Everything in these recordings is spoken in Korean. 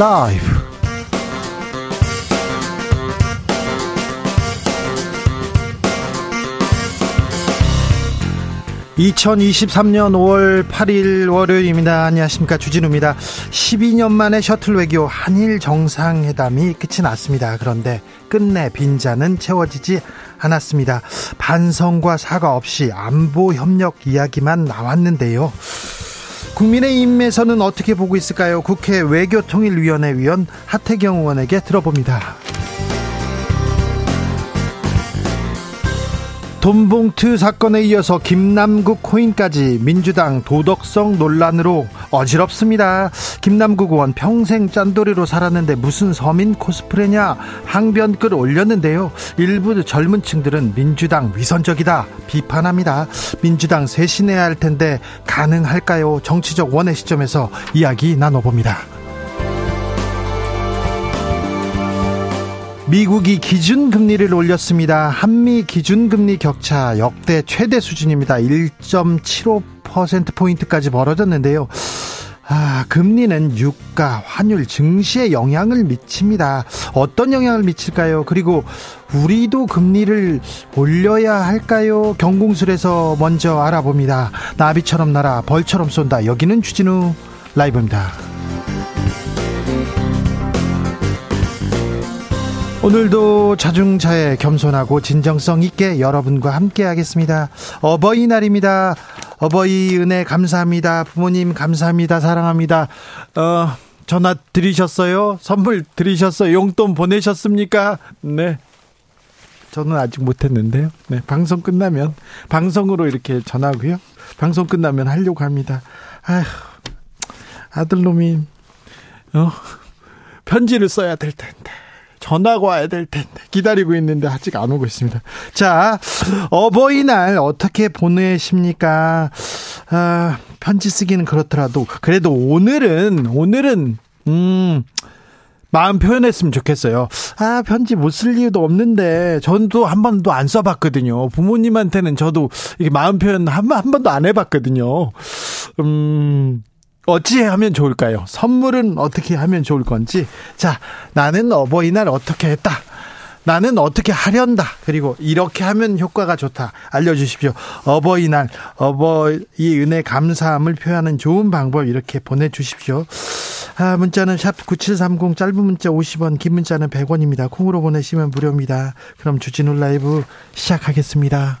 라이브. 2023년 5월 8일 월요일입니다. 안녕하십니까. 주진우입니다. 12년 만에 셔틀 외교 한일 정상회담이 끝이 났습니다. 그런데 끝내 빈자는 채워지지 않았습니다. 반성과 사과 없이 안보 협력 이야기만 나왔는데요. 국민의 힘에서는 어떻게 보고 있을까요? 국회 외교통일위원회 위원 하태경 의원에게 들어봅니다. 돈봉투 사건에 이어서 김남국 코인까지 민주당 도덕성 논란으로 어지럽습니다. 김남국 의원 평생 짠돌이로 살았는데 무슨 서민 코스프레냐 항변글 올렸는데요. 일부 젊은 층들은 민주당 위선적이다 비판합니다. 민주당 쇄신해야 할 텐데 가능할까요? 정치적 원의 시점에서 이야기 나눠봅니다. 미국이 기준금리를 올렸습니다. 한미 기준금리 격차 역대 최대 수준입니다. 1.75%포인트까지 벌어졌는데요. 아, 금리는 유가, 환율, 증시에 영향을 미칩니다. 어떤 영향을 미칠까요? 그리고 우리도 금리를 올려야 할까요? 경공술에서 먼저 알아봅니다. 나비처럼 날아 벌처럼 쏜다. 여기는 주진우 라이브입니다. 오늘도 자중차에 겸손하고 진정성 있게 여러분과 함께 하겠습니다. 어버이날입니다. 어버이 은혜 감사합니다. 부모님 감사합니다. 사랑합니다. 어, 전화 드리셨어요? 선물 드리셨어요? 용돈 보내셨습니까? 네. 저는 아직 못했는데요. 네, 방송 끝나면 방송으로 이렇게 전하고요. 방송 끝나면 하려고 합니다. 아휴, 아들놈이 어 편지를 써야 될 텐데. 전화가 와야 될 텐데 기다리고 있는데 아직 안 오고 있습니다. 자, 어버이날 어떻게 보내십니까? 아, 편지 쓰기는 그렇더라도 그래도 오늘은 오늘은 음 마음 표현했으면 좋겠어요. 아, 편지 못 쓸 이유도 없는데, 전도 한 번도 안 써봤거든요. 부모님한테는 저도 이게 마음 표현 한, 한 번도 안 해봤거든요. 음, 어찌 하면 좋을까요? 선물은 어떻게 하면 좋을 건지. 자, 나는 어버이날 어떻게 했다. 나는 어떻게 하련다. 그리고 이렇게 하면 효과가 좋다. 알려주십시오. 어버이날, 어버이 은혜 감사함을 표하는 좋은 방법 이렇게 보내주십시오. 아, 문자는 샵 9730 짧은 문자 50원, 긴 문자는 100원입니다. 콩으로 보내시면 무료입니다. 그럼 주진우 라이브 시작하겠습니다.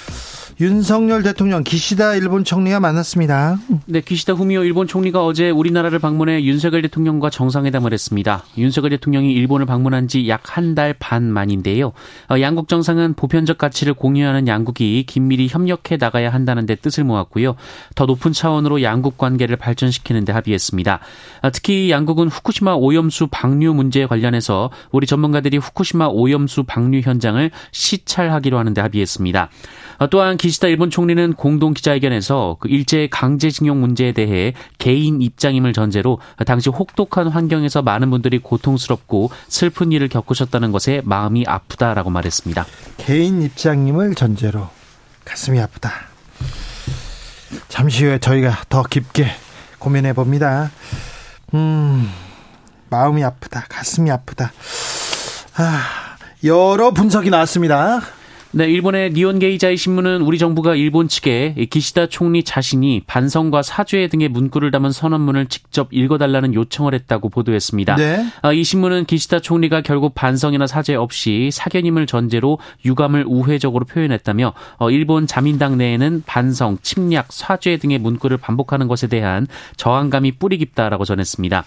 윤석열 대통령 기시다 일본 총리와 만났습니다. 네, 기시다 후미오 일본 총리가 어제 우리나라를 방문해 윤석열 대통령과 정상회담을 했습니다. 윤석열 대통령이 일본을 방문한 지 약 한 달 반 만인데요. 어, 양국 정상은 보편적 가치를 공유하는 양국이 긴밀히 협력해 나가야 한다는 데 뜻을 모았고요. 더 높은 차원으로 양국 관계를 발전시키는 데 합의했습니다. 어, 특히 양국은 후쿠시마 오염수 방류 문제에 관련해서 우리 전문가들이 후쿠시마 오염수 방류 현장을 시찰하기로 하는 데 합의했습니다. 어, 또한 기 시다 일본 총리는 공동 기자회견에서 그 일제 강제징용 문제에 대해 개인 입장임을 전제로 당시 혹독한 환경에서 많은 분들이 고통스럽고 슬픈 일을 겪으셨다는 것에 마음이 아프다라고 말했습니다. 개인 입장임을 전제로 가슴이 아프다. 잠시 후에 저희가 더 깊게 고민해 봅니다. 음, 마음이 아프다. 가슴이 아프다. 아, 여러 분석이 나왔습니다. 네, 일본의 니온 게이자이 신문은 우리 정부가 일본 측에 기시다 총리 자신이 반성과 사죄 등의 문구를 담은 선언문을 직접 읽어달라는 요청을 했다고 보도했습니다. 네. 아, 이 신문은 기시다 총리가 결국 반성이나 사죄 없이 사견임을 전제로 유감을 우회적으로 표현했다며 어, 일본 자민당 내에는 반성, 침략, 사죄 등의 문구를 반복하는 것에 대한 저항감이 뿌리 깊다라고 전했습니다.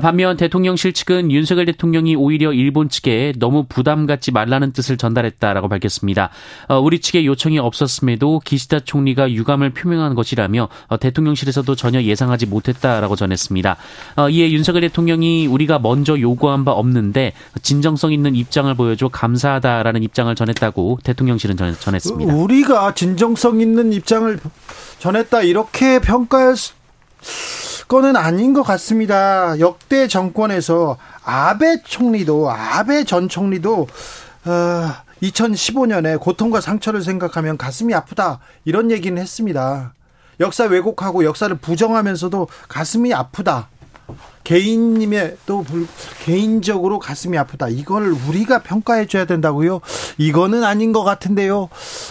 반면 대통령실 측은 윤석열 대통령이 오히려 일본 측에 너무 부담 갖지 말라는 뜻을 전달했다라고 밝혔습니다. 어, 우리 측의 요청이 없었음에도 기시다 총리가 유감을 표명한 것이라며 어, 대통령실에서도 전혀 예상하지 못했다라고 전했습니다. 어, 이에 윤석열 대통령이 우리가 먼저 요구한 바 없는데 진정성 있는 입장을 보여줘 감사하다라는 입장을 전했다고 대통령실은 전했습니다. 우리가 진정성 있는 입장을 전했다 이렇게 평가할 거는 아닌 것 같습니다. 역대 정권에서 아베 총리도 아베 전 총리도 어, 2015년에 고통과 상처를 생각하면 가슴이 아프다 이런 얘기는 했습니다. 역사 왜곡하고 역사를 부정하면서도 가슴이 아프다. 개인님의 또 개인적으로 가슴이 아프다. 이걸 우리가 평가해 줘야 된다고요? 이거는 아닌 것 같은데요.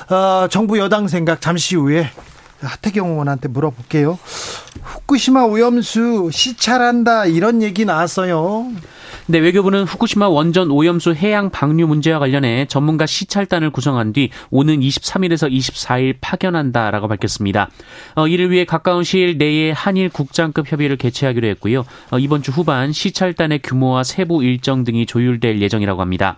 어, 정부 여당 생각 잠시 후에 하태경 의원한테 물어볼게요. 후쿠시마 오염수 시찰한다 이런 얘기 나왔어요. 네, 외교부는 후쿠시마 원전 오염수 해양 방류 문제와 관련해 전문가 시찰단을 구성한 뒤 오는 23일에서 24일 파견한다라고 밝혔습니다. 어, 이를 위해 가까운 시일 내에 한일 국장급 협의를 개최하기로 했고요. 어, 이번 주 후반 시찰단의 규모와 세부 일정 등이 조율될 예정이라고 합니다.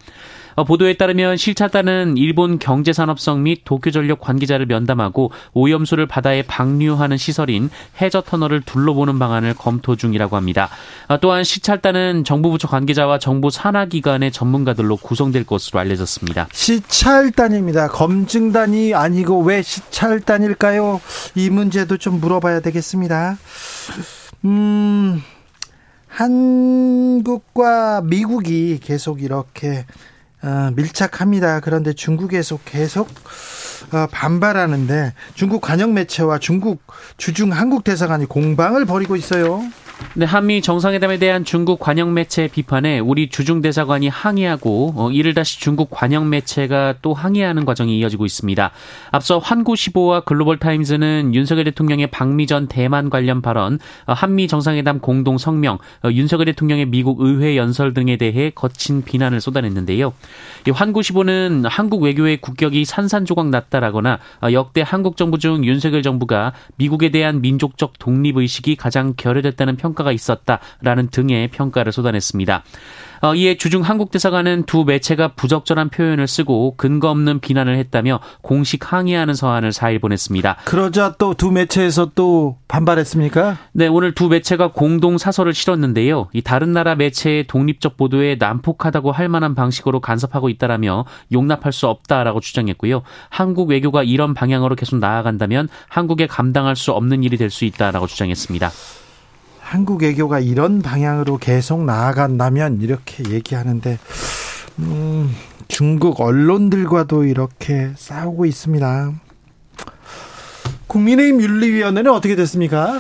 어, 보도에 따르면 실차단은 일본 경제산업성 및 도쿄전력 관계자를 면담하고 오염수를 바다에 방류하는 시설인 해저 터널을 둘러보는 방안을 검토 중이라고 합니다. 어, 또한 시찰단은 정부 부처 관계자와 정부 산하 기관의 전문가들로 구성될 것으로 알려졌습니다. 시찰단입니다. 검증단이 아니고 왜 시찰단일까요? 이 문제도 좀 물어봐야 되겠습니다. 음, 한국과 미국이 계속 이렇게 어, 밀착합니다. 그런데 중국에서 계속 어, 반발하는데 중국 관영 매체와 중국 주중 한국 대사관이 공방을 벌이고 있어요. 네, 한미 정상회담에 대한 중국 관영 매체 비판에 우리 주중 대사관이 항의하고 어, 이를 다시 중국 관영 매체가 또 항의하는 과정이 이어지고 있습니다. 앞서 환구시보와 글로벌 타임즈는 윤석열 대통령의 방미 전 대만 관련 발언, 어, 한미 정상회담 공동 성명, 어, 윤석열 대통령의 미국 의회 연설 등에 대해 거친 비난을 쏟아냈는데요. 이 환구시보는 한국 외교의 국격이 산산조각 났다라거나 어, 역대 한국 정부 중 윤석열 정부가 미국에 대한 민족적 독립 의식이 가장 결여됐다는 평. 평가가 있었다라는 등의 평가를 쏟아냈습니다. 어, 이에 주중 한국 대사관은 두 매체가 부적절한 표현을 쓰고 근거 없는 비난을 했다며 공식 항의하는 서한을 4일 보냈습니다. 그러자 또 두 매체에서 또 반발했습니까? 네, 오늘 두 매체가 공동 사설을 실었는데요. 이 다른 나라 매체의 독립적 보도에 난폭하다고 할 만한 방식으로 간섭하고 있다라며 용납할 수 없다라고 주장했고요. 한국 외교가 이런 방향으로 계속 나아간다면 한국에 감당할 수 없는 일이 될 수 있다라고 주장했습니다. 한국 외교가 이런 방향으로 계속 나아간다면 이렇게 얘기하는데 음, 중국 언론들과도 이렇게 싸우고 있습니다. 국민의힘 윤리위원회는 어떻게 됐습니까?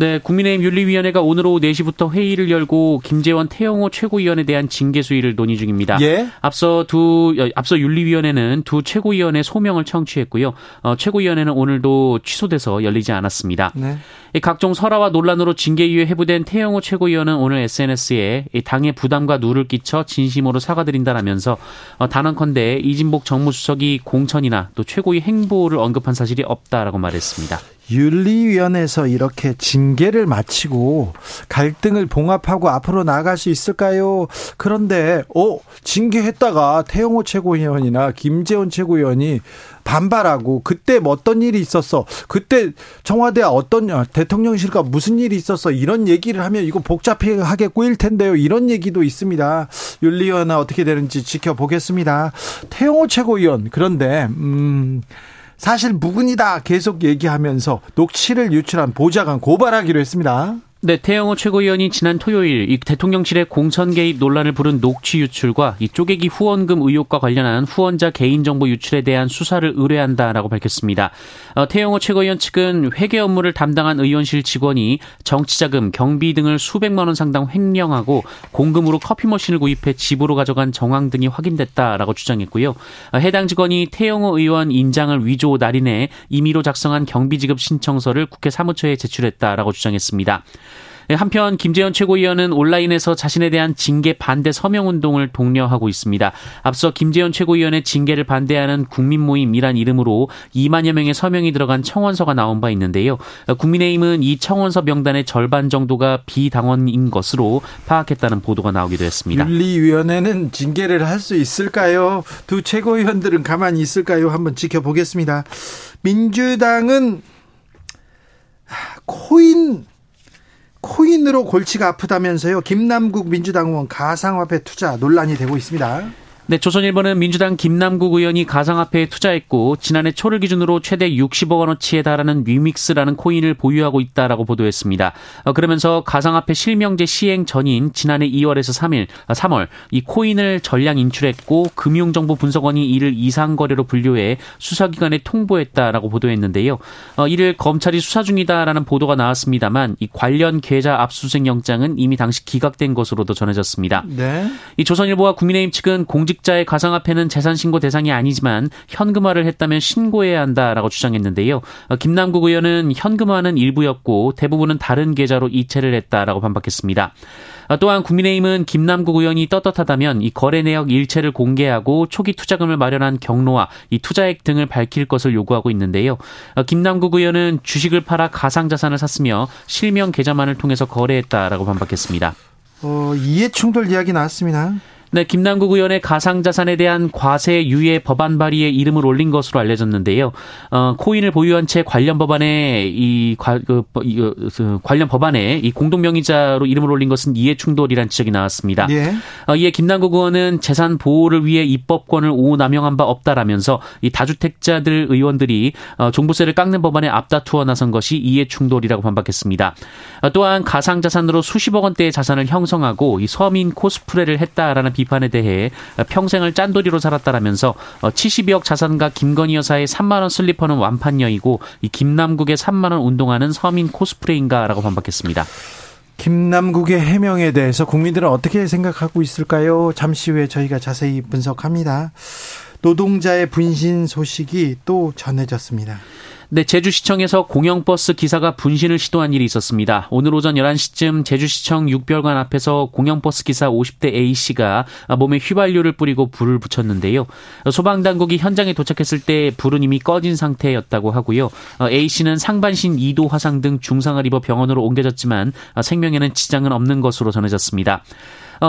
네, 국민의힘 윤리위원회가 오늘 오후 4시부터 회의를 열고 김재원 태영호 최고위원에 대한 징계 수위를 논의 중입니다. 예? 앞서 두 앞서 윤리위원회는 두 최고위원의 소명을 청취했고요. 어, 최고위원회는 오늘도 취소돼서 열리지 않았습니다. 네. 각종 설화와 논란으로 징계 이후에 해부된 태영호 최고위원은 오늘 SNS에 당의 부담과 누를 끼쳐 진심으로 사과드린다라면서 어, 단언컨대 이진복 정무수석이 공천이나 또 최고위 행보를 언급한 사실이 없다라고 말했습니다. 윤리위원회에서 이렇게 징계를 마치고 갈등을 봉합하고 앞으로 나아갈 수 있을까요? 그런데 어 징계했다가 태영호 최고위원이나 김재원 최고위원이 반발하고 그때 뭐 어떤 일이 있었어? 그때 청와대 어떤 어, 대통령실과 무슨 일이 있었어? 이런 얘기를 하면 이거 복잡하게 꼬일 텐데요. 이런 얘기도 있습니다. 윤리위원회 어떻게 되는지 지켜보겠습니다. 태영호 최고위원 그런데 음 사실 무근이다 계속 얘기하면서 녹취를 유출한 보좌관 고발하기로 했습니다. 네, 태영호 최고위원이 지난 토요일 이 대통령실의 공천 개입 논란을 부른 녹취 유출과 이 쪼개기 후원금 의혹과 관련한 후원자 개인정보 유출에 대한 수사를 의뢰한다라고 밝혔습니다. 어, 태영호 최고위원 측은 회계 업무를 담당한 의원실 직원이 정치자금, 경비 등을 수백만 원 상당 횡령하고 공금으로 커피 머신을 구입해 집으로 가져간 정황 등이 확인됐다라고 주장했고요. 어, 해당 직원이 태영호 의원 인장을 위조 날인해 임의로 작성한 경비 지급 신청서를 국회 사무처에 제출했다라고 주장했습니다. 예, 한편 김재현 최고위원은 온라인에서 자신에 대한 징계 반대 서명 운동을 독려하고 있습니다. 앞서 김재현 최고위원의 징계를 반대하는 국민 모임이란 이름으로 2만여 명의 서명이 들어간 청원서가 나온 바 있는데요. 국민의힘은 이 청원서 명단의 절반 정도가 비당원인 것으로 파악했다는 보도가 나오기도 했습니다. 윤리위원회는 징계를 할 수 있을까요? 두 최고위원들은 가만히 있을까요? 한번 지켜보겠습니다. 민주당은 코인 코인으로 골치가 아프다면서요. 김남국 민주당 의원 가상화폐 투자 논란이 되고 있습니다. 네, 조선일보는 민주당 김남국 의원이 가상화폐에 투자했고 지난해 초를 기준으로 최대 60억 원어치에 달하는 위믹스라는 코인을 보유하고 있다라고 보도했습니다. 어, 그러면서 가상화폐 실명제 시행 전인 지난해 2월에서 3일, 3월 아, 이 코인을 전량 인출했고 금융정보 분석원이 이를 이상 거래로 분류해 수사기관에 통보했다라고 보도했는데요. 어, 이를 검찰이 수사 중이다라는 보도가 나왔습니다만 이 관련 계좌 압수수색 영장은 이미 당시 기각된 것으로도 전해졌습니다. 네. 이 조선일보와 국민의힘 측은 공직 공직자의 가상화폐는 재산 신고 대상이 아니지만 현금화를 했다면 신고해야 한다라고 주장했는데요. 어, 김남국 의원은 현금화는 일부였고 대부분은 다른 계좌로 이체를 했다라고 반박했습니다. 어, 또한 국민의힘은 김남국 의원이 떳떳하다면 이 거래 내역 일체를 공개하고 초기 투자금을 마련한 경로와 이 투자액 등을 밝힐 것을 요구하고 있는데요. 어, 김남국 의원은 주식을 팔아 가상자산을 샀으며 실명 계좌만을 통해서 거래했다라고 반박했습니다. 어, 이해 충돌 이야기 나왔습니다. 네, 김남국 의원의 가상자산에 대한 과세 유예 법안 발의에 이름을 올린 것으로 알려졌는데요. 어, 코인을 보유한 채 관련 법안에 이, 과, 그, 이 그, 관련 법안에 이 공동명의자로 이름을 올린 것은 이해 충돌이란 지적이 나왔습니다. 예. 어, 이에 김남국 의원은 재산 보호를 위해 입법권을 오남용한 바 없다라면서 이 다주택자들 의원들이 어, 종부세를 깎는 법안에 앞다투어 나선 것이 이해 충돌이라고 반박했습니다. 어, 또한 가상자산으로 수십억 원대의 자산을 형성하고 이 서민 코스프레를 했다라는 비판에 대해 평생을 짠돌이로 살았다라면서 70여억 어, 자산가 김건희 여사의 3만 원 슬리퍼는 완판녀이고 이 김남국의 3만 원 운동화는 서민 코스프레인가라고 반박했습니다. 김남국의 해명에 대해서 국민들은 어떻게 생각하고 있을까요? 잠시 후에 저희가 자세히 분석합니다. 노동자의 분신 소식이 또 전해졌습니다. 네, 제주시청에서 공영버스 기사가 분신을 시도한 일이 있었습니다. 오늘 오전 11시쯤 제주시청 육별관 앞에서 공영버스 기사 50대 A씨가 몸에 휘발유를 뿌리고 불을 붙였는데요. 소방당국이 현장에 도착했을 때 불은 이미 꺼진 상태였다고 하고요. A씨는 상반신 2도 화상 등 중상을 입어 병원으로 옮겨졌지만 생명에는 지장은 없는 것으로 전해졌습니다.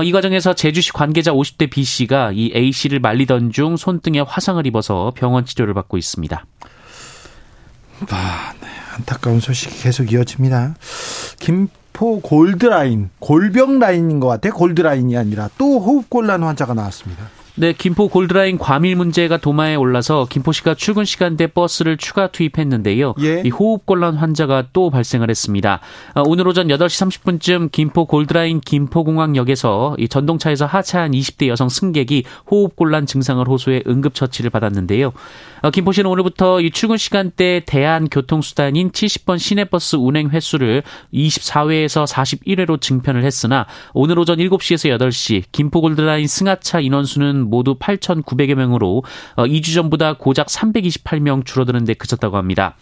이 과정에서 제주시 관계자 50대 B씨가 이 A씨를 말리던 중 손등에 화상을 입어서 병원 치료를 받고 있습니다. 아, 네. 안타까운 소식이 계속 이어집니다. 김포 골드라인, 골병 라인인 것 같아요. 골드라인이 아니라 또 호흡곤란 환자가 나왔습니다. 네, 김포 골드라인 과밀 문제가 도마에 올라서 김포시가 출근 시간대 버스를 추가 투입했는데요. 예. 이 호흡곤란 환자가 또 발생을 했습니다. 아, 오늘 오전 8시 30분쯤 김포 골드라인 김포공항역에서 이 전동차에서 하차한 20대 여성 승객이 호흡곤란 증상을 호소해 응급처치를 받았는데요. 아, 김포시는 오늘부터 이 출근 시간대 대한교통수단인 70번 시내버스 운행 횟수를 24회에서 41회로 증편을 했으나 오늘 오전 7시에서 8시 김포 골드라인 승하차 인원수는 모두 8,900여 명으로 2주 어, 전보다 고작 328명 줄어드는 데 그쳤다고 합니다.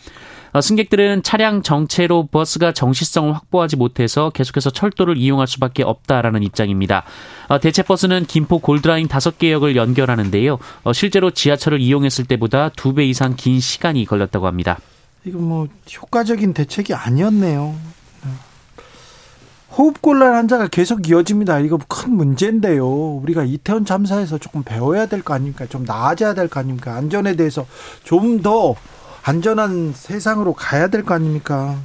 어, 승객들은 차량 정체로 버스가 정시성을 확보하지 못해서 계속해서 철도를 이용할 수밖에 없다라는 입장입니다. 어, 대체 버스는 김포 골드라인 5개 역을 연결하는데요. 실제로 지하철을 이용했을 때보다 2배 이상 긴 시간이 걸렸다고 합니다. 이거 뭐 효과적인 대책이 아니었네요. 호흡곤란 환자가 계속 이어집니다. 이거 큰 문제인데요. 우리가 이태원 참사에서 조금 배워야 될 거 아닙니까? 좀 나아져야 될 거 아닙니까? 안전에 대해서 좀 더 안전한 세상으로 가야 될 거 아닙니까?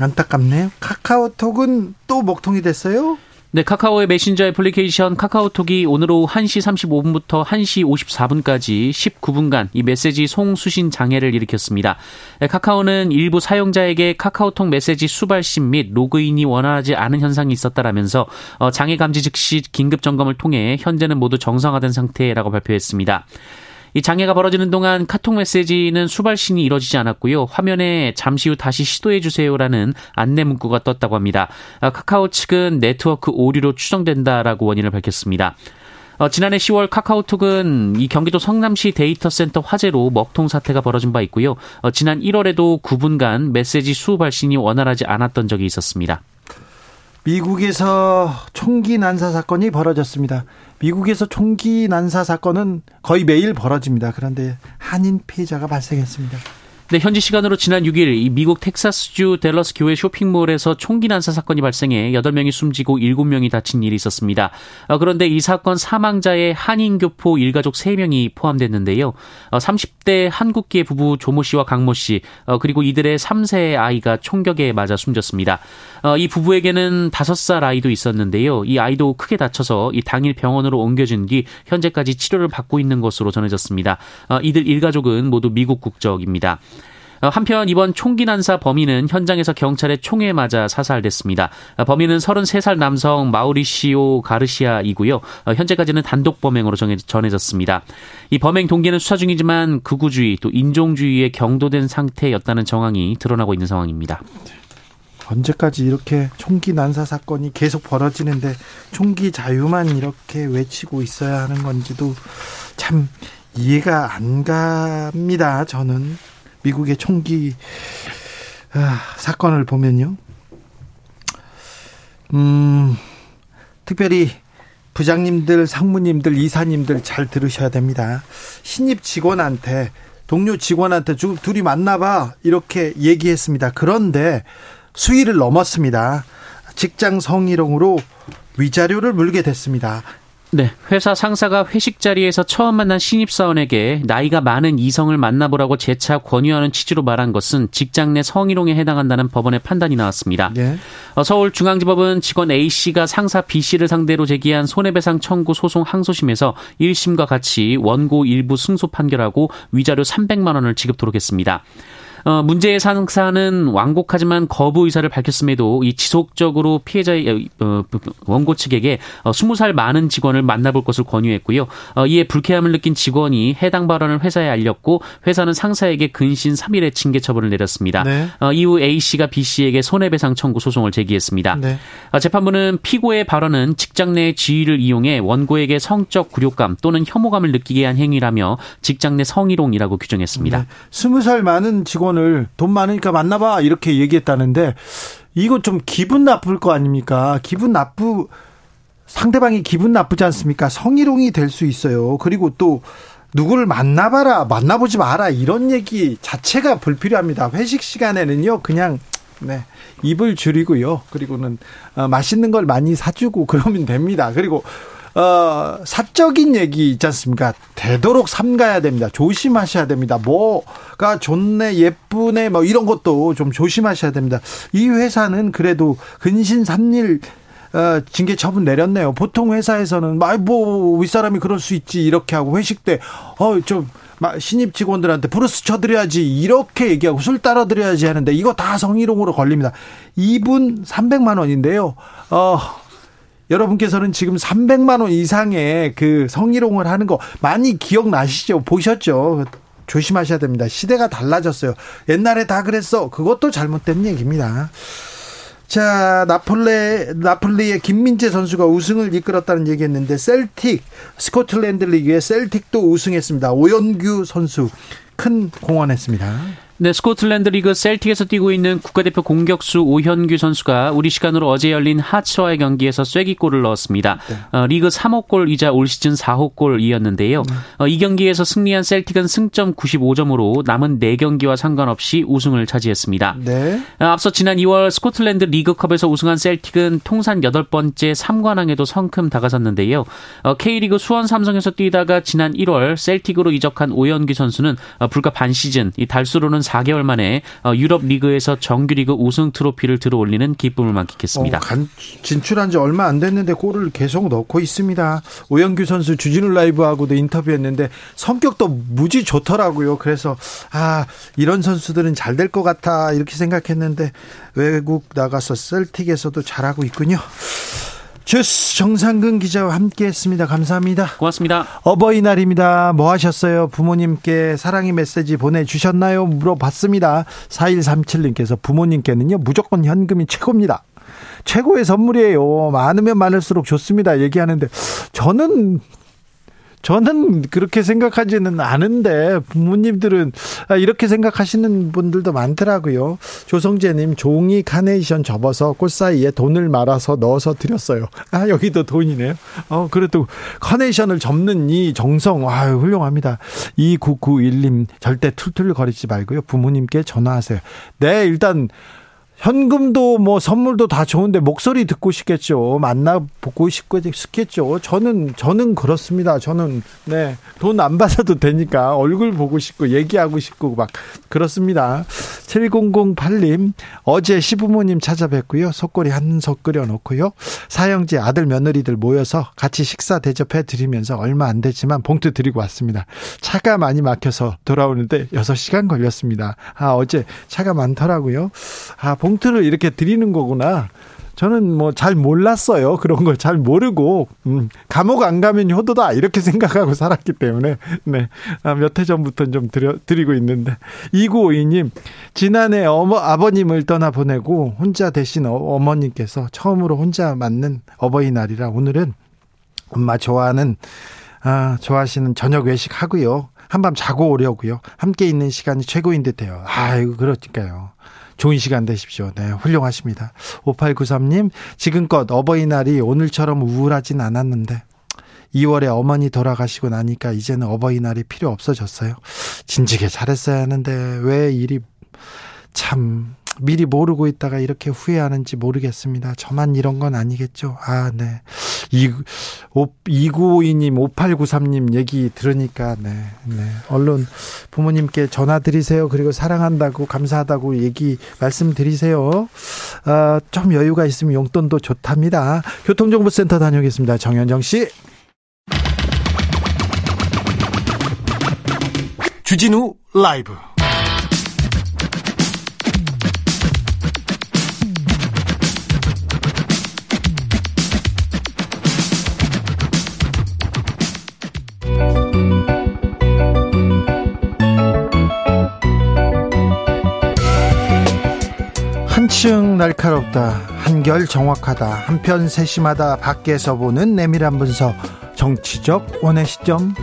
안타깝네요. 카카오톡은 또 먹통이 됐어요? 네, 카카오의 메신저 애플리케이션 카카오톡이 오늘 오후 1시 35분부터 1시 54분까지 19분간 이 메시지 송수신 장애를 일으켰습니다. 네, 카카오는 일부 사용자에게 카카오톡 메시지 수발신 및 로그인이 원활하지 않은 현상이 있었다라면서 어, 장애 감지 즉시 긴급 점검을 통해 현재는 모두 정상화된 상태라고 발표했습니다. 이 장애가 벌어지는 동안 카톡 메시지는 수발신이 이뤄지지 않았고요. 화면에 잠시 후 다시 시도해 주세요라는 안내 문구가 떴다고 합니다. 아, 카카오 측은 네트워크 오류로 추정된다라고 원인을 밝혔습니다. 어, 지난해 10월 카카오톡은 이 경기도 성남시 데이터 센터 화재로 먹통 사태가 벌어진 바 있고요. 어, 지난 1월에도 9분간 메시지 수발신이 원활하지 않았던 적이 있었습니다. 미국에서 총기 난사 사건이 벌어졌습니다. 미국에서 총기 난사 사건은 거의 매일 벌어집니다. 그런데 한인 피해자가 발생했습니다. 네, 현지 시간으로 지난 6일 미국 텍사스주 델러스 교회 쇼핑몰에서 총기 난사 사건이 발생해 8명이 숨지고 7명이 다친 일이 있었습니다. 어, 그런데 이 사건 사망자의 한인 교포 일가족 3명이 포함됐는데요. 30대 어, 한국계 부부 조모 씨와 강모 씨, 어, 그리고 이들의 3세 아이가 총격에 맞아 숨졌습니다. 이 부부에게는 5살 아이도 있었는데요. 이 아이도 크게 다쳐서 이 당일 병원으로 옮겨진 뒤 현재까지 치료를 받고 있는 것으로 전해졌습니다. 이들 일가족은 모두 미국 국적입니다. 어, 한편 이번 총기 난사 범인은 현장에서 경찰의 총에 맞아 사살됐습니다. 어, 범인은 33살 남성 마우리시오 가르시아이고요. 어, 현재까지는 단독 범행으로 전해졌습니다. 이 범행 동기는 수사 중이지만 극우주의 또 인종주의에 경도된 상태였다는 정황이 드러나고 있는 상황입니다. 언제까지 이렇게 총기 난사 사건이 계속 벌어지는데 총기 자유만 이렇게 외치고 있어야 하는 건지도 참 이해가 안 갑니다. 저는 미국의 총기 아, 사건을 보면요. 음, 특별히 부장님들, 상무님들, 이사님들 잘 들으셔야 됩니다. 신입 직원한테 동료 직원한테 둘이 만나봐 이렇게 얘기했습니다. 그런데 수위를 넘었습니다. 직장 성희롱으로 위자료를 물게 됐습니다. 네, 회사 상사가 회식 자리에서 처음 만난 신입사원에게 나이가 많은 이성을 만나보라고 재차 권유하는 취지로 말한 것은 직장 내 성희롱에 해당한다는 법원의 판단이 나왔습니다. 네. 서울중앙지법은 직원 A씨가 상사 B씨를 상대로 제기한 손해배상 청구 소송 항소심에서 1심과 같이 원고 일부 승소 판결하고 위자료 300만 원을 지급토록 했습니다. 어, 문제의 상사는 완곡하지만 거부 의사를 밝혔음에도 이 지속적으로 피해자의 어, 원고 측에게 어, 20살 많은 직원을 만나볼 것을 권유했고요. 어, 이에 불쾌함을 느낀 직원이 해당 발언을 회사에 알렸고 회사는 상사에게 근신 3일의 징계 처분을 내렸습니다. 네. 어, 이후 A 씨가 B 씨에게 손해배상 청구 소송을 제기했습니다. 네. 어, 재판부는 피고의 발언은 직장 내 지위를 이용해 원고에게 성적 굴욕감 또는 혐오감을 느끼게 한 행위라며 직장 내 성희롱이라고 규정했습니다. 네. 20살 많은 직원 직원을 돈 많으니까 만나봐 이렇게 얘기했다는데 이거 좀 기분 나쁠 거 아닙니까? 기분 나쁘 상대방이 기분 나쁘지 않습니까? 성희롱이 될 수 있어요. 그리고 또 누구를 만나봐라, 만나보지 마라 이런 얘기 자체가 불필요합니다. 회식 시간에는요, 그냥 네 입을 줄이고요. 그리고는 어, 맛있는 걸 많이 사주고 그러면 됩니다. 그리고 어, 사적인 얘기 있지 않습니까? 되도록 삼가야 됩니다. 조심하셔야 됩니다. 뭐가 좋네, 예쁘네, 뭐 이런 것도 좀 조심하셔야 됩니다. 이 회사는 그래도 근신 삼일 어, 징계 처분 내렸네요. 보통 회사에서는 뭐 윗사람이 그럴 수 있지 이렇게 하고 회식 때 어 좀 신입 직원들한테 블루스 쳐드려야지 이렇게 얘기하고 술 따라드려야지 하는데 이거 다 성희롱으로 걸립니다. 2분 300만 원인데요. 어 여러분께서는 지금 300만 원 이상의 그 성희롱을 하는 거 많이 기억나시죠? 보셨죠? 조심하셔야 됩니다. 시대가 달라졌어요. 옛날에 다 그랬어. 그것도 잘못된 얘기입니다. 자, 나폴레, 나폴리의 김민재 선수가 우승을 이끌었다는 얘기 했는데, 셀틱, 스코틀랜드 리그의 셀틱도 우승했습니다. 오현규 선수 큰 공헌했습니다. 네, 스코틀랜드 리그 셀틱에서 뛰고 있는 국가대표 공격수 오현규 선수가 우리 시간으로 어제 열린 하츠와의 경기에서 쐐기골을 넣었습니다. 네. 어, 리그 3호 골이자 올 시즌 4호 골이었는데요. 네. 어, 이 경기에서 승리한 셀틱은 승점 95점으로 남은 4경기와 상관없이 우승을 차지했습니다. 네. 어, 앞서 지난 2월 스코틀랜드 리그컵에서 우승한 셀틱은 통산 8번째 3관왕에도 성큼 다가섰는데요. 어, K리그 수원 삼성에서 뛰다가 지난 1월 셀틱으로 이적한 오현규 선수는 어, 불과 반 시즌 이 달수로는 4개월 만에 어, 유럽 리그에서 정규리그 우승 트로피를 들어올리는 기쁨을 만끽했습니다. 어, 간, 진출한 지 얼마 안 됐는데 골을 계속 넣고 있습니다. 오영규 선수 주진우 라이브하고도 인터뷰했는데 성격도 무지 좋더라고요. 그래서 아 이런 선수들은 잘 될 것 같아 이렇게 생각했는데 외국 나가서 셀틱에서도 잘하고 있군요. 주스 정상근 기자와 함께했습니다. 감사합니다. 고맙습니다. 어버이날입니다. 뭐 하셨어요? 부모님께 사랑의 메시지 보내주셨나요? 물어봤습니다. 4137님께서 부모님께는요 무조건 현금이 최고입니다. 최고의 선물이에요. 많으면 많을수록 좋습니다. 얘기하는데 저는 저는 그렇게 생각하지는 않은데 부모님들은 아, 이렇게 생각하시는 분들도 많더라고요. 조성재님 종이 카네이션 접어서 꽃 사이에 돈을 말아서 넣어서 드렸어요. 아 여기도 돈이네요. 어 그래도 카네이션을 접는 이 정성 아 훌륭합니다. 2991님 절대 툴툴 거리지 말고요. 부모님께 전화하세요. 네 일단 현금도 뭐 선물도 다 좋은데 목소리 듣고 싶겠죠. 만나 보고 싶겠죠. 저는 저는 그렇습니다. 저는 네. 돈 안 받아도 되니까 얼굴 보고 싶고 얘기하고 싶고 막 그렇습니다. 7008님 어제 시부모님 찾아뵙고요. 속꼬리 한석 끓여 놓고요. 사형제 아들 며느리들 모여서 같이 식사 대접해 드리면서 얼마 안 되지만 봉투 드리고 왔습니다. 차가 많이 막혀서 돌아오는데 6시간 걸렸습니다. 아 어제 차가 많더라고요. 아 봉 봉투를 이렇게 드리는 거구나. 저는 뭐 잘 몰랐어요. 그런 걸 잘 모르고 음, 감옥 안 가면 효도다 이렇게 생각하고 살았기 때문에 네. 아, 몇해 전부터 좀 드려, 드리고 있는데 2952님 지난해 어머 아버님을 떠나 보내고 혼자 대신 어, 어머님께서 처음으로 혼자 맞는 어버이날이라 오늘은 엄마 좋아하는 아, 좋아하시는 저녁 외식 하고요. 한밤 자고 오려고요. 함께 있는 시간이 최고인 듯해요. 아이고 그러니까요. 좋은 시간 되십시오. 네, 훌륭하십니다. 5893님, 지금껏 어버이날이 오늘처럼 우울하진 않았는데, 2월에 어머니 돌아가시고 나니까 이제는 어버이날이 필요 없어졌어요. 진지게 잘했어야 하는데, 왜 일이 참 미리 모르고 있다가 이렇게 후회하는지 모르겠습니다. 저만 이런 건 아니겠죠. 아, 네. 2952님, 5893님 얘기 들으니까, 네, 네. 얼른 부모님께 전화 드리세요. 그리고 사랑한다고, 감사하다고 얘기 말씀드리세요. 아, 좀 여유가 있으면 용돈도 좋답니다. 교통정보센터 다녀오겠습니다. 정현정 씨. 주진우 라이브. 한층 날카롭다 한결 정확하다 한편 세심하다 밖에서 보는 내밀한 분석 정치적 원의 시점.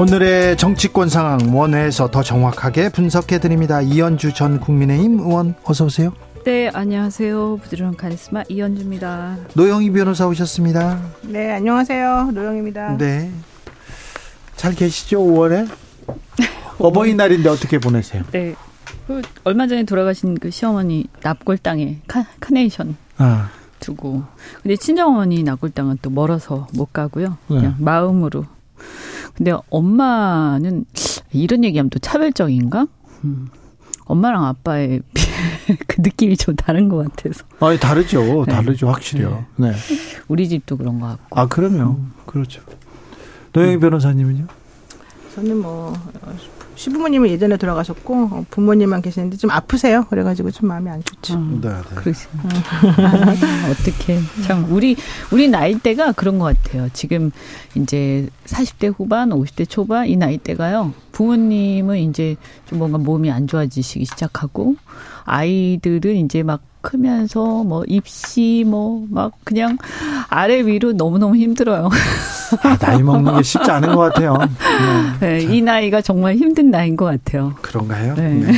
오늘의 정치권 상황 원회에서 더 정확하게 분석해 드립니다. 이현주 전 국민의힘 의원 어서 오세요. 네 안녕하세요. 부드러운 카리스마 이현주입니다. 노영희 변호사 오셨습니다. 네 안녕하세요. 노영입니다. 네 잘 계시죠 5월에? 어버이날인데 어떻게 보내세요? 네 그 얼마 전에 돌아가신 그 시어머니 납골 땅에 카, 카네이션 아. 두고 근데 친정어머니 납골 땅은 또 멀어서 못 가고요. 그냥 네. 마음으로. 근데 엄마는 이런 얘기하면 또 차별적인가? 음. 엄마랑 아빠의 그 느낌이 좀 다른 것 같아서. 아, 다르죠. 네. 다르죠. 확실히요. 네. 네. 우리 집도 그런 것 같고. 아, 그러면 음. 그렇죠. 노영희 음. 변호사님은요? 저는 뭐 시부모님은 예전에 돌아가셨고 어, 부모님만 계시는데 좀 아프세요. 그래가지고 좀 마음이 안 좋죠. 음, 네, 네. 그러시. 아, 어떻게 참 우리 우리 나이대가 그런 것 같아요. 지금 이제 40대 후반, 50대 초반 이 나이대가요. 부모님은 이제 좀 뭔가 몸이 안 좋아지시기 시작하고 아이들은 이제 막 크면서 뭐 입시 뭐 막 그냥 아래 위로 너무너무 힘들어요. 아, 나이 먹는 게 쉽지 않은 것 같아요. 네. 네, 이 나이가 정말 힘든 나이인 것 같아요. 그런가요? 네. 네.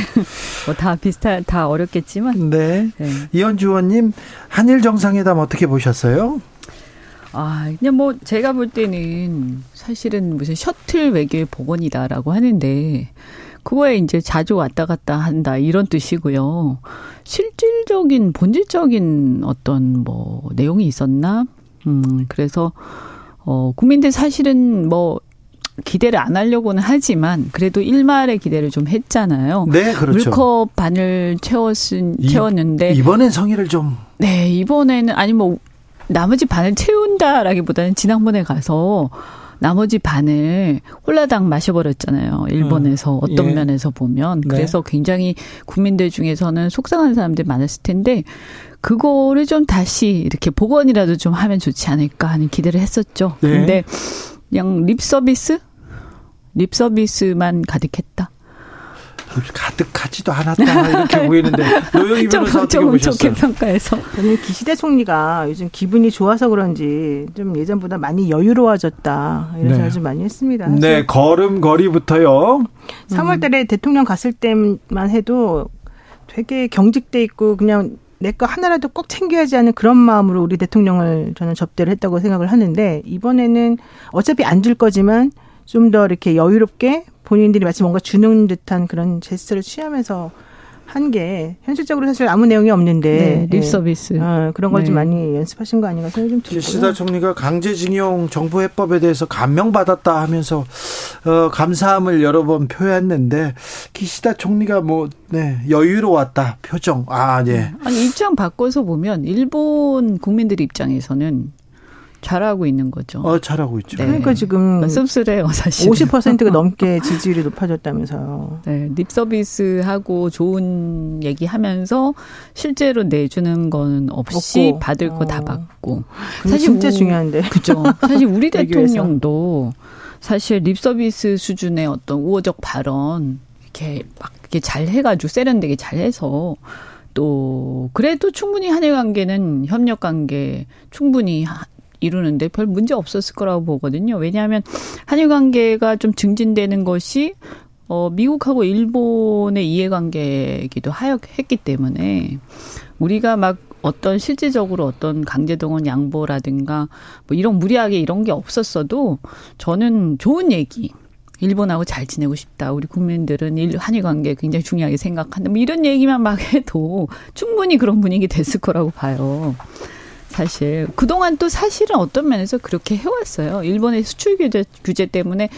뭐 다 비슷한, 다 어렵겠지만. 네. 네. 이현주 의원님, 한일 정상회담 어떻게 보셨어요? 아, 그냥 뭐 제가 볼 때는 사실은 무슨 셔틀 외교의 복원이다라고 하는데 그거에 이제 자주 왔다 갔다 한다 이런 뜻이고요. 실질적인 본질적인 어떤 뭐 내용이 있었나? 음, 그래서 어 국민들 사실은 뭐 기대를 안 하려고는 하지만 그래도 일말의 기대를 좀 했잖아요. 네, 그렇죠. 물컵 반을 채웠은 채웠는데 이번엔 성의를 좀 네, 이번에는 아니 뭐 나머지 반을 채운다라기보다는 지난번에 가서 나머지 반을 홀라당 마셔버렸잖아요. 일본에서 음. 어떤 예. 면에서 보면. 네. 그래서 굉장히 국민들 중에서는 속상한 사람들 많았을 텐데, 그거를 좀 다시 이렇게 복원이라도 좀 하면 좋지 않을까 하는 기대를 했었죠. 네. 근데 그냥 립 서비스? 립 서비스만 가득했다. 가득하지도 않았다 이렇게 보이는데 노영희 변호사 어떻게 조금 보셨어요? 좋게 평가해서. 저는 기시대 총리가 요즘 기분이 좋아서 그런지 좀 예전보다 많이 여유로워졌다 이런 네. 생각 좀 많이 했습니다. 네, 걸음걸이부터요. 3월달에 대통령 갔을 때만 해도 되게 경직돼 있고 그냥 내거 하나라도 꼭 챙겨야지 하는 그런 마음으로 우리 대통령을 저는 접대를 했다고 생각을 하는데 이번에는 어차피 안 줄 거지만 좀 더 이렇게 여유롭게 본인들이 마치 뭔가 주는 듯한 그런 제스처를 취하면서 한 게 현실적으로 사실 아무 내용이 없는데 네, 립 예. 서비스. 어, 그런 걸좀 네. 많이 연습하신 거 아닌가 생각이 좀 들고요. 기시다 총리가 강제징용 정부 해법에 대해서 감명받았다 하면서 어, 감사함을 여러 번 표했는데 기시다 총리가 뭐 네, 여유로웠다 표정 아 예. 아니 입장 바꿔서 보면 일본 국민들 입장에서는 잘하고 있는 거죠. 어 잘하고 있죠. 네. 그러니까 지금 씁쓸해요, 사실. 50%가 넘게 지지율이 높아졌다면서요. 네, 립 서비스하고 좋은 얘기하면서 실제로 내주는 건 없이 없고. 받을 거다 어. 받고. 그게 진짜 우- 중요한데. 그죠. 사실 우리. 대통령도 사실 립 서비스 수준의 어떤 우호적 발언 이렇게 막 이렇게 잘 해가지고 세련되게 잘 해서 또 그래도 충분히 한일 관계는 협력 관계 충분히 하- 이루는데 별 문제 없었을 거라고 보거든요. 왜냐하면 한일 관계가 좀 증진되는 것이 어, 미국하고 일본의 이해관계이기도 하였기 때문에 우리가 막 어떤 실질적으로 어떤 강제동원 양보라든가 뭐 이런 무리하게 이런 게 없었어도 저는 좋은 얘기. 일본하고 잘 지내고 싶다. 우리 국민들은 일, 한일 관계 굉장히 중요하게 생각한다. 뭐 이런 얘기만 막 해도 충분히 그런 분위기 됐을 거라고 봐요. 사실 그동안 또 사실은 어떤 면에서 그렇게 해왔어요. 일본의 수출 규제, 규제 때문에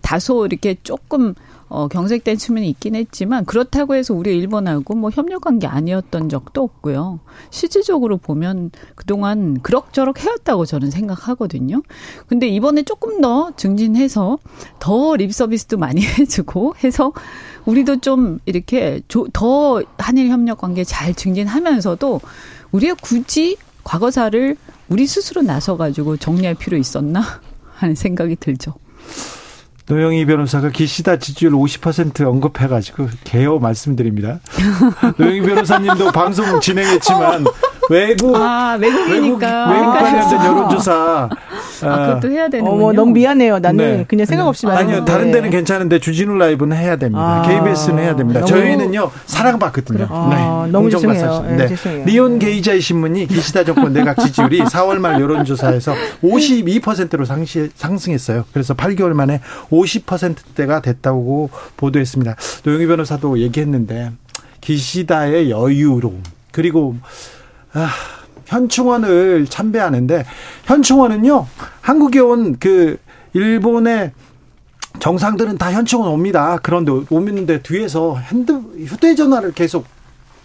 다소 이렇게 조금 어, 경색된 측면이 있긴 했지만 그렇다고 해서 우리 일본하고 뭐 협력 관계 아니었던 적도 없고요. 실질적으로 보면 그동안 그럭저럭 해왔다고 저는 생각하거든요. 근데 이번에 조금 더 증진해서 더 립 서비스도 많이 해주고 해서 우리도 좀 이렇게 조- 더 한일 협력 관계 잘 증진하면서도 우리가 굳이 과거사를 우리 스스로 나서가지고 정리할 필요 있었나 하는 생각이 들죠. 노영희 변호사가 기시다 지지율 50% 언급해가지고 개요 말씀드립니다. 노영희 변호사님도 방송 진행했지만 외국 아 외국 외국이니까 외국 관련된 헷갈렸어. 여론조사 아, 그것도 해야 되는군요. 어머 너무 미안해요. 나는 네. 그냥 생각 없이 말했는데. 아니요 다른 데는 괜찮은데 주진우 라이브는 해야 됩니다. 아, KBS는 해야 됩니다. 너무- 저희는요 사랑받거든요. 아, 너무 공정과 죄송해요. 사실. 네, 죄송해요. 리온 게이자의 신문이 기시다 정권 내각 지지율이 4월 말 여론조사에서 52%로 상시, 상승했어요. 그래서 8개월 만에 50%대가 됐다고 보도했습니다. 노영희 변호사도 얘기했는데 기시다의 여유로움 그리고 아, 현충원을 참배하는데 현충원은요 한국에 온 그 일본의 정상들은 다 현충원 옵니다. 그런데 오는데 뒤에서 핸드 휴대전화를 계속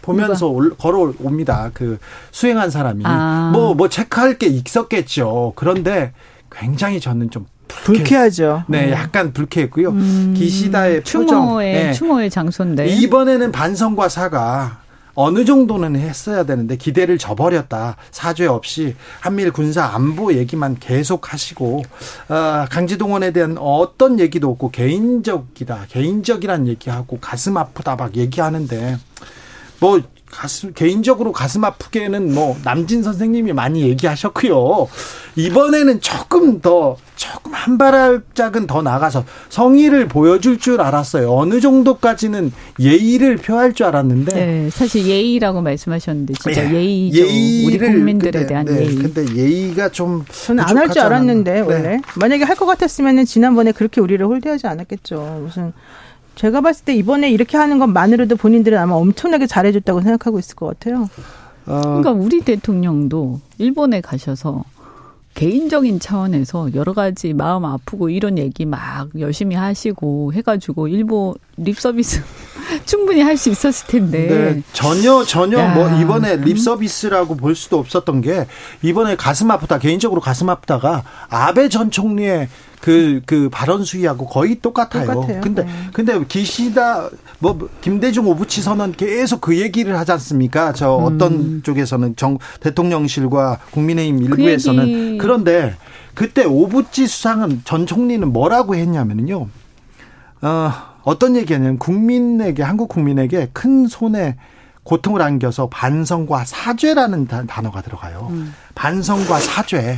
보면서 올- 걸어 옵니다. 그 수행한 사람이 아. 뭐뭐 체크할 게 있었겠죠. 그런데 굉장히 저는 좀 불쾌- 불쾌하죠. 네, 약간 불쾌했고요. 기시다의 표정. 추모의 네. 추모의 장소인데. 이번에는 반성과 사과 어느 정도는 했어야 되는데 기대를 저버렸다. 사죄 없이 한미일 군사 안보 얘기만 계속 하시고 어, 강제동원에 대한 어떤 얘기도 없고 개인적이다. 개인적이란 얘기하고 가슴 아프다 막 얘기하는데 뭐 가슴 개인적으로 가슴 아프게는 뭐 남진 선생님이 많이 얘기하셨고요. 이번에는 조금 더 조금 한 발짝은 더 나가서 성의를 보여줄 줄 알았어요. 어느 정도까지는 예의를 표할 줄 알았는데 네, 사실 예의라고 말씀하셨는데 진짜 예, 예의죠. 우리 예의를 국민들에 근데, 대한 네, 예의. 근데 예의가 좀 저는 안 할 줄 알았는데 않았나. 원래 네. 만약에 할 것 같았으면은 지난번에 그렇게 우리를 홀대하지 않았겠죠. 무슨 제가 봤을 때 이번에 이렇게 하는 것만으로도 본인들은 아마 엄청나게 잘해줬다고 생각하고 있을 것 같아요. 어, 그러니까 우리 대통령도 일본에 가셔서 개인적인 차원에서 여러 가지 마음 아프고 이런 얘기 막 열심히 하시고 해가지고 일본 립 서비스 충분히 할 수 있었을 텐데. 네, 전혀 전혀 야. 뭐 이번에 립 서비스라고 볼 수도 없었던 게 이번에 가슴 아프다 개인적으로 가슴 아프다가 아베 전 총리의 그, 그 발언 수위하고 거의 똑같아요. 똑같아요. 근데, 네. 근데 기시다, 뭐, 김대중 오부치 선언 계속 그 얘기를 하지 않습니까? 저 어떤 쪽에서는 정, 대통령실과 국민의힘 일부에서는. 그 그런데 그때 오부치 수상은 전 총리는 뭐라고 했냐면요. 어, 어떤 얘기냐면 국민에게 한국 국민에게 큰 손에 고통을 안겨서 반성과 사죄라는 단어가 들어가요. 음. 반성과 사죄.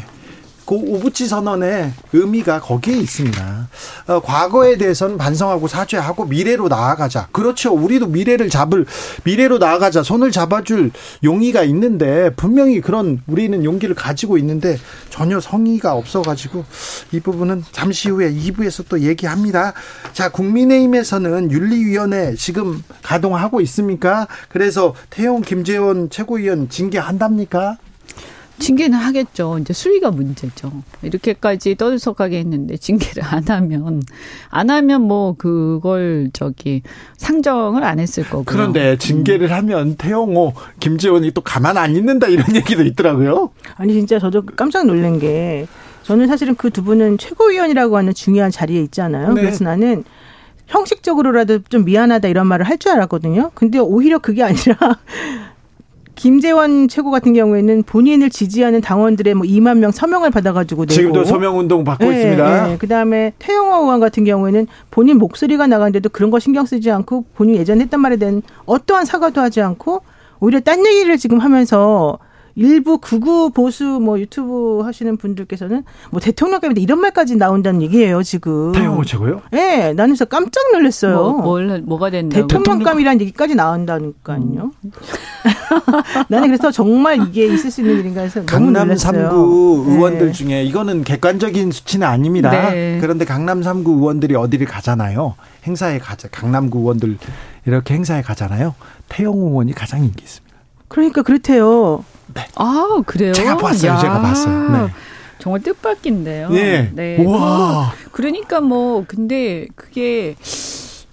그 오부치 선언의 의미가 거기에 있습니다. 어, 과거에 대해서는 반성하고 사죄하고 미래로 나아가자. 그렇죠. 우리도 미래를 잡을 미래로 나아가자. 손을 잡아줄 용의가 있는데 분명히 그런 우리는 용기를 가지고 있는데 전혀 성의가 없어가지고 이 부분은 잠시 후에 2부에서 또 얘기합니다. 자, 국민의힘에서는 윤리위원회 지금 가동하고 있습니까? 그래서 태용 김재원 최고위원 징계한답니까? 징계는 하겠죠. 이제 수위가 문제죠. 이렇게까지 떠들썩하게 했는데 징계를 안 하면 안 하면 뭐 그걸 저기 상정을 안 했을 거고. 그런데 징계를 음. 하면 태영호, 김재원이 또 가만 안 있는다 이런 얘기도 있더라고요. 아니 진짜 저도 깜짝 놀란 게 저는 사실은 그 두 분은 최고위원이라고 하는 중요한 자리에 있잖아요. 네. 그래서 나는 형식적으로라도 좀 미안하다 이런 말을 할 줄 알았거든요. 근데 오히려 그게 아니라 김재원 최고 같은 경우에는 본인을 지지하는 당원들의 뭐 2만 명 서명을 받아가지고 내고 지금도 서명 운동 받고 네, 있습니다. 네. 그다음에 태영호 의원 같은 경우에는 본인 목소리가 나가는데도 그런 거 신경 쓰지 않고 본인 예전에 했던 말에 대한 어떠한 사과도 하지 않고 오히려 딴 얘기를 지금 하면서 일부 극우 보수 뭐 유튜브 하시는 분들께서는 뭐 대통령감에 이런 말까지 나온다는 얘기예요 지금. 태영호 최고요? 네, 나는 진짜 깜짝 놀랐어요. 뭐, 뭘 뭐가 된다고? 대통령감이라는 얘기까지 나온다니까요. 음. 나는 그래서 정말 이게 있을 수 있는 일인가 해서 강남 놀랐어요. 3구 의원들 네. 중에 이거는 객관적인 수치는 아닙니다. 네. 그런데 강남 3구 의원들이 어디를 가잖아요. 행사에 가자. 강남구 의원들 이렇게 행사에 가잖아요. 태영호 의원이 가장 인기 있습니다. 그러니까 그렇대요. 네. 아, 그래요? 제가 봤어요. 야. 제가 봤어요. 네. 정말 뜻밖인데요. 네. 네. 와. 그러니까 뭐 근데 그게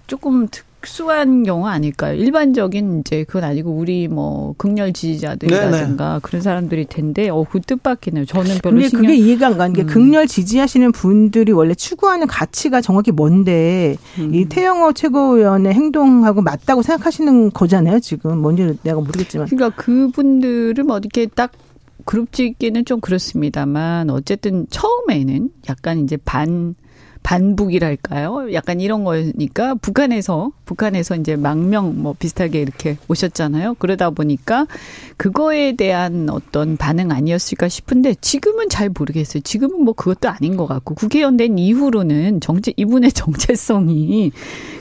조금 특 특수한 경우 아닐까요? 일반적인 이제 그건 아니고 우리 뭐 극렬 지지자들이라든가 네네. 그런 사람들이 텐데 어그 뜻밖이네요. 저는 별로 근데 그게 이해가 안 가는 게 음. 극렬 지지하시는 분들이 원래 추구하는 가치가 정확히 뭔데 음. 이 태영호 최고위원의 행동하고 맞다고 생각하시는 거잖아요. 지금 뭔지 내가 모르겠지만. 그러니까 그분들을 뭐 이렇게 딱 그룹 짓기는 좀 그렇습니다만 어쨌든 처음에는 약간 이제 반 반북이랄까요? 약간 이런 거니까 북한에서 북한에서 이제 망명 뭐 비슷하게 이렇게 오셨잖아요. 그러다 보니까 그거에 대한 어떤 반응 아니었을까 싶은데 지금은 잘 모르겠어요. 지금은 뭐 그것도 아닌 것 같고 국회의원 된 이후로는 정체 이분의 정체성이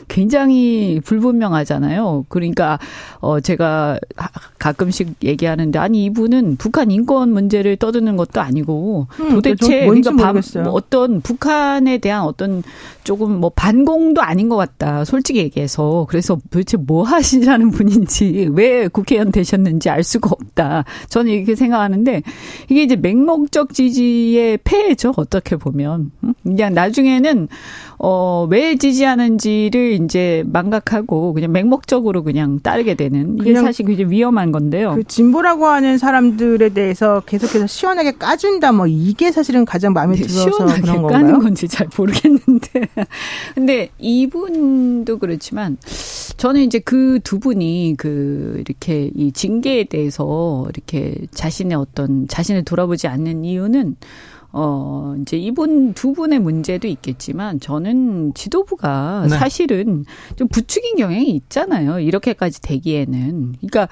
굉장히 불분명하잖아요. 그러니까 어 제가 가끔씩 얘기하는데 아니 이분은 북한 인권 문제를 떠드는 것도 아니고 음, 도대체 그러니까 반, 뭐 어떤 북한에 대한 어떤 조금 뭐 반공도 아닌 것 같다. 솔직히 얘기해서 그래서 도대체 뭐 하시라는 분인지 왜 국회의원 되셨는지 알 수가 없다. 저는 이렇게 생각하는데 이게 이제 맹목적 지지의 폐해죠. 어떻게 보면 그냥 나중에는 어 왜 지지하는지를 이제 망각하고 그냥 맹목적으로 그냥 따르게 되는 이게 사실 굉장히 위험한 건데요. 그 진보라고 하는 사람들에 대해서 계속해서 시원하게 까준다 뭐 이게 사실은 가장 마음에 네, 들어서 시원하게 그런 건가요? 까는 건지 잘 모르겠는데. 근데 이분도 그렇지만 저는 이제 그 두 분이 그 이렇게 이 징계에 대해서 이렇게 자신의 어떤 자신을 돌아보지 않는 이유는 어, 이제 이분 두 분의 문제도 있겠지만 저는 지도부가 네. 사실은 좀 부추긴 경향이 있잖아요. 이렇게까지 되기에는. 그러니까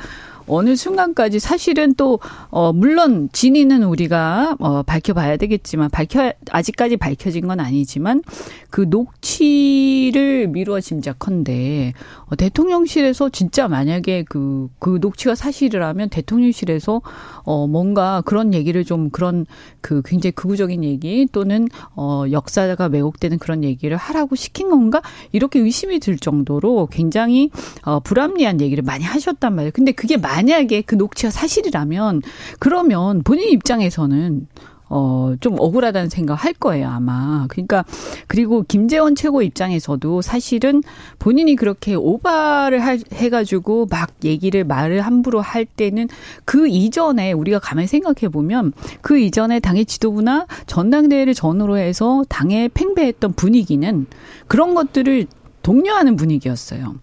어느 순간까지 사실은 또, 어, 물론 진위는 우리가, 어, 밝혀봐야 되겠지만, 밝혀, 아직까지 밝혀진 건 아니지만, 그 녹취를 미루어 짐작컨대, 어, 대통령실에서 진짜 만약에 그, 그 녹취가 사실이라면 대통령실에서, 어, 뭔가 그런 얘기를 좀 그런 그 굉장히 극우적인 얘기 또는, 어, 역사가 왜곡되는 그런 얘기를 하라고 시킨 건가? 이렇게 의심이 들 정도로 굉장히, 어, 불합리한 얘기를 많이 하셨단 말이에요. 근데 그게 만약에 그 녹취가 사실이라면 그러면 본인 입장에서는 어, 좀 억울하다는 생각 할 거예요, 아마. 그러니까, 그리고 김재원 최고 입장에서도 사실은 본인이 그렇게 오바를 할, 해가지고 막 얘기를 말을 함부로 할 때는 그 이전에 우리가 가만히 생각해 보면 그 이전에 당의 지도부나 전당대회를 전후로 해서 당에 팽배했던 분위기는 그런 것들을 독려하는 분위기였어요.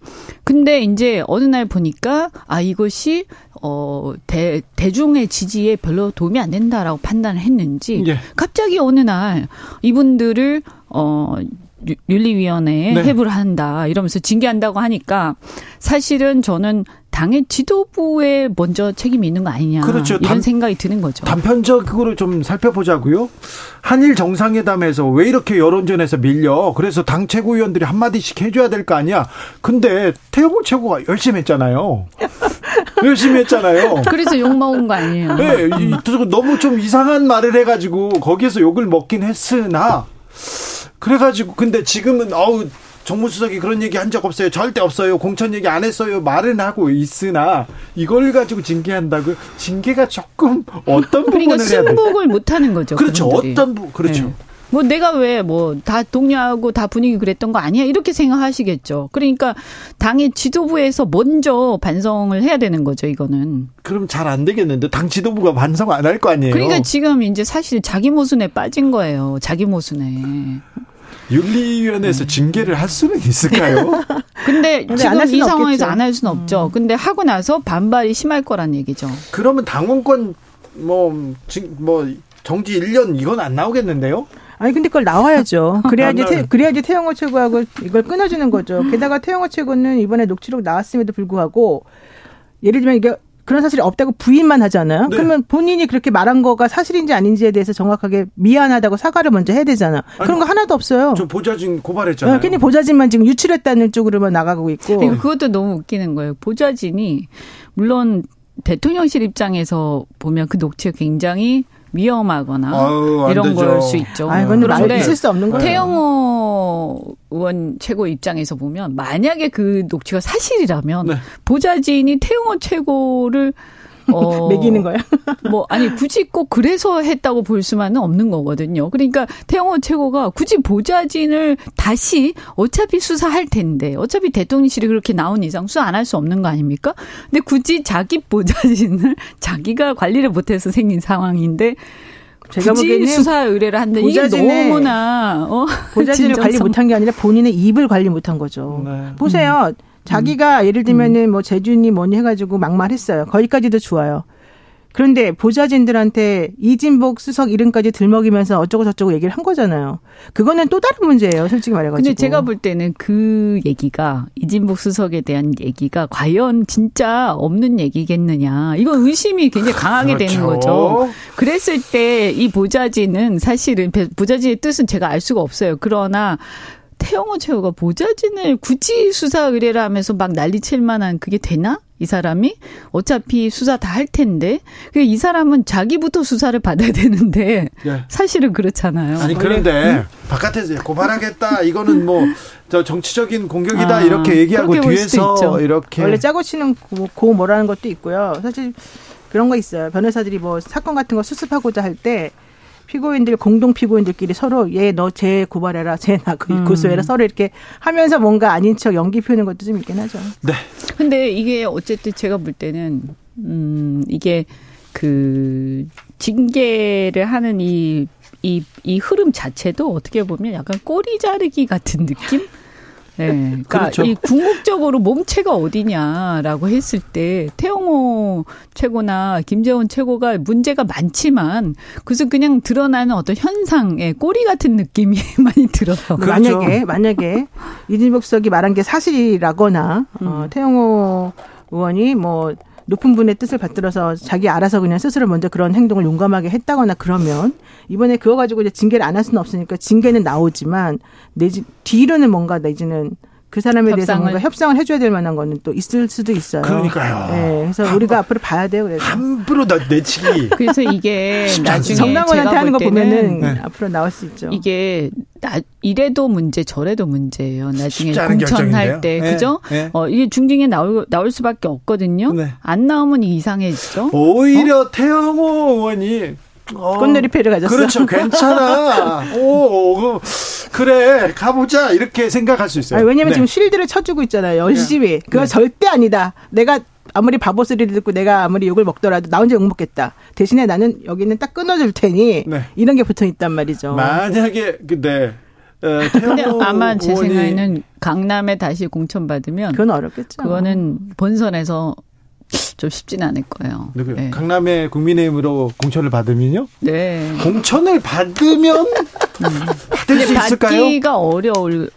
근데 이제 어느 날 보니까 아 이것이 어 대, 대중의 지지에 별로 도움이 안 된다라고 판단을 했는지 예. 갑자기 어느 날 이분들을 어 윤리위원회에 네. 해부를 한다 이러면서 징계한다고 하니까 사실은 저는 당의 지도부에 먼저 책임이 있는 거 아니냐 그렇죠. 이런 단- 생각이 드는 거죠. 단편적으로 좀 살펴보자고요. 한일 정상회담에서 왜 이렇게 여론전에서 밀려? 그래서 당 최고위원들이 한 마디씩 해줘야 될 거 아니야? 근데 태영호 최고가 열심히 했잖아요. 열심히 했잖아요. 그래서 욕 먹은 거 아니에요. 네, 이- 너무 좀 이상한 말을 해가지고 거기에서 욕을 먹긴 했으나 그래가지고 근데 지금은 어우 정무수석이 그런 얘기 한 적 없어요. 절대 없어요. 공천 얘기 안 했어요. 말은 하고 있으나 이걸 가지고 징계한다고 징계가 조금 어떤 그러니까 부분을 해야 돼? 승복을 못 하는 거죠. 그렇죠. 그분들이. 어떤 부 그렇죠. 네. 뭐 내가 왜 뭐 다 동료하고 다 분위기 그랬던 거 아니야 이렇게 생각하시겠죠. 그러니까 당의 지도부에서 먼저 반성을 해야 되는 거죠. 이거는. 그럼 잘 안 되겠는데 당 지도부가 반성 안 할 거 아니에요. 그러니까 지금 이제 사실 자기 모순에 빠진 거예요. 자기 모순에. 윤리위원회에서 징계를 할 수는 있을까요? 근데, 근데 지금 안할 이 수는 상황에서 없겠죠. 안할 수는 없죠. 근데 하고 나서 반발이 심할 거란 얘기죠. 그러면 당원권 뭐, 징- 뭐 정지 1년 이건 안 나오겠는데요? 아니 근데 그걸 나와야죠. 그래야지 안 태. 그래야지 태영호 최고하고 이걸 끊어주는 거죠. 게다가 태영호 최고는 이번에 녹취록 나왔음에도 불구하고 예를 들면 이게 그런 사실이 없다고 부인만 하잖아요. 네. 그러면 본인이 그렇게 말한 거가 사실인지 아닌지에 대해서 정확하게 미안하다고 사과를 먼저 해야 되잖아. 그런 거 하나도 없어요. 저 보좌진 고발했잖아요. 어, 괜히 보좌진만 지금 유출했다는 쪽으로만 나가고 있고. 그것도 너무 웃기는 거예요. 보좌진이 물론 대통령실 입장에서 보면 그 녹취가 굉장히 위험하거나 아유, 안 이런. 걸 수 있죠. 아, 말 그런데 있을 수 없는 거예요. 태영호 의원 최고 입장에서 보면 만약에 그 녹취가 사실이라면 네. 보좌진이 태영호 최고를 어, 매기는 거야. 뭐 아니 굳이 꼭 그래서 했다고 볼 수만은 없는 거거든요. 그러니까 태영호 최고가 굳이 보좌진을 다시 어차피 수사할 텐데 어차피 대통령실이 그렇게 나온 이상 수사 안 할 수 없는 거 아닙니까? 근데 굳이 자기 보좌진을 자기가 관리를 못해서 생긴 상황인데 제가 굳이 보기에는 수사 의뢰를 한다 이게 너무나 어 보좌진을 관리. 못한 게 아니라 본인의 입을 관리 못한 거죠. 네. 보세요. 자기가 예를 들면은 뭐 재준이 뭐니 해가지고 막말했어요. 거기까지도 좋아요. 그런데 보좌진들한테 이진복 수석 이름까지 들먹이면서 어쩌고 저쩌고 얘기를 한 거잖아요. 그거는 또 다른 문제예요. 솔직히 말해가지고. 근데 제가 볼 때는 그 얘기가 이진복 수석에 대한 얘기가 과연 진짜 없는 얘기겠느냐. 이건 의심이 굉장히 강하게 되는 그렇죠. 거죠. 그랬을 때 이 보좌진은 사실은 보좌진의 뜻은 제가 알 수가 없어요. 그러나 태영호 최고가 보좌진을 굳이 수사 의뢰를 하면서 막 난리칠 만한 그게 되나? 이 사람이 어차피 수사 다 할 텐데 그이 사람은 자기부터 수사를 받아야 되는데 예. 사실은 그렇잖아요. 아니 그런데 바깥에서 고발하겠다 이거는 뭐 저 정치적인 공격이다 아, 이렇게 얘기하고 뒤에서 있죠. 이렇게 원래 짜고 치는 고, 고 뭐라는 것도 있고요. 사실 그런 거 있어요. 변호사들이 뭐 사건 같은 거 수습하고자 할때 피고인들 공동 피고인들끼리 서로 얘 너 쟤 고발해라 쟤나 음. 고소해라 서로 이렇게 하면서 뭔가 아닌 척 연기 펴는 것도 좀 있긴 하죠. 네. 근데 이게 어쨌든 제가 볼 때는 음 이게 그 징계를 하는 이 이, 이 흐름 자체도 어떻게 보면 약간 꼬리 자르기 같은 느낌? 네. 그러니까 그렇죠. 이 궁극적으로 몸체가 어디냐라고 했을 때 태영호 최고나 김재원 최고가 문제가 많지만 그래서 그냥 드러나는 어떤 현상의 꼬리 같은 느낌이 많이 들어요. 그렇죠. 만약에 만약에 이진복 수석이 말한 게 사실이라거나 음. 어, 태영호 의원이 뭐 높은 분의 뜻을 받들어서 자기 알아서 그냥 스스로 먼저 그런 행동을 용감하게 했다거나 그러면 이번에 그거 가지고 이제 징계를 안 할 수는 없으니까 징계는 나오지만 내지 뒤로는 뭔가 내지는 그 사람에 대해서 협상을. 뭔가 협상을 해줘야 될 만한 거는 또 있을 수도 있어요. 그러니까요. 네, 그래서 우리가 앞으로 봐야 돼요. 그래서 함부로 나 내치기 그래서 이게 나중에 정당원한테 하는 거 보면은 네. 앞으로 나올 수 있죠. 이게 나, 이래도 문제 저래도 문제예요. 나중에 공천할 때 결정인데요. 그죠? 네, 네. 어 이게 중징에 나올 나올 수밖에 없거든요. 네. 안 나오면 이상해지죠. 오히려 태영호 의원이 어, 꽃놀이패를 가졌어. 그렇죠 괜찮아 오, 오, 그래 가보자 이렇게 생각할 수 있어요 아니, 왜냐면 네. 지금 쉴드를 쳐주고 있잖아요. 열심히. 그거 네. 절대 아니다. 내가 아무리 바보 소리를 듣고 내가 아무리 욕을 먹더라도 나 혼자 욕 먹겠다. 대신에 나는 여기는 딱 끊어줄 테니 네. 이런 게 붙어 있단 말이죠. 만약에 근데 어, 근데 태영호 아마 제 생각에는 강남에 다시 공천 받으면 그건 어렵겠죠. 그거는 본선에서 좀 쉽진 않을 거예요. 누구요? 네. 강남의 국민의힘으로 공천을 받으면요 네. 공천을 받으면 받을 수 있을까요? 받기가 어려울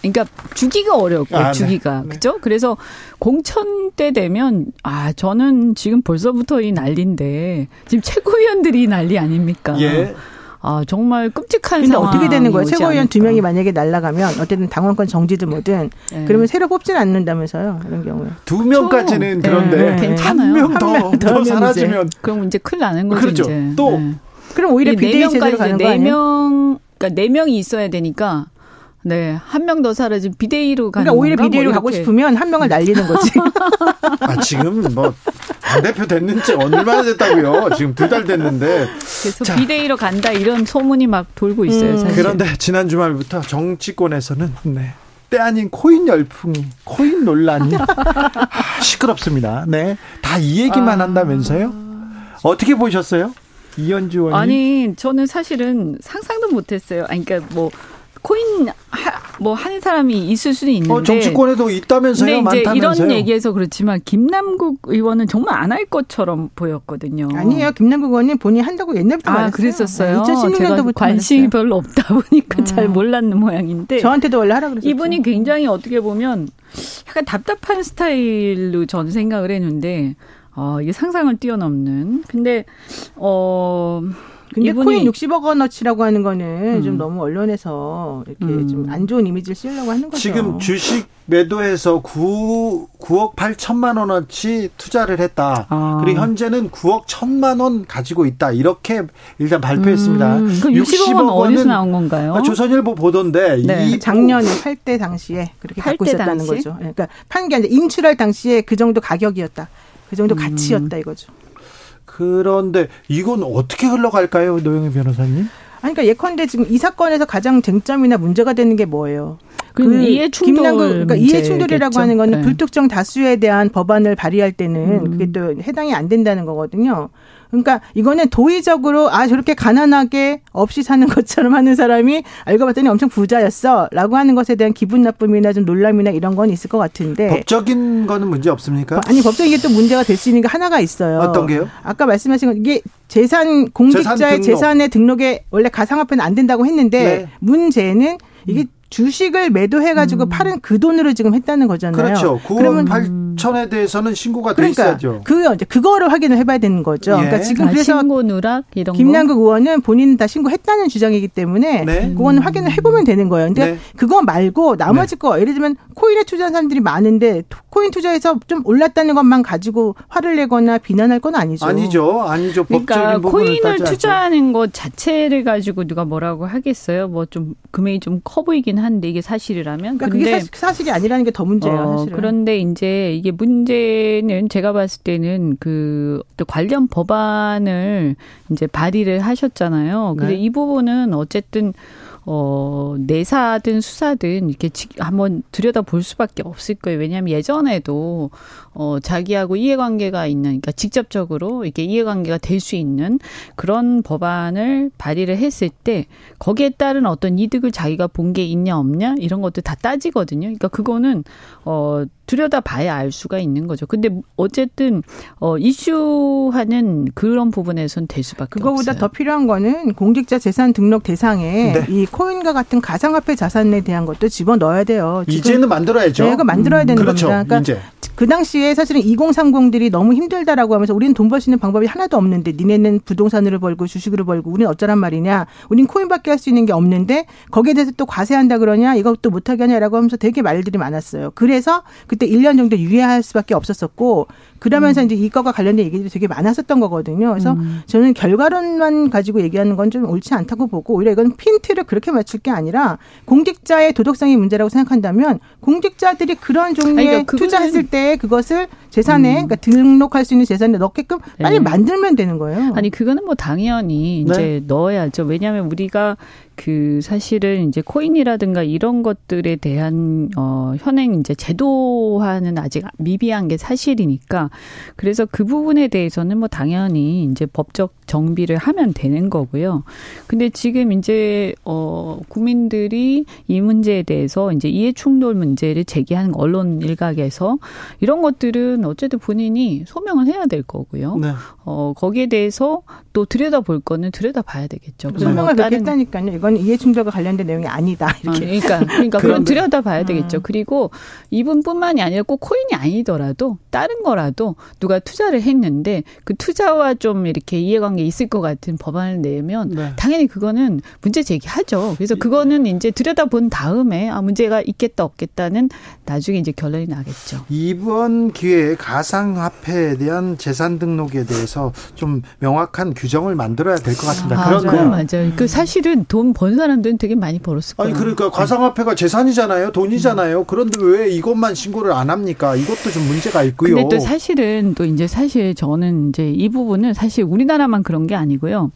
그러니까 주기가 어렵고 아, 네. 주기가 네. 그죠? 그래서 공천 때 되면 아 저는 지금 벌써부터 이 난리인데 지금 최고위원들이 난리 아닙니까? 예. 아 정말 끔찍한 근데 어떻게 되는 거예요? 최고위원 두. 명이 만약에 날라가면 어쨌든 당원권 정지든 뭐든 네. 그러면 새로 뽑질 않는다면서요. 이런 경우에. 두 명까지는 네, 그런데 괜찮아요. 한명한더 사라지면 그럼 이제 큰일 나는 거죠. 그렇죠. 이제. 또 네. 그럼 오히려 이 비대위 제대로 가는 거네 아니에요? 명, 그러니까 네 명이 있어야 되니까 네 한 명 더 사라지면 비대위로 가는 그러니까 오히려 건가? 비대위로 뭐 가고. 싶으면 한 명을 날리는 거지. 아 지금 뭐 당대표 됐는지 얼마나 됐다고요? 지금 두 달 됐는데 그래서 자. 비대위로 간다 이런 소문이 막 돌고 있어요. 음. 사실. 그런데 지난 주말부터 정치권에서는 네. 때 아닌 코인 열풍이 코인 논란이 아, 시끄럽습니다. 네. 다 이 얘기만 아. 한다면서요? 어떻게 보셨어요? 이현주 의원님. 아니 저는 사실은 상상도 못 했어요. 아니 그러니까 뭐 코인 뭐 하는 사람이 있을 수는 있는데. 어, 정치권에도 있다면서요? 근데 이제 많다면서요? 이런 얘기해서 그렇지만 김남국 의원은 정말 안 할 것처럼 보였거든요. 아니에요. 김남국 의원님 본인이 한다고 옛날부터 아, 말했어요. 그랬었어요. 2016년도부터 제가 관심이 별로 없다 보니까 잘 몰랐는 모양인데. 저한테도 원래 하라 그랬어요. 이분이 굉장히 어떻게 보면 약간 답답한 스타일로 저는 생각을 했는데, 어, 이게 상상을 뛰어넘는. 근데, 어, 근데 이분이- 코인 60억 원어치라고 하는 거는 음. 좀 너무 언론에서 이렇게 음. 좀안 좋은 이미지를 씌우려고 하는 거죠. 지금 주식 매도해서 9, 9억 8천만 원어치 투자를 했다. 아. 그리고 현재는 9억 1천만 원 가지고 있다. 이렇게 일단 발표했습니다. 음, 그럼 60억 원 어디서 나온 건가요? 아, 조선일보 보던데 네. 이 작년에 팔 때 당시에 그렇게 팔 갖고 때 있었다는 당시? 거죠. 그러니까 판게 아니라 인출할 당시에 그 정도 가격이었다. 그 정도 가치였다 이거죠. 그런데 이건 어떻게 흘러갈까요, 노영희 변호사님? 아니, 그러니까 예컨대 지금 이 사건에서 가장 쟁점이나 문제가 되는 게 뭐예요? 그 이해 충돌 김남국 그러니까 이해 충돌이라고. 하는 거는 네. 불특정 다수에 대한 법안을 발의할 때는 음. 그게 또 해당이 안 된다는 거거든요. 그러니까 이거는 도의적으로 아 저렇게 가난하게 없이 사는 것처럼 하는 사람이 알고 봤더니 엄청 부자였어라고 하는 것에 대한 기분 나쁨이나 좀 놀람이나 이런 건 있을 것 같은데 법적인 거는 문제 없습니까? 아니 법적인 게 또 문제가 될 수 있는 게 하나가 있어요. 어떤 게요? 아까 말씀하신 건 이게 재산 공직자의 재산 등록. 재산의 등록에 원래 가상화폐는 안 된다고 했는데 네. 문제는 이게 주식을 매도해 가지고 팔은 그 돈으로 지금 했다는 거잖아요. 그렇죠. 9억 그러면 8천에 대해서는 신고가 돼 그러니까 있어야죠. 그 이제 그거를 확인을 해봐야 되는 거죠. 예. 그러니까 지금 아, 그래서 신고 누락 이런 김남국 의원은 본인 다 신고했다는 주장이기 때문에 네. 그거는 확인을 해보면 되는 거예요. 근데 네. 그거 말고 나머지 거 예를 들면 코인에 투자한 사람들이 많은데 코인 투자해서 좀 올랐다는 것만 가지고 화를 내거나 비난할 건 아니죠. 아니죠. 아니죠. 그러니까 코인을. 투자하는 것 자체를 가지고 누가 뭐라고 하겠어요? 뭐 좀 금액이 좀 커 보이긴 한데 이게 사실이라면. 그러니까 근데 그게 사실, 사실 이 아니라는 게 더 문제예요. 어, 사실은. 그런데 이제 이게 문제는 제가 봤을 때는 그 관련 법안을 이제 발의를 하셨잖아요. 근데 네. 이 부분은 어쨌든 어, 내사든 수사든 이렇게 지- 한번 들여다 볼 수밖에 없을 거예요. 왜냐하면 예전에도 어, 자기하고 이해관계가 있는, 그러니까 직접적으로 이렇게 이해관계가 될 수 있는 그런 법안을 발의를 했을 때 거기에 따른 어떤 이득을 자기가 본 게 있냐 없냐 이런 것들 다 따지거든요. 그러니까 그거는 어, 들여다 봐야 알 수가 있는 거죠. 근데 어쨌든 어, 이슈하는 그런 부분에선 될 수밖에 그거보다 없어요. 더 필요한 거는 공직자 재산 등록 대상에 네. 이 코인과 같은 가상화폐 자산에 대한 것도 집어 넣어야 돼요. 이제는 만들어야죠. 네, 그거 만들어야 되는 그렇죠. 겁니다. 그러니까 이제. 그 당시에 사실은 2030들이 너무 힘들다라고 하면서 우리는 돈 벌 수 있는 방법이 하나도 없는데 니네는 부동산으로 벌고 주식으로 벌고 우리는 어쩌란 말이냐. 우린 코인밖에 할 수 있는 게 없는데 거기에 대해서 또 과세한다 그러냐. 이것도 못하게 하냐라고 하면서 되게 말들이 많았어요. 그래서 그때 1년 정도 유예할 수밖에 없었었고 그러면서 음. 이제 이거가 관련된 얘기들이 되게 많았었던 거거든요. 그래서 음. 저는 결과론만 가지고 얘기하는 건 좀 옳지 않다고 보고 오히려 이건 핀트를 그렇게 맞출 게 아니라 공직자의 도덕성이 문제라고 생각한다면 공직자들이 그런 종류의 아니, 그러니까 투자했을 때 그것을 재산에 그러니까 등록할 수 있는 재산에 넣게끔 빨리 네. 만들면 되는 거예요. 아니 그거는 뭐 당연히 네. 이제 넣어야죠. 왜냐하면 우리가 그 사실은 이제 코인이라든가 이런 것들에 대한 어 현행 이제 제도화는 아직 미비한 게 사실이니까 그래서 그 부분에 대해서는 뭐 당연히 이제 법적 정비를 하면 되는 거고요. 근데 지금 이제 어 국민들이 이 문제에 대해서 이제 이해 충돌 문제를 제기하는 언론 일각에서 이런 것들은 어쨌든 본인이 소명을 해야 될 거고요. 네. 어, 거기에 대해서 또 들여다볼 거는 들여다봐야 되겠죠. 뭐 그렇게 다른- 했다니까요. 이거는 이건 이해충돌과 관련된 내용이 아니다. 이렇게. 어, 그러니까 그러니까 그건 들여다 봐야 되겠죠. 음. 그리고 이분뿐만이 아니라 꼭 코인이 아니더라도 다른 거라도 누가 투자를 했는데 그 투자와 좀 이렇게 이해관계 있을 것 같은 법안을 내면 네. 당연히 그거는 문제 제기하죠. 그래서 그거는 이제 들여다 본 다음에 아 문제가 있겠다 없겠다는 나중에 이제 결론이 나겠죠. 이번 기회에 가상화폐에 대한 재산 등록에 대해서 좀 명확한 규정을 만들어야 될 것 같습니다. 아, 그건 그런데 맞아요. 그 사실은 돈번 사람들은 되게 많이 벌었을 거예요. 아니 그러니까 가상화폐가 재산이잖아요, 돈이잖아요. 그런데 왜 이것만 신고를 안 합니까? 이것도 좀 문제가 있고요. 근데 또 사실은 또 이제 사실 저는 이제 이 부분은 사실 우리나라만 그런 게 아니고요.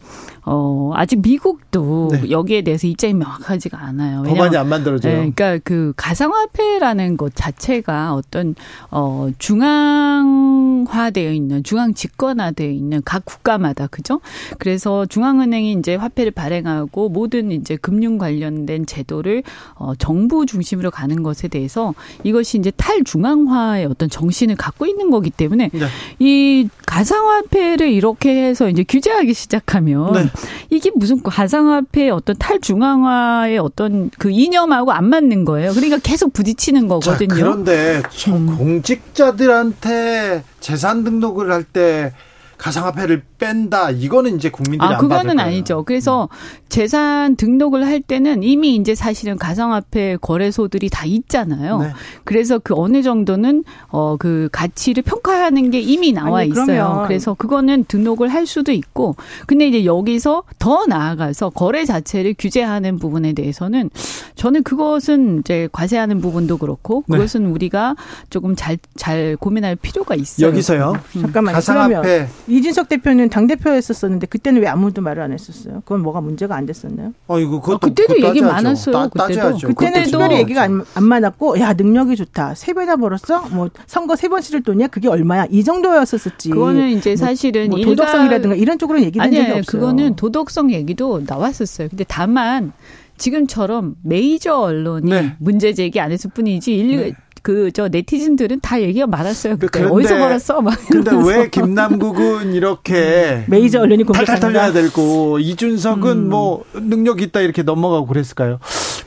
어, 아직 미국도 네. 여기에 대해서 입장이 명확하지가 않아요. 법안이 안 만들어져요. 네, 그러니까 그 가상화폐라는 것 자체가 어떤 어 중앙화되어 있는 중앙 집권화되어 있는 각 국가마다 그죠? 그래서 중앙은행이 이제 화폐를 발행하고 모든 이제 금융 관련된 제도를 어 정부 중심으로 가는 것에 대해서 이것이 이제 탈중앙화의 어떤 정신을 갖고 있는 거기 때문에 네. 이 가상화폐를 이렇게 해서 이제 규제하기 시작하면 네. 이게 무슨 가상화폐의 어떤 탈중앙화의 어떤 그 이념하고 안 맞는 거예요. 그러니까 계속 부딪히는 자, 거거든요. 음. 그런데 저 공직자들한테 재산 등록을 할 때 가상화폐를 뺀다. 이거는 이제 국민들이 아, 그거는 거예요. 아니죠. 그래서 재산 등록을 할 때는 이미 이제 사실은 가상화폐 거래소들이 다 있잖아요. 네. 그래서 그 어느 정도는 어 그 가치를 평가하는 게 이미 나와 아니, 있어요. 그러면- 그래서 그거는 등록을 할 수도 있고 근데 이제 여기서 더 나아가서 거래 자체를 규제하는 부분에 대해서는 저는 그것은 이제 과세하는 부분도 그렇고 네. 그것은 우리가 조금 잘잘 고민할 필요가 있어요. 여기서요. 잠깐만요. 그러면 가상화폐. 이진석 대표는 당 대표였었었는데 그때는 왜 아무도 말을 안 했었어요? 그건 뭐가 문제가 안 됐었나요? 어 이거 그것도 아, 그때도 그거 얘기 따져야죠. 많았어요, 따, 그때도. 따져야죠. 그때는 특별히. 얘기가 안, 안 많았고 야 능력이 좋다 세 배나 벌었어 뭐 선거 세 번 치를 돈이야 그게 얼마야 이 정도였었었지 그거는 이제 사실은 뭐 도덕성이라든가 이런 쪽으로는 얘기된 적이 아니에요. 없어요. 그거는 도덕성 얘기도 나왔었어요. 근데 다만 지금처럼 메이저 언론이 네. 문제 제기 안 했을 뿐이지 일 그 저 네티즌들은 다 얘기가 많았어요. 그때 그런데- 어디서 벌었어? 막 근데 이러면서. 왜 김남국은 이렇게 메이저 언론이 탈탈 털려야 되고 이준석은 음. 뭐 능력 있다 이렇게 넘어가고 그랬을까요?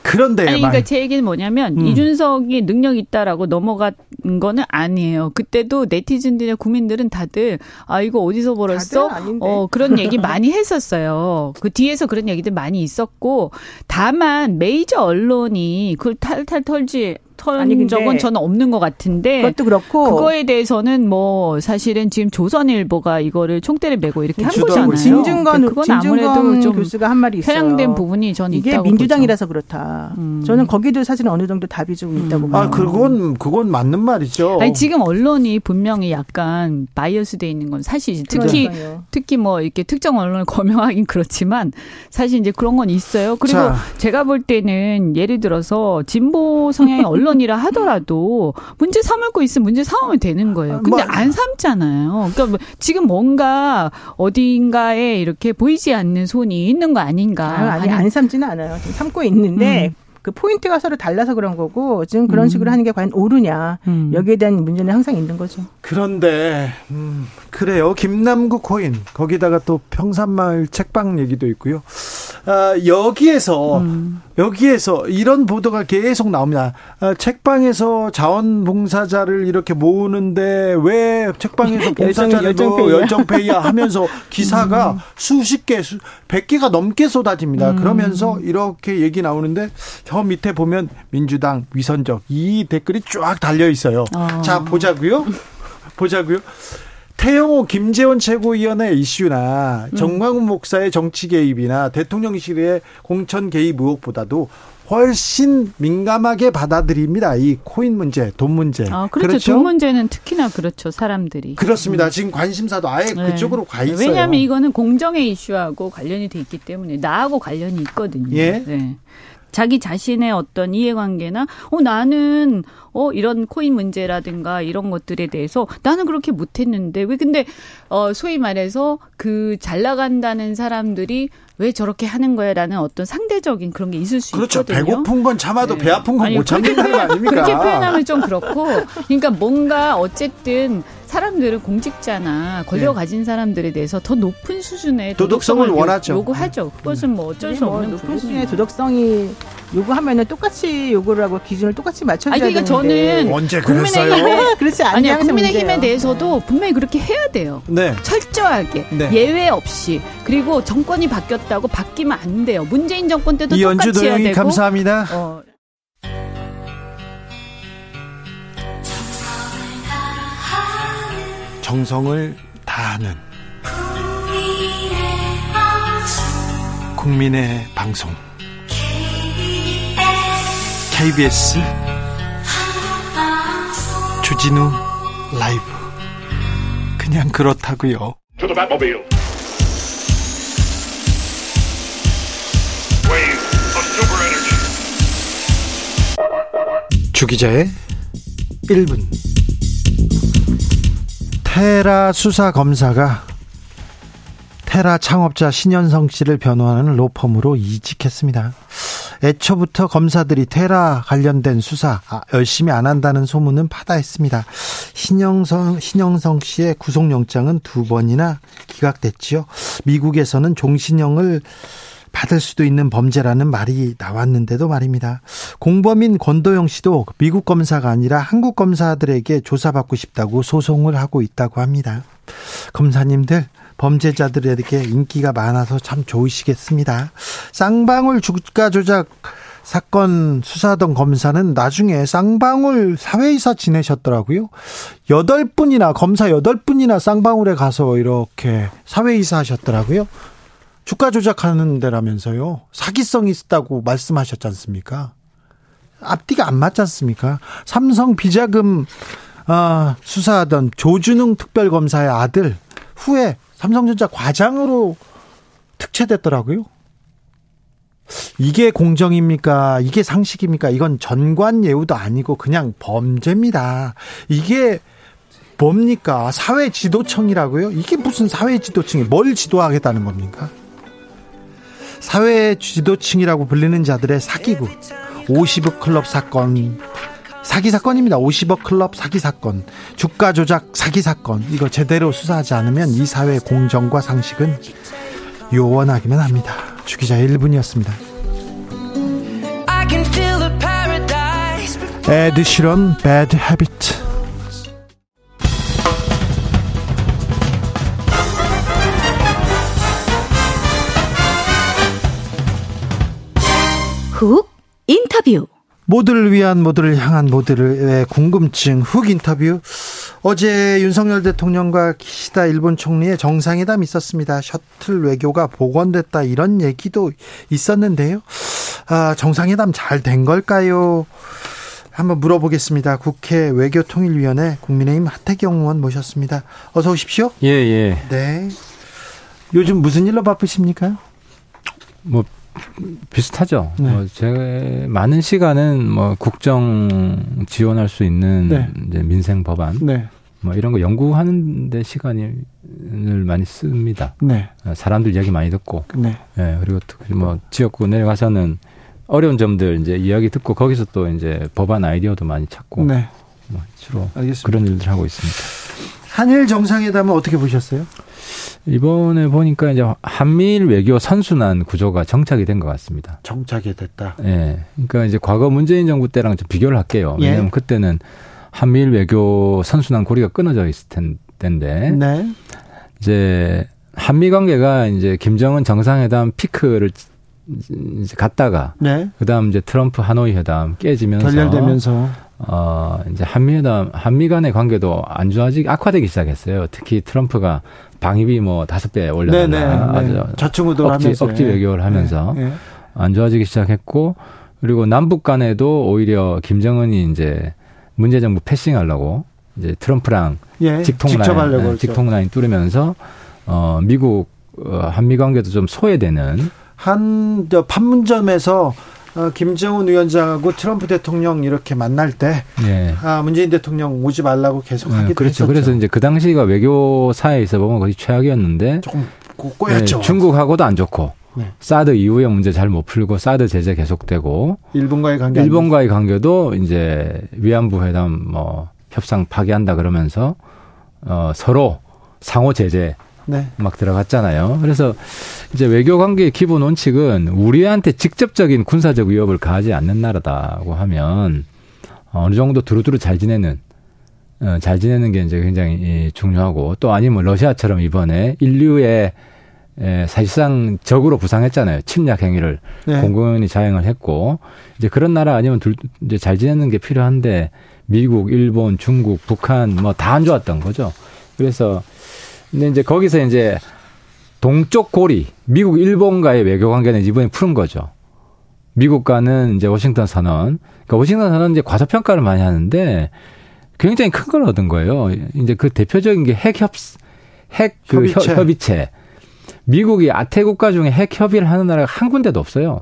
그런데 아니 말- 그러니까 제 얘기는 뭐냐면 음. 이준석이 능력 있다라고 넘어간 거는 아니에요. 그때도 네티즌들이나 국민들은 다들 아 이거 어디서 벌었어? 어 그런 얘기 많이 했었어요. 그 뒤에서 그런 얘기들 많이 있었고 다만 메이저 언론이 그걸 탈탈 털지 털 아니, 적은 저는 없는 것 같은데 그것도 그렇고 그거에 대해서는 뭐 사실은 지금 조선일보가 이거를 총대를 메고 이렇게 한 거잖아요. 진중건 그건 아무래도 진중건 좀 교수가 한 말이 있어요. 편향된 부분이 저는 이게 있다고 민주당이라서 그렇다. 음. 저는 거기도 사실 어느 정도 답이 좀 있다고 봐요. 아 그건 그건 맞는 말이죠. 아니 지금 언론이 분명히 약간 바이어스돼 있는 건 사실이지. 특히 그러니까요. 특히 뭐 이렇게 특정 언론을 거명하긴 그렇지만 사실 이제 그런 건 있어요. 그리고 자. 제가 볼 때는 예를 들어서 진보 성향의 언론 이라 하더라도 문제 삼을 거 있으면 문제 삼으면 되는 거예요. 근데 뭐- 안 삼잖아요. 그러니까 뭐 지금 뭔가 어딘가에 이렇게 보이지 않는 손이 있는 거 아닌가. 아, 아니 하는 안 삼지는 않아요. 지금 삼고 있는데 그 포인트 가 서로 달라서 그런 거고 지금 그런 음. 식으로 하는 게 과연 옳으냐 음. 여기에 대한 문제는 항상 있는 거죠. 그런데 음, 그래요. 김남국 코인 거기다가 또 평산마을 책방 얘기도 있고요. 아, 여기에서 음. 여기에서 이런 보도가 계속 나옵니다. 아, 책방에서 자원봉사자를 이렇게 모으는데 왜 책방에서 봉사자를 열정- 뭐 열정페이야. 열정페이야 하면서 기사가 수십 개, 수, 100개가 넘게 쏟아집니다. 그러면서 이렇게 얘기 나오는데 저 밑에 보면 민주당 위선적 이 댓글이 쫙 달려 있어요. 어. 자, 보자고요. 보자고요. 태영호 김재원 최고위원의 이슈나 정광훈 목사의 정치 개입이나 대통령실의 공천 개입 의혹보다도 훨씬 민감하게 받아들입니다. 이 코인 문제, 돈 문제. 아, 그렇죠. 돈 문제는 특히나 그렇죠. 사람들이. 그렇습니다. 지금 관심사도 아예 네. 그쪽으로 가 있어요. 왜냐하면 이거는 공정의 이슈하고 관련이 돼 있기 때문에 나하고 관련이 있거든요. 예. 네. 자기 자신의 어떤 이해관계나 어 나는 어 이런 코인 문제라든가 이런 것들에 대해서 나는 그렇게 못했는데 왜 근데 어 소위 말해서 그 잘 나간다는 사람들이 왜 저렇게 하는 거야라는 어떤 상대적인 그런 게 있을 수 그렇죠. 있거든요. 배고픈 건 참아도 네. 배 아픈 건 못 참는다는 거 아닙니까? 그렇게 표현하면 좀 그렇고, 그러니까 뭔가 어쨌든 사람들은 공직자나 권력 네. 가진 사람들에 대해서 더 높은 수준의 도덕성을 도덕성을 요- 원하죠. 요구하죠. 그것은 뭐 어쩔 수뭐 없는 높은 부분이에요. 수준의 도덕성이 요구하면은 똑같이 요구를 하고 기준을 똑같이 맞춰줘야 아니, 그러니까 되는데 저는 언제 국민의힘에 그랬어요? 그렇지 않냐 국민의힘에 문제예요. 대해서도 분명히 그렇게 해야 돼요. 네. 철저하게 네. 예외 없이 그리고 정권이 바뀌었다고 바뀌면 안 돼요. 문재인 정권 때도 이연주 똑같이 해야 되고. 감사합니다. 어, 정성을 다하는 국민의 방송 KBS 주진우 라이브 그냥 그렇다고요. 주기자의 1분 테라 수사 검사가 테라 창업자 신현성 씨를 변호하는 로펌으로 이직했습니다. 애초부터 검사들이 테라 관련된 수사 아, 열심히 안 한다는 소문은 파다했습니다. 신영성 신영성 씨의 구속영장은 두 번이나 기각됐지요. 미국에서는 종신형을 받을 수도 있는 범죄라는 말이 나왔는데도 말입니다. 공범인 권도영 씨도 미국 검사가 아니라 한국 검사들에게 조사받고 싶다고 소송을 하고 있다고 합니다. 검사님들 범죄자들에게 인기가 많아서 참 좋으시겠습니다. 쌍방울 주가 조작 사건 수사하던 검사는 나중에 쌍방울 사회이사 지내셨더라고요. 여덟 분이나 검사 여덟 분이나 쌍방울에 가서 이렇게 사회이사 하셨더라고요. 주가 조작하는 데라면서요. 사기성이 있다고 말씀하셨지 않습니까? 앞뒤가 안 맞지 않습니까? 삼성 비자금 아, 수사하던 조준웅 특별검사의 아들 후에 삼성전자 과장으로 특채됐더라고요. 이게 공정입니까? 이게 상식입니까? 이건 전관 예우도 아니고 그냥 범죄입니다. 이게 뭡니까? 사회 지도청이라고요? 이게 무슨 사회 지도청이 뭘 지도하겠다는 겁니까? 사회 지도층이라고 불리는 자들의 사기구 50억 클럽 사건 사기 사건입니다. 50억 클럽 사기 사건, 주가 조작 사기 사건. 이거 제대로 수사하지 않으면 이 사회 공정과 상식은 요원하기만 합니다. 주기자 1분이었습니다. Ed Sheeran Bad Habits 훅 인터뷰. 모두를 위한 모두를 향한 모두의 궁금증 훅 인터뷰 어제 윤석열 대통령과 기시다 일본 총리의 정상회담 있었습니다. 셔틀 외교가 복원됐다 이런 얘기도 있었는데요. 아, 정상회담 잘 된 걸까요? 한번 물어보겠습니다. 국회 외교통일위원회 국민의힘 하태경 의원 모셨습니다. 어서 오십시오. 예, 예. 네. 요즘 무슨 일로 바쁘십니까? 뭐 비슷하죠. 네. 뭐 제 많은 시간은 뭐 국정 지원할 수 있는 네. 이제 민생 법안 네. 뭐 이런 거 연구하는데 시간을 많이 씁니다. 네. 어, 사람들 이야기 많이 듣고, 네. 예 그리고 특히 뭐 지역구 내려가서는 어려운 점들 이제 이야기 듣고 거기서 또 이제 법안 아이디어도 많이 찾고 네. 뭐 주로 알겠습니다. 그런 일들 하고 있습니다. 한일 정상회담은 어떻게 보셨어요? 이번에 보니까 이제 한미일 외교 선순환 구조가 정착이 된 것 같습니다. 정착이 됐다. 예. 그러니까 이제 과거 문재인 정부 때랑 좀 비교를 할게요. 예. 왜냐하면 그때는 한미일 외교 선순환 고리가 끊어져 있을 텐- 텐데 네. 이제 한미 관계가 이제 김정은 정상회담 피크를 이제 갔다가 네. 그다음 이제 트럼프 하노이 회담 깨지면서 결렬되면서 어 이제 한미 회담 한미 간의 관계도 안 좋아지기 악화되기 시작했어요. 특히 트럼프가 방위비 뭐 다섯 배 올려달라 네네. 아주 네. 좌충우돌 억지, 하면서 억지 외교를 하면서 네. 안 좋아지기 시작했고 그리고 남북 간에도 오히려 김정은이 이제 문재 정부 패싱하려고 이제 트럼프랑 예. 직통 라인, 네. 직통 라인 뚫으면서 어 미국 어, 한미 관계도 좀 소외되는 한저 판문점에서 어, 김정은 위원장하고 트럼프 대통령 이렇게 만날 때 예. 아, 문재인 대통령 오지 말라고 계속 네, 하기도 그렇죠. 했었죠. 그래서 이제 그 당시가 외교사에 있어 보면 거의 최악이었는데 조금 꼬- 네, 꼬였죠. 중국하고도 안 좋고 네. 사드 이후의 문제 잘 못 풀고 사드 제재 계속되고 일본과의 관계 일본과의 관계도 이제 위안부 회담 뭐 협상 파기한다 그러면서 어 서로 상호 제재 네. 막 들어갔잖아요. 그래서 이제 외교 관계의 기본 원칙은 우리한테 직접적인 군사적 위협을 가하지 않는 나라다고 하면 어느 정도 두루두루 잘 지내는 어, 잘 지내는 게 이제 굉장히 중요하고 또 아니면 러시아처럼 이번에 인류의 에, 사실상 적으로 부상했잖아요. 침략 행위를 네. 공공연히 자행을 했고 이제 그런 나라 아니면 둘 이제 잘 지내는 게 필요한데 미국, 일본, 중국, 북한 뭐 다 안 좋았던 거죠. 그래서 근데 이제 거기서 이제 동쪽 고리 미국, 일본과의 외교 관계는 이번에 푸는 거죠. 미국과는 이제 워싱턴 선언. 그러니까 워싱턴 선언 이제 과소평가를 많이 하는데 굉장히 큰 걸 얻은 거예요. 이제 그 대표적인 게 핵 협, 핵그 협의체. 협의체. 미국이 아태 국가 중에 핵 협의를 하는 나라가 한 군데도 없어요.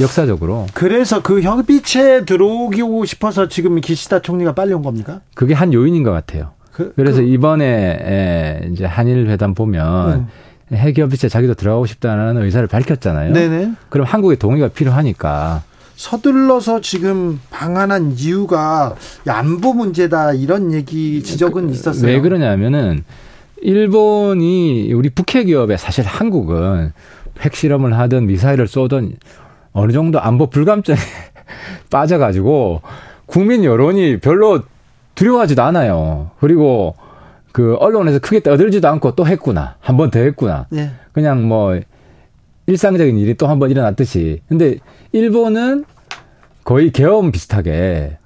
역사적으로. 그래서 그 협의체에 들어오고 싶어서 지금 기시다 총리가 빨리 온 겁니까? 그게 한 요인인 것 같아요. 그, 그래서 그, 이번에 에, 이제 한일 회담 보면 핵 협의체 자기도 들어가고 싶다는 의사를 밝혔잖아요. 네네. 그럼 한국의 동의가 필요하니까 서둘러서 지금 방한한 이유가 안보 문제다 이런 얘기 지적은 있었어요. 왜 그러냐면은 일본이 우리 북핵 기업에 사실 한국은 핵 실험을 하든 미사일을 쏘든 어느 정도 안보 불감증에 빠져가지고 국민 여론이 별로 두려워하지도 않아요. 그리고 그 언론에서 크게 떠들지도 않고 또 했구나. 한 번 더 했구나. 네. 그냥 뭐 일상적인 일이 또 한 번 일어났듯이. 근데 일본은 거의 계엄 비슷하게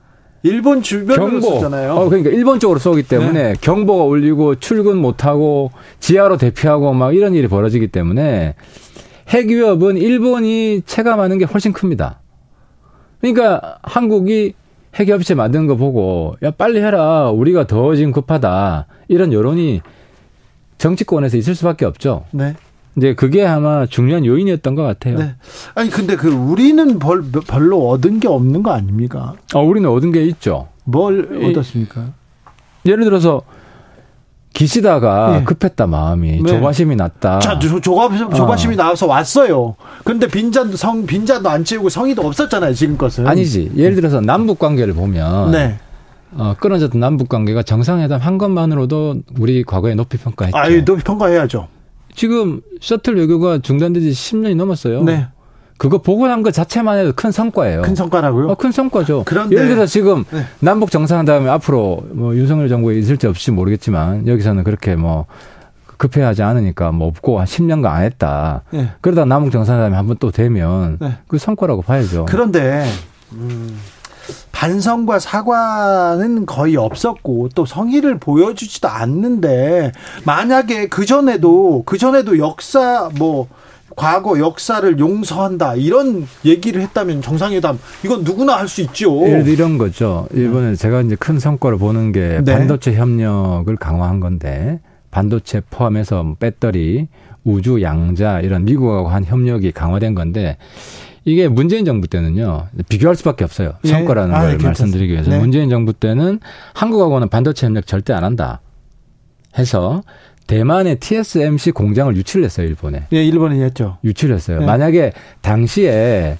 일본 주변으로 경보. 썼잖아요. 어, 그러니까 일본 쪽으로 쏘기 때문에 경보가 울리고 출근 못하고 지하로 대피하고 막 이런 일이 벌어지기 때문에 핵 위협은 일본이 체감하는 게 훨씬 큽니다. 그러니까 한국이 핵 협의체 만드는 거 보고 야 빨리 해라 우리가 더 지금 급하다 이런 여론이 정치권에서 있을 수밖에 없죠. 네. 이제 그게 아마 중요한 요인이었던 것 같아요. 네. 아니 근데 그 우리는 벌, 별로 얻은 게 없는 거 아닙니까? 어, 우리는 얻은 게 있죠. 뭘 이- 얻었습니까? 예를 들어서 기시다가 예. 급했다 마음이 네. 조바심이 났다. 자, 조, 조갑, 조바심이 어. 나와서 왔어요. 근데 빈잔도 성, 빈잔도 안 채우고 성의도 없었잖아요, 지금껏은. 아니지. 예를 들어서 남북 관계를 보면 네. 어, 끊어졌던 남북 관계가 정상회담 한 것만으로도 우리 과거에 높이 평가했죠. 아유, 높이 평가해야죠. 지금 셔틀 외교가 중단된 지 10년이 넘었어요. 네. 그거 보고 난것 자체만 해도 큰 성과예요. 큰 성과라고요? 어, 큰 성과죠. 그런데- 예를 들어 지금 네. 남북 정상회담이 앞으로 뭐 윤석열 정부에 있을지 없을지 모르겠지만 여기서는 그렇게 뭐 급해하지 않으니까 뭐 없고 한 10년간 안 했다. 네. 그러다 남북 정상회담이 한 번 또 되면 네. 그 성과라고 봐야죠. 그런데, 음, 반성과 사과는 거의 없었고, 또 성의를 보여주지도 않는데, 만약에 그 전에도, 그 전에도 역사, 뭐, 과거 역사를 용서한다, 이런 얘기를 했다면 정상회담, 이건 누구나 할 수 있죠. 예를 들어 이런 거죠. 일본에 제가 이제 큰 성과를 보는 게 네. 반도체 협력을 강화한 건데 반도체 포함해서 뭐 배터리, 우주, 양자 이런 미국하고 한 협력이 강화된 건데 이게 문재인 정부 때는요 비교할 수밖에 없어요. 예. 성과라는 아, 걸 괜찮습니다. 말씀드리기 위해서 네. 문재인 정부 때는 한국하고는 반도체 협력 절대 안 한다 해서 대만의 TSMC 공장을 유치를 했어요 일본에. 예, 일본이 했죠. 유치를 했어요. 네. 만약에 당시에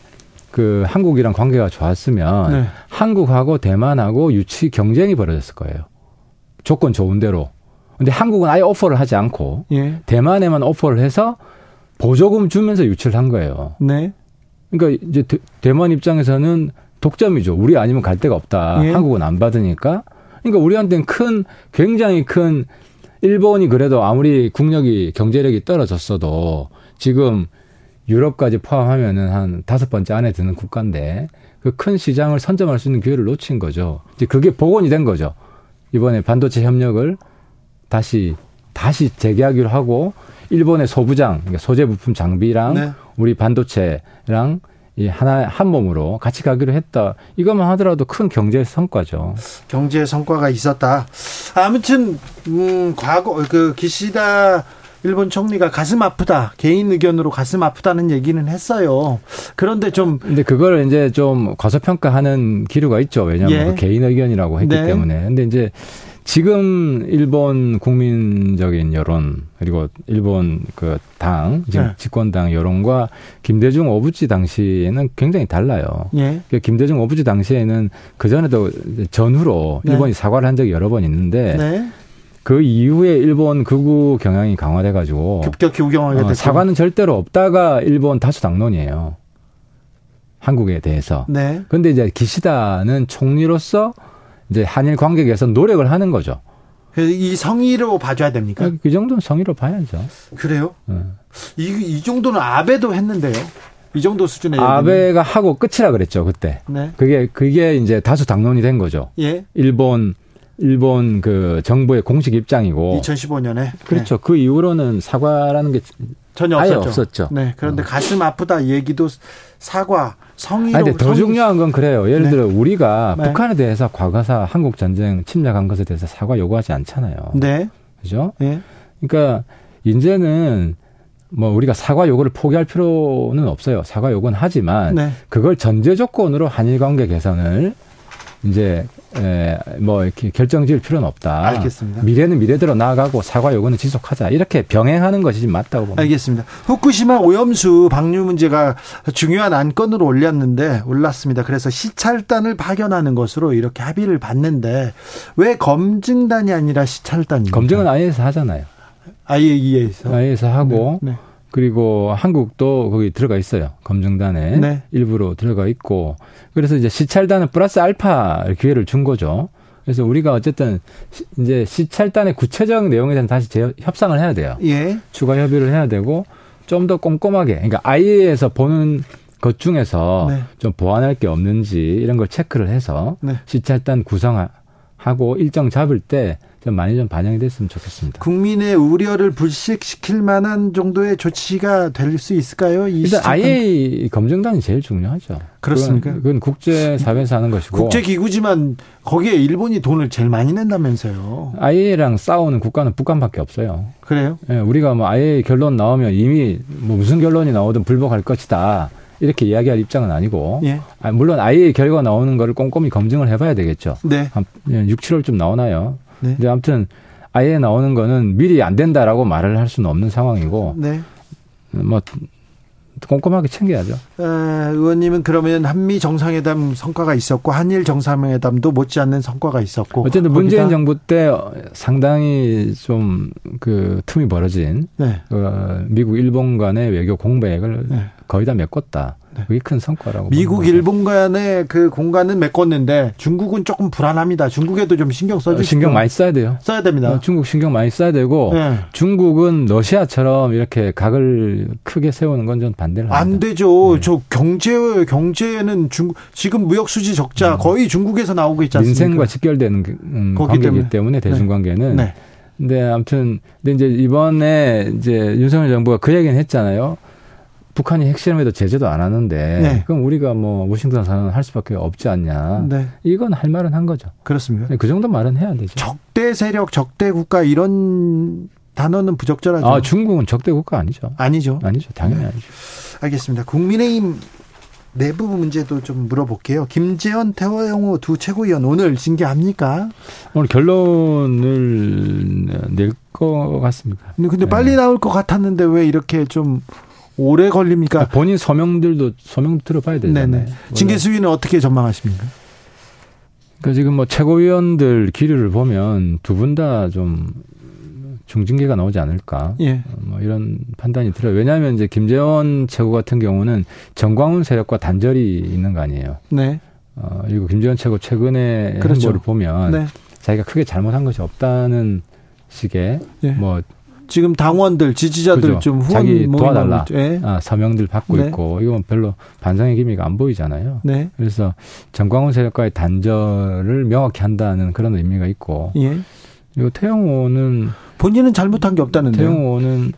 그 한국이랑 관계가 좋았으면 네. 한국하고 대만하고 유치 경쟁이 벌어졌을 거예요. 조건 좋은 대로. 근데 한국은 아예 오퍼를 하지 않고 예. 대만에만 오퍼를 해서 보조금 주면서 유치를 한 거예요. 네. 그러니까 이제 대- 대만 입장에서는 독점이죠. 우리 아니면 갈 데가 없다. 예. 한국은 안 받으니까. 그러니까 우리한테는 큰 굉장히 큰 일본이 그래도 아무리 국력이 경제력이 떨어졌어도 지금 유럽까지 포함하면은 한 다섯 번째 안에 드는 국가인데 그 큰 시장을 선점할 수 있는 기회를 놓친 거죠. 이제 그게 복원이 된 거죠. 이번에 반도체 협력을 다시 다시 재계하기로 하고 일본의 소부장, 그러니까 소재 부품 장비랑 네. 우리 반도체랑 이 하나 한 몸으로 같이 가기로 했다. 이것만 하더라도 큰 경제 성과죠. 경제 성과가 있었다. 아무튼 음, 과거 그 기시다 일본 총리가 가슴 아프다 개인 의견으로 가슴 아프다는 얘기는 했어요. 그런데 좀 근데 그걸 이제 좀 과소평가하는 기류가 있죠. 왜냐하면 예. 그 개인 의견이라고 했기 네. 때문에. 근데 이제 지금 일본 국민적인 여론 그리고 일본 그 당 지금 네. 집권당 여론과 김대중 오부지 당시에는 굉장히 달라요. 예. 그 김대중 오부지 당시에는 그 전에도 전후로 네. 일본이 사과를 한 적이 여러 번 있는데 네. 그 이후에 일본 극우 경향이 강화돼 가지고 급격히 우경하게 됐고. 어, 사과는 절대로 없다가 일본 다수 당론이에요. 한국에 대해서. 네. 근데 이제 기시다는 총리로서 이제 한일 관계 개선 노력을 하는 거죠. 이 성의로 봐줘야 됩니까? 그 정도는 성의로 봐야죠. 그래요? 어. 이, 이 정도는 아베도 했는데요. 이 정도 수준의. 아베가 하고 끝이라 그랬죠 그때. 네. 그게 그게 이제 다수 당론이 된 거죠. 예. 일본 일본 그 정부의 공식 입장이고. 2015년에. 그렇죠. 그 이후로는 사과라는 게 전혀 없었죠. 없었죠. 네. 그런데 어. 가슴 아프다 얘기도 사과, 성의로. 아니, 근데 더 성의- 중요한 건 그래요. 예를 네. 들어 우리가 네. 북한에 대해서 과거사 한국 전쟁 침략한 것에 대해서 사과 요구하지 않잖아요. 네. 그죠? 예. 그러니까 이제는 뭐 우리가 사과 요구를 포기할 필요는 없어요. 사과 요구는 하지만 네. 그걸 전제 조건으로 한일 관계 개선을 이제 에, 뭐 이렇게 결정 지을 필요는 없다. 알겠습니다. 미래는 미래대로 나아가고 사과 요구는 지속하자. 이렇게 병행하는 것이 맞다고 봅니다. 알겠습니다. 후쿠시마 오염수 방류 문제가 중요한 안건으로 올렸는데 올랐습니다. 그래서 시찰단을 파견하는 것으로 이렇게 합의를 봤는데 왜 검증단이 아니라 시찰단입니까? 검증은 IA에서 하잖아요. IAEA에서 IA에서 하고 네. 그리고 한국도 거기 들어가 있어요. 검증단에 네. 일부로 들어가 있고 그래서 이제 시찰단은 플러스 알파 기회를 준 거죠. 그래서 우리가 어쨌든 시- 이제 시찰단의 구체적 내용에 대한 다시 재, 협상을 해야 돼요. 예. 추가 협의를 해야 되고 좀 더 꼼꼼하게 그러니까 IA에서 보는 것 중에서 네. 좀 보완할 게 없는지 이런 걸 체크를 해서 네. 시찰단 구성하고 일정 잡을 때 좀 많이 좀 반영이 됐으면 좋겠습니다. 국민의 우려를 불식시킬 만한 정도의 조치가 될 수 있을까요? 이 일단? IA 검증단이 제일 중요하죠. 그렇습니까? 그건, 그건 국제 사회에서 하는 것이고 국제기구지만 거기에 일본이 돈을 제일 많이 낸다면서요. IA랑 싸우는 국가는 북한밖에 없어요. 그래요? 예, 우리가 뭐 IA 결론 나오면 이미 뭐 무슨 결론이 나오든 불복할 것이다. 이렇게 이야기할 입장은 아니고 예. 아, 물론 IA 결과 나오는 거를 꼼꼼히 검증을 해봐야 되겠죠. 네. 한 6, 7월쯤 나오나요? 네. 근데 아무튼 IA 나오는 거는 미리 안 된다라고 말을 할 수는 없는 상황이고 네. 뭐 꼼꼼하게 챙겨야죠. 어, 의원님은 그러면 한미 정상회담 성과가 있었고 한일 정상회담도 못지않는 성과가 있었고 어쨌든 문재인 정부 때 상당히 좀 그 틈이 벌어진 네. 어, 미국 일본 간의 외교 공백을 네. 거의 다 메꿨다. 그게 큰 성과라고. 미국. 일본 간의 그 공간은 메꿨는데 중국은 조금 불안합니다. 중국에도 좀 신경 어, 써주시고 신경 많이 써야 돼요. 써야 됩니다. 어, 중국 신경 많이 써야 되고 네. 중국은 러시아처럼 이렇게 각을 크게 세우는 건좀 반대를 합니다. 안 되죠. 네. 저 경제 경제는 중 지금 무역 수지 적자 거의 중국에서 나오고 있지 않습니까? 음. 민생과 직결되는 그, 음, 거기 관계이기 때문에. 때문에, 대중 관계는. 네. 근데 아무튼 근데 이제 이번에 이제 윤석열 정부가 그 얘기는 했잖아요. 북한이 핵실험에도 제재도 안 하는데 네. 그럼 우리가 뭐 워싱턴 선언 할 수밖에 없지 않냐. 네. 이건 할 말은 한 거죠. 그렇습니다. 그 정도 말은 해야 되죠. 적대 세력, 적대 국가 이런 단어는 부적절하죠. 아 중국은 적대 국가 아니죠. 아니죠. 아니죠. 당연히 네. 아니죠. 알겠습니다. 국민의힘 내부 문제도 좀 물어볼게요. 김재원, 태화영호 두 최고위원 오늘 징계합니까? 오늘 결론을 낼 것 같습니다. 근데, 근데 네. 빨리 나올 것 같았는데 왜 이렇게 좀 오래 걸립니까? 본인 서명들도 서명 들어봐야 되잖아요. 네네. 징계 수위는 어떻게 전망하십니까? 그러니까 지금 뭐 최고위원들 기류를 보면 두 분 다 좀 중징계가 나오지 않을까. 예. 뭐 이런 판단이 들어요. 왜냐하면 이제 김재원 최고 같은 경우는 정광훈 세력과 단절이 있는 거 아니에요. 네. 어, 그리고 김재원 최고 최근의 그렇죠. 행보를 보면 네. 자기가 크게 잘못한 것이 없다는 식의 예. 뭐 지금 당원들, 지지자들 그죠. 좀 후원. 있죠. 예. 아, 서명들 받고 네. 있고 이건 별로 반성의 기미가 안 보이잖아요. 네. 그래서 정광훈 세력과의 단절을 명확히 한다는 그런 의미가 있고 예. 그리고 태영호는 본인은 잘못한 게 없다는데요. 태영호는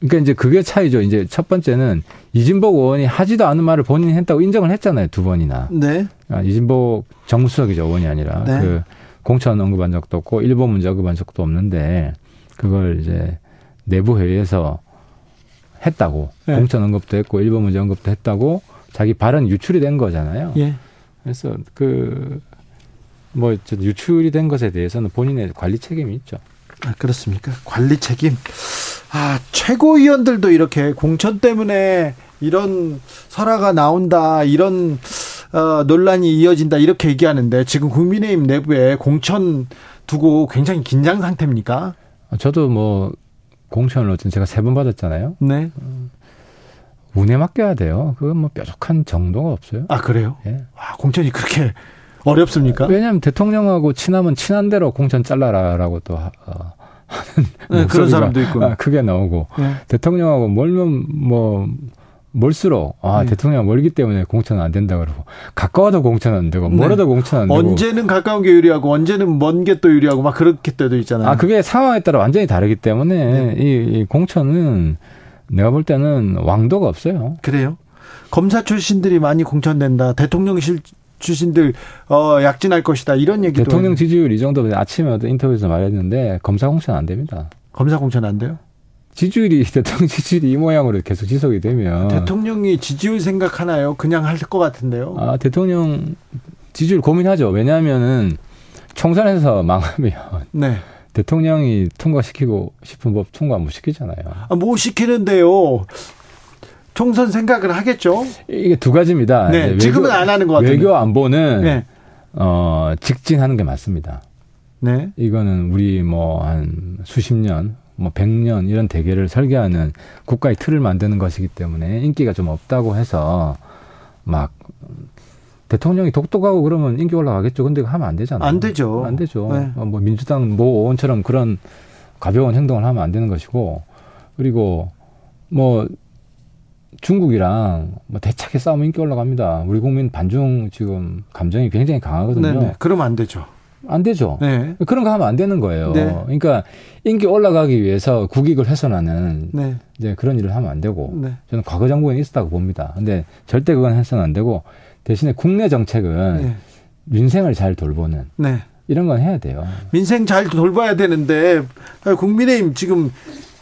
그러니까 이제 그게 차이죠. 이제 첫 번째는 이진복 의원이 하지도 않은 말을 본인이 했다고 인정을 했잖아요. 두 번이나. 네. 아, 이진복 정무수석이죠. 의원이 아니라. 네. 그 공천 언급한 적도 없고 일본 문제 언급한 적도 없는데 그걸 이제 내부 회의에서 했다고. 네. 공천 언급도 했고 일본 문제 언급도 했다고 자기 발언 유출이 된 거잖아요. 예. 그래서 그 뭐 유출이 된 것에 대해서는 본인의 관리 책임이 있죠. 아, 그렇습니까? 관리 책임. 아, 최고위원들도 이렇게 공천 때문에 이런 설화가 나온다, 이런 어, 논란이 이어진다 이렇게 얘기하는데 지금 국민의힘 내부에 공천 두고 굉장히 긴장 상태입니까? 저도 뭐 공천을 어쨌든 제가 세 번 받았잖아요. 네. 운에 맡겨야 돼요. 그건 뭐 뾰족한 정도가 없어요. 아 그래요? 예. 와, 공천이 그렇게 어렵습니까? 왜냐하면 대통령하고 친하면 친한 대로 공천 잘라라라고 또 하, 어, 하는 네, 그런 사람도 있고. 아, 크게 나오고 네. 대통령하고 멀면 뭐 멀수록 아 네. 대통령 멀기 때문에 공천은 안 된다 그러고 가까워도 공천 안 되고 멀어도 공천 안 되고 언제는 가까운 게 유리하고 언제는 먼 게 또 유리하고 막 그렇게 때도 있잖아요. 아 그게 상황에 따라 완전히 다르기 때문에 네. 이, 이 공천은 내가 볼 때는 왕도가 없어요. 그래요? 검사 출신들이 많이 공천된다. 대통령실 출신들 어 약진할 것이다. 이런 얘기도 대통령. 지지율 이 정도 아침에 어떤 인터뷰에서 말했는데 검사 공천 안 됩니다. 검사 공천 안 돼요? 지지율이 대통령 지지율이 이 모양으로 계속 지속이 되면 대통령이 지지율 생각하나요? 그냥 할 것 같은데요. 아 대통령 지지율 고민하죠. 왜냐하면은 총선에서 망하면 네. 대통령이 통과시키고 싶은 법 통과 못 시키잖아요. 아, 뭐 시키는데요. 총선 생각을 하겠죠. 이게 두 가지입니다. 네, 이제 지금은 안 하는 것 같은데. 외교 안보는 네. 어 직진하는 게 맞습니다. 네. 이거는 우리 뭐 한 수십 년, 뭐백년 이런 대계를 설계하는 국가의 틀을 만드는 것이기 때문에 인기가 좀 없다고 해서 막 대통령이 독특하고 그러면 인기 올라가겠죠. 근데 하면 안 되잖아요. 안 되죠. 안 되죠. 네. 어, 뭐 민주당 모 의원처럼 그런 가벼운 행동을 하면 안 되는 것이고 그리고 뭐 중국이랑 뭐 대차게 싸우면 인기 올라갑니다. 우리 국민 반중 지금 감정이 굉장히 강하거든요. 네, 네. 그러면 안 되죠. 안 되죠. 네. 그런 거 하면 안 되는 거예요. 네. 그러니까 인기 올라가기 위해서 국익을 훼손하는 네. 이제 그런 일을 하면 안 되고 네. 저는 과거 정부에 있었다고 봅니다. 근데 절대 그건 해서는 안 되고 대신에 국내 정책은 네. 민생을 잘 돌보는 네. 이런 건 해야 돼요. 민생 잘 돌봐야 되는데 아, 국민의힘 지금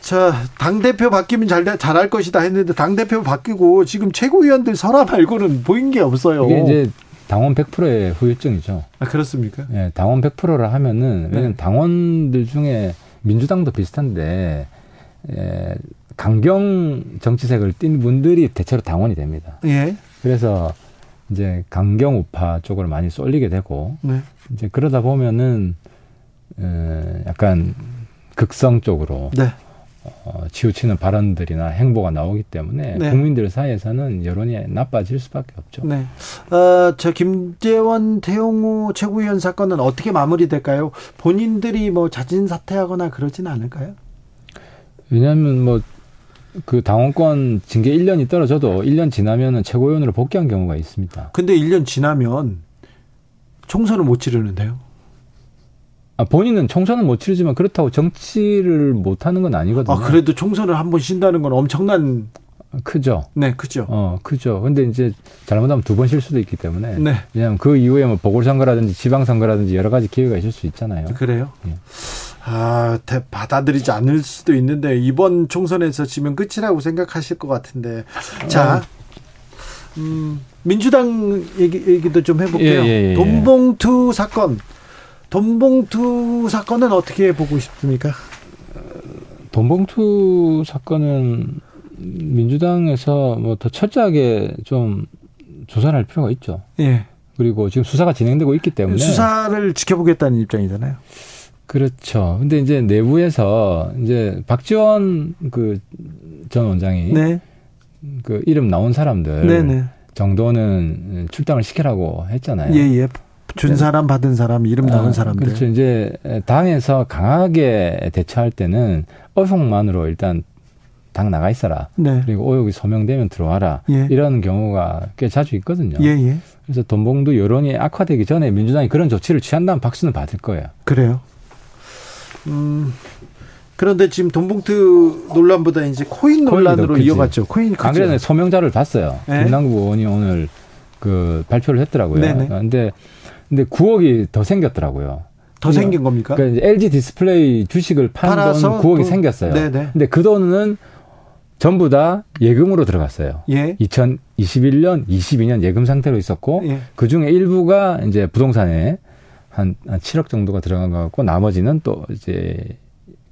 자당 대표 바뀌면 잘 잘할 것이다 했는데 당 대표 바뀌고 지금 최고위원들 설화 말고는 보인 게 없어요. 이게 이제 당원 100%의 후유증이죠. 아, 그렇습니까? 예, 당원 100%라 하면은 왜냐면 네. 당원들 중에 민주당도 비슷한데 예, 강경 정치색을 띤 분들이 대체로 당원이 됩니다. 예. 그래서 이제 강경 우파 쪽으로 많이 쏠리게 되고 네. 이제 그러다 보면은 에, 약간 극성 쪽으로 네. 어, 치우치는 발언들이나 행보가 나오기 때문에 네. 국민들 사이에서는 여론이 나빠질 수밖에 없죠. 네. 어, 저 김재원 태용호 최고위원 사건은 어떻게 마무리될까요? 본인들이 뭐 자진 사퇴하거나 그러진 않을까요? 왜냐하면 뭐 그 당원권 징계 1년이 떨어져도 1년 지나면은 최고위원으로 복귀한 경우가 있습니다. 근데 1년 지나면 총선을 못 치르는데요. 아, 본인은 총선은 못 치르지만 그렇다고 정치를 못 하는 건 아니거든요. 아, 그래도 총선을 한 번 쉰다는 건 엄청난 크죠. 네, 그죠. 어, 크죠. 근데 이제 잘못하면 두 번 쉴 수도 있기 때문에. 네. 왜냐하면 그 이후에 뭐 보궐선거라든지 지방선거라든지 여러 가지 기회가 있을 수 있잖아요. 그래요? 예. 아, 대, 받아들이지 않을 수도 있는데 이번 총선에서 지면 끝이라고 생각하실 것 같은데. 자, 음, 민주당 얘기, 얘기도 좀 해볼게요. 예, 예, 예. 돈봉투 사건. 돈봉투 사건은 어떻게 보고 싶습니까? 돈봉투 사건은 민주당에서 뭐 더 철저하게 좀 조사를 할 필요가 있죠. 예. 그리고 지금 수사가 진행되고 있기 때문에. 수사를 지켜보겠다는 입장이잖아요. 그렇죠. 근데 이제 내부에서 이제 박지원 그 전 원장이 네. 그 이름 나온 사람들 네네. 정도는 출당을 시키라고 했잖아요. 예, 예. 준 사람, 받은 사람, 이름 나온 아, 사람들. 그렇죠. 이제 당에서 강하게 대처할 때는 어송만으로 일단 당 나가 있어라. 네. 그리고 오역이 소명되면 들어와라. 예. 이런 경우가 꽤 자주 있거든요. 예, 예. 그래서 돈봉투 여론이 악화되기 전에 민주당이 그런 조치를 취한다면 박수는 받을 거예요. 그래요. 음, 그런데 지금 돈봉투 논란보다 이제 코인 논란으로 더 크지. 이어갔죠. 코인 안 크죠. 그래도 소명자료를 봤어요. 네. 김남국 의원이 오늘 그 발표를 했더라고요. 네네. 근데 근데 9억이 더 생겼더라고요. 더 생긴 겁니까? 그러니까 LG 디스플레이 주식을 판돈 팔아서 9억이 또- 생겼어요. 네네. 근데 그 돈은 전부 다 예금으로 들어갔어요. 예. 2021년, 22년 예금 상태로 있었고 예. 그 중에 일부가 이제 부동산에 한, 한 7억 정도가 들어간 것 같고 나머지는 또 이제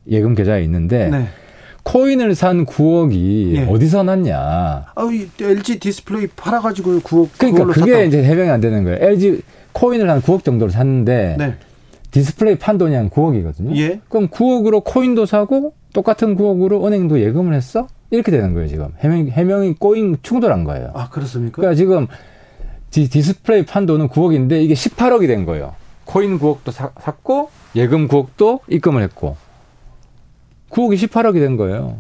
예금 계좌에 있는데 네. 코인을 산 9억이 예. 어디서 났냐? 아, 이 LG 디스플레이 팔아가지고 9억 그러니까 그게 샀다고. 이제 해명이 안 되는 거예요. LG 코인을 한 9억 정도로 샀는데 네. 디스플레이 판 돈이 한 9억이거든요. 예. 그럼 9억으로 코인도 사고 똑같은 9억으로 은행도 예금을 했어? 이렇게 되는 거예요, 지금. 해명, 해명이 꼬인 충돌한 거예요. 아, 그렇습니까? 그러니까 지금 디, 디스플레이 판 돈은 9억인데 이게 18억이 된 거예요. 코인 9억도 사, 샀고 예금 9억도 입금을 했고 9억이 18억이 된 거예요.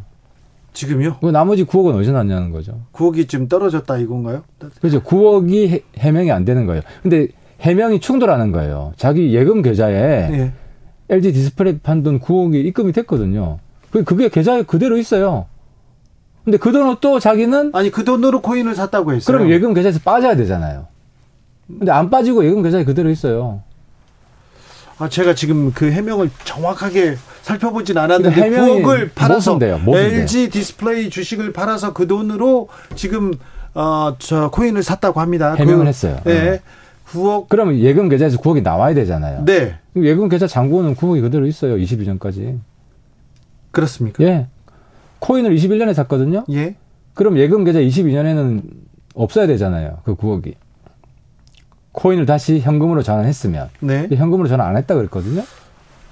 지금요? 그 나머지 9억은 어디서 났냐는 거죠. 9억이 지금 떨어졌다 이건가요? 그렇죠. 9억이 해, 해명이 안 되는 거예요. 근데 해명이 충돌하는 거예요. 자기 예금 계좌에 예. LG 디스플레이 판돈 9억이 입금이 됐거든요. 그- 그게 계좌에 그대로 있어요. 근데 그 돈을 또 자기는 아니 그 돈으로 코인을 샀다고 했어요. 그럼 예금 계좌에서 빠져야 되잖아요. 근데 안 빠지고 예금 계좌에 그대로 있어요. 아, 제가 지금 그 해명을 정확하게 살펴보진 않았는데 9억을 팔아서 모순돼요, 모순돼. LG 디스플레이 주식을 팔아서 그 돈으로 지금 어, 저 코인을 샀다고 합니다. 해명을 그, 했어요. 네. 9억. 그러면 예금 계좌에서 9억이 나와야 되잖아요. 네. 예금 계좌 잔고는 9억이 그대로 있어요. 22년까지. 그렇습니까? 예. 코인을 21년에 샀거든요. 예. 그럼 예금 계좌 22년에는 없어야 되잖아요. 그 9억이. 코인을 다시 현금으로 전환했으면. 네. 현금으로 전환 안 했다 그랬거든요.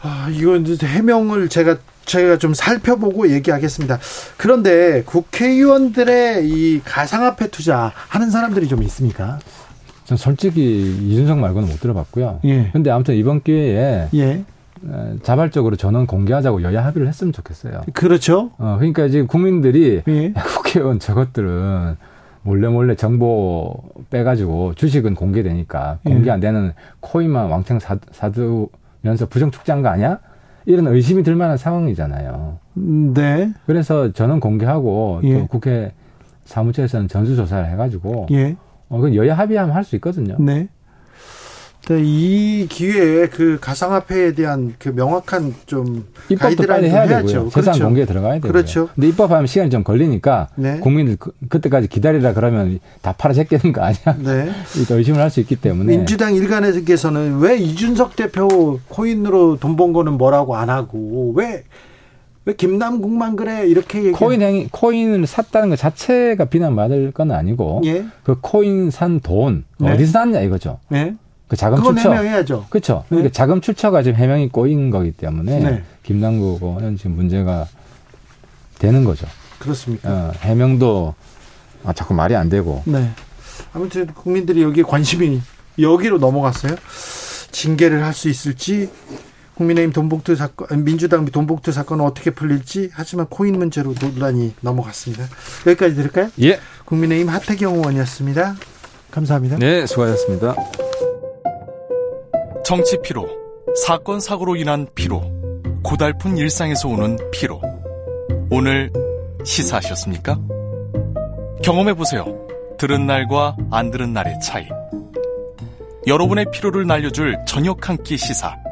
아, 이건 이제 해명을 제가 제가 좀 살펴보고 얘기하겠습니다. 그런데 국회의원들의 이 가상화폐 투자 하는 사람들이 좀 있습니까? 전 솔직히 이준석 말고는 못 들어봤고요. 예. 근데 아무튼 이번 기회에 예. 어, 자발적으로 전원 공개하자고 여야 합의를 했으면 좋겠어요. 그렇죠. 어, 그러니까 지금 국민들이 예. 야, 국회의원 저것들은 몰래 몰래 정보 빼가지고 주식은 공개되니까 공개 예. 안 되는 코인만 왕창 사, 사두면서 부정 축제한 거 아니야? 이런 의심이 들 만한 상황이잖아요. 네. 그래서 전원 공개하고 예. 또 국회 사무처에서는 전수조사를 해가지고 예. 어, 그건 여야 합의하면 할 수 있거든요. 네. 네, 이 기회에 그 가상화폐에 대한 그 명확한 좀 입법도 빨리 해야 해야죠. 되고요. 재산 그렇죠. 공개에 들어가야 되고요. 그렇죠. 근데 입법하면 시간이 좀 걸리니까 네. 국민들 그, 그때까지 기다리라 그러면 다 팔아 제끼는 거 아니야? 네. 또 의심을 할 수 있기 때문에 민주당 일간에서는 왜 이준석 대표 코인으로 돈 번 거는 뭐라고 안 하고 왜 왜 김남국만 그래 이렇게 얘기 코인 행위, 코인을 샀다는 것 자체가 비난받을 건 아니고 예. 그 코인 산돈 네. 어디서 났냐 이거죠. 네. 그 자금 출처. 해명해야죠. 그렇죠. 네. 그러니까 자금 출처가 지금 해명이 꼬인 거기 때문에 네. 김남국 의원은 지금 문제가 되는 거죠. 그렇습니까? 어, 해명도 아, 자꾸 말이 안 되고 네. 아무튼 국민들이 여기에 관심이 여기로 넘어갔어요. 징계를 할 수 있을지 국민의힘 돈봉투 사건, 민주당 돈봉투 사건은 어떻게 풀릴지 하지만 코인 문제로 논란이 넘어갔습니다. 여기까지 들을까요? 예. 국민의힘 하태경 의원이었습니다. 감사합니다. 네, 수고하셨습니다. 정치 피로, 사건 사고로 인한 피로, 고달픈 일상에서 오는 피로. 오늘 시사하셨습니까? 경험해 보세요. 들은 날과 안 들은 날의 차이. 여러분의 피로를 날려줄 저녁 한 끼 시사.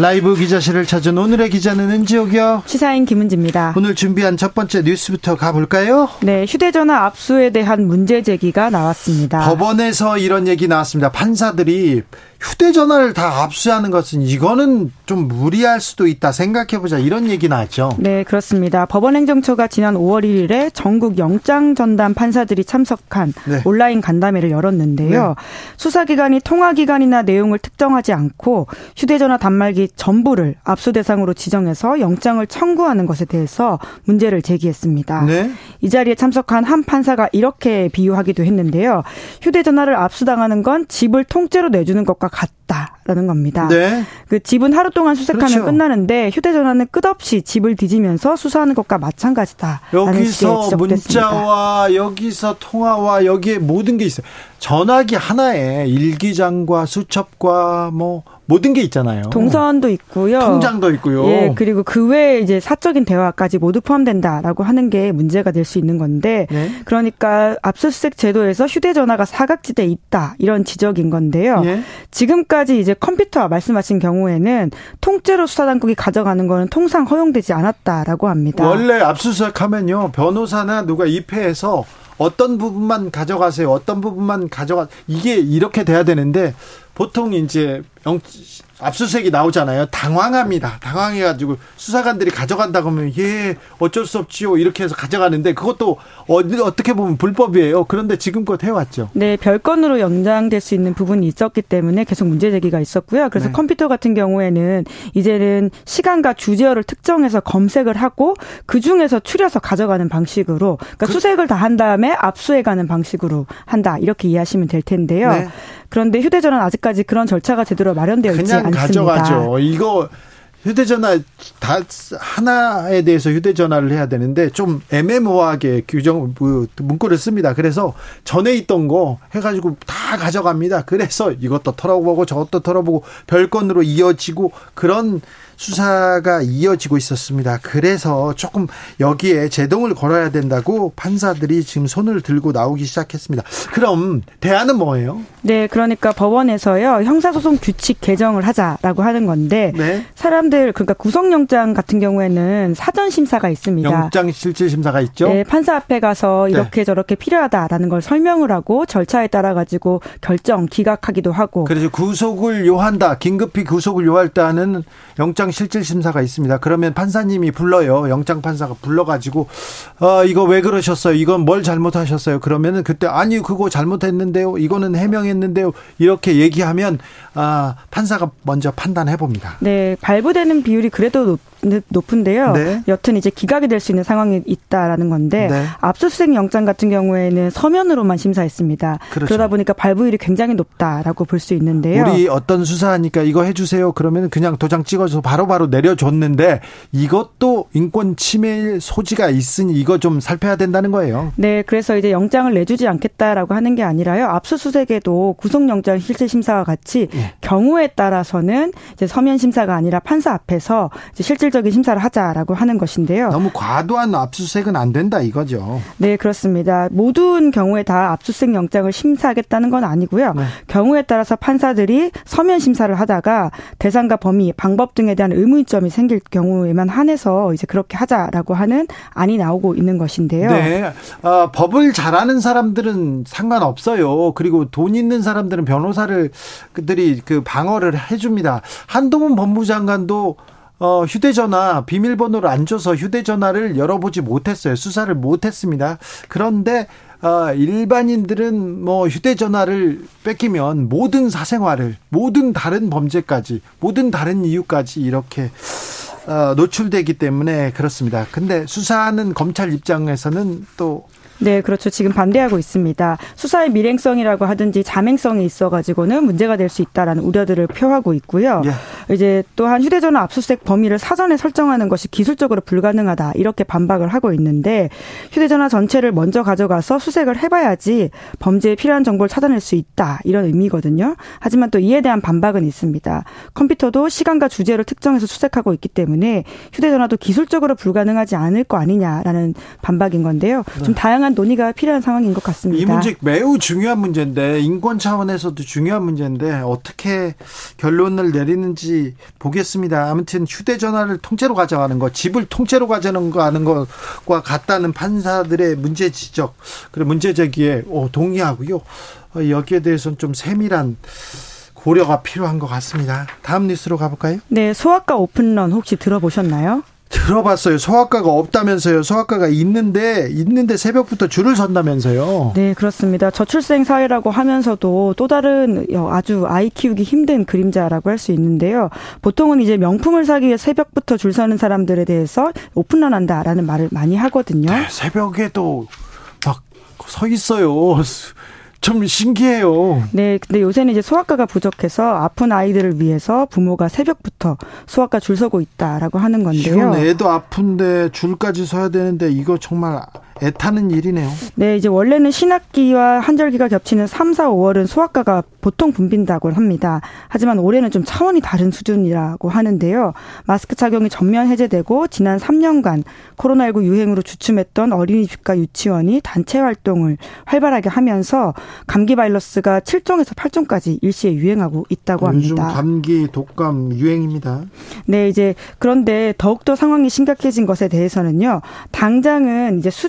라이브 기자실을 찾은 오늘의 기자는 은지옥이요 시사인 김은지입니다. 오늘 준비한 첫 번째 뉴스부터 가볼까요? 네, 휴대전화 압수에 대한 문제 제기가 나왔습니다. 법원에서 이런 얘기 나왔습니다. 판사들이 휴대전화를 다 압수하는 것은 이거는 좀 무리할 수도 있다 생각해보자 이런 얘기 나왔죠. 네, 그렇습니다. 법원행정처가 지난 5월 1일에 전국 영장 전담 판사들이 참석한 네. 온라인 간담회를 열었는데요. 수사기관이 통화기관이나 내용을 특정하지 않고 휴대전화 단말기 전부를 압수 대상으로 지정해서 영장을 청구하는 것에 대해서 문제를 제기했습니다. 네. 이 자리에 참석한 한 판사가 이렇게 비유하기도 했는데요. 휴대전화를 압수당하는 건 집을 통째로 내주는 것과 없다라는 겁니다. 네. 그 집은 하루 동안 수색하면 그렇죠. 끝나는데 휴대전화는 끝없이 집을 뒤지면서 수사하는 것과 마찬가지다라는 식의 여기서. 문자와 여기서 통화와 여기에 모든 게 있어요. 전화기 하나에 일기장과 수첩과 뭐 모든 게 있잖아요. 동선도 있고요. 통장도 있고요. 예, 그리고 그 외에 이제 사적인 대화까지 모두 포함된다라고 하는 게 문제가 될 수 있는 건데, 네. 그러니까 압수수색 제도에서 휴대전화가 사각지대에 있다 이런 지적인 건데요. 예. 지금까지 이제 컴퓨터 말씀하신 경우에는 통째로 수사당국이 가져가는 거는 통상 허용되지 않았다라고 합니다. 원래 압수수색하면요 변호사나 누가 입회해서 어떤 부분만 가져가세요, 어떤 부분만 가져가 이게 이렇게 돼야 되는데 보통 이제 영, 압수수색이 나오잖아요. 당황합니다. 당황해가지고 수사관들이 가져간다고 하면 예 어쩔 수 없지요 이렇게 해서 가져가는데 그것도 어디 어떻게 보면 불법이에요. 그런데 지금껏 해왔죠. 네, 별건으로 연장될 수 있는 부분이 있었기 때문에 계속 문제 제기가 있었고요. 그래서 네. 컴퓨터 같은 경우에는 이제는 시간과 주제어를 특정해서 검색을 하고 그 중에서 추려서 가져가는 방식으로 그러니까 수색을 다 한 다음에 압수해가는 방식으로 한다 이렇게 이해하시면 될 텐데요. 네. 그런데 휴대전화는 아직까지 그런 절차가 제대로 마련되어 있지 그냥 않습니다. 가져가죠. 이거 휴대전화 다 하나에 대해서 휴대전화를 해야 되는데 좀 애매모호하게 규정 그 문구를 씁니다. 그래서 전에 있던 거 해가지고 다 가져갑니다. 그래서 이것도 털어보고 저것도 털어보고 별건으로 이어지고 그런 수사가 이어지고 있었습니다. 그래서 조금 여기에 제동을 걸어야 된다고 판사들이 지금 손을 들고 나오기 시작했습니다. 그럼 대안은 뭐예요? 네, 그러니까 법원에서요 형사소송 규칙 개정을 하자라고 하는 건데 네. 사람들 그러니까 구속영장 같은 경우에는 사전 심사가 있습니다. 영장 실질 심사가 있죠. 네, 판사 앞에 가서 네. 이렇게 저렇게 필요하다라는 걸 설명을 하고 절차에 따라 가지고 결정 기각하기도 하고 그래서 구속을 요한다. 긴급히 구속을 요할 때는 영장 실질 심사가 있습니다. 그러면 판사님이 불러요. 영장 판사가 불러가지고 어 이거 왜 그러셨어요? 이건 뭘 잘못하셨어요? 그러면은 그때 아니 그거 잘못했는데요. 이거는 해명 했는데요. 이렇게 얘기하면 아 판사가 먼저 판단해 봅니다. 네, 발부되는 비율이 그래도 높, 높은데요. 네. 여튼 이제 기각이 될 수 있는 상황이 있다라는 건데 네. 압수수색 영장 같은 경우에는 서면으로만 심사했습니다. 그렇죠. 그러다 보니까 발부율이 굉장히 높다라고 볼 수 있는데요. 우리 어떤 수사하니까 이거 해주세요. 그러면 그냥 도장 찍어서 바로바로 내려줬는데 이것도 인권 침해 소지가 있으니 이거 좀 살펴야 된다는 거예요. 네, 그래서 이제 영장을 내주지 않겠다라고 하는 게 아니라요. 압수수색에도 구속영장 실질 심사와 같이 예. 경우에 따라서는 이제 서면 심사가 아니라 판사 앞에서 이제 실질적인 심사를 하자라고 하는 것인데요. 너무 과도한 압수수색은 안 된다 이거죠. 네, 그렇습니다. 모든 경우에 다 압수수색 영장을 심사하겠다는 건 아니고요. 네. 경우에 따라서 판사들이 서면 심사를 하다가 대상과 범위, 방법 등에 대한 의문점이 생길 경우에만 한해서 이제 그렇게 하자라고 하는 안이 나오고 있는 것인데요. 네. 아, 법을 잘하는 사람들은 상관없어요. 그리고 돈 있는 사람들은 변호사를 그들이 그 방어를 해줍니다. 한동훈 법무장관도 어, 휴대전화 비밀번호를 안 줘서 휴대전화를 열어보지 못했어요. 수사를 못했습니다. 그런데 어, 일반인들은 뭐 휴대전화를 뺏기면 모든 사생활을 모든 다른 범죄까지 모든 다른 이유까지 이렇게 어, 노출되기 때문에 그렇습니다. 근데 수사하는 검찰 입장에서는 또 네, 그렇죠. 지금 반대하고 있습니다. 수사의 밀행성이라고 하든지 자맹성이 있어가지고는 문제가 될 수 있다라는 우려들을 표하고 있고요. 예. 이제 또한 휴대전화 압수수색 범위를 사전에 설정하는 것이 기술적으로 불가능하다 이렇게 반박을 하고 있는데 휴대전화 전체를 먼저 가져가서 수색을 해봐야지 범죄에 필요한 정보를 찾아낼 수 있다 이런 의미거든요. 하지만 또 이에 대한 반박은 있습니다. 컴퓨터도 시간과 주제를 특정해서 수색하고 있기 때문에 휴대전화도 기술적으로 불가능하지 않을 거 아니냐라는 반박인 건데요. 좀 다양한 논의가 필요한 상황인 것 같습니다. 이 문제 매우 중요한 문제인데 인권 차원에서도 중요한 문제인데 어떻게 결론을 내리는지 보겠습니다. 아무튼 휴대전화를 통째로 가져가는 거, 집을 통째로 가져가는 것과 같다는 판사들의 문제 지적, 그리고 문제 제기에 어, 동의하고요. 어, 여기에 대해서는 좀 세밀한 고려가 필요한 것 같습니다. 다음 뉴스로 가볼까요? 네, 소아과 오픈런 혹시 들어보셨나요? 들어봤어요. 소아과가 없다면서요. 소아과가 있는데 있는데 새벽부터 줄을 선다면서요. 네, 그렇습니다. 저출생 사회라고 하면서도 또 다른 아주 아이 키우기 힘든 그림자라고 할 수 있는데요. 보통은 이제 명품을 사기 위해 새벽부터 줄 서는 사람들에 대해서 오픈런 한다라는 말을 많이 하거든요. 네, 새벽에도 막 서 있어요. 좀 신기해요. 네, 근데 요새는 이제 소아과가 부족해서 아픈 아이들을 위해서 부모가 새벽부터 소아과 줄 서고 있다라고 하는 건데요. 애도 아픈데 줄까지 서야 되는데 이거 정말 애타는 일이네요. 네, 이제 원래는 신학기와 한절기가 겹치는 3, 4, 5월은 소아과가 보통 붐빈다고 합니다. 하지만 올해는 좀 차원이 다른 수준이라고 하는데요. 마스크 착용이 전면 해제되고 지난 3년간 코로나19 유행으로 주춤했던 어린이집과 유치원이 단체 활동을 활발하게 하면서 감기 바이러스가 7종에서 8종까지 일시에 유행하고 있다고 요즘 합니다. 감기, 독감 유행입니다. 네, 이제 그런데 더욱더 상황이 심각해진 것에 대해서는요. 당장은 이제 수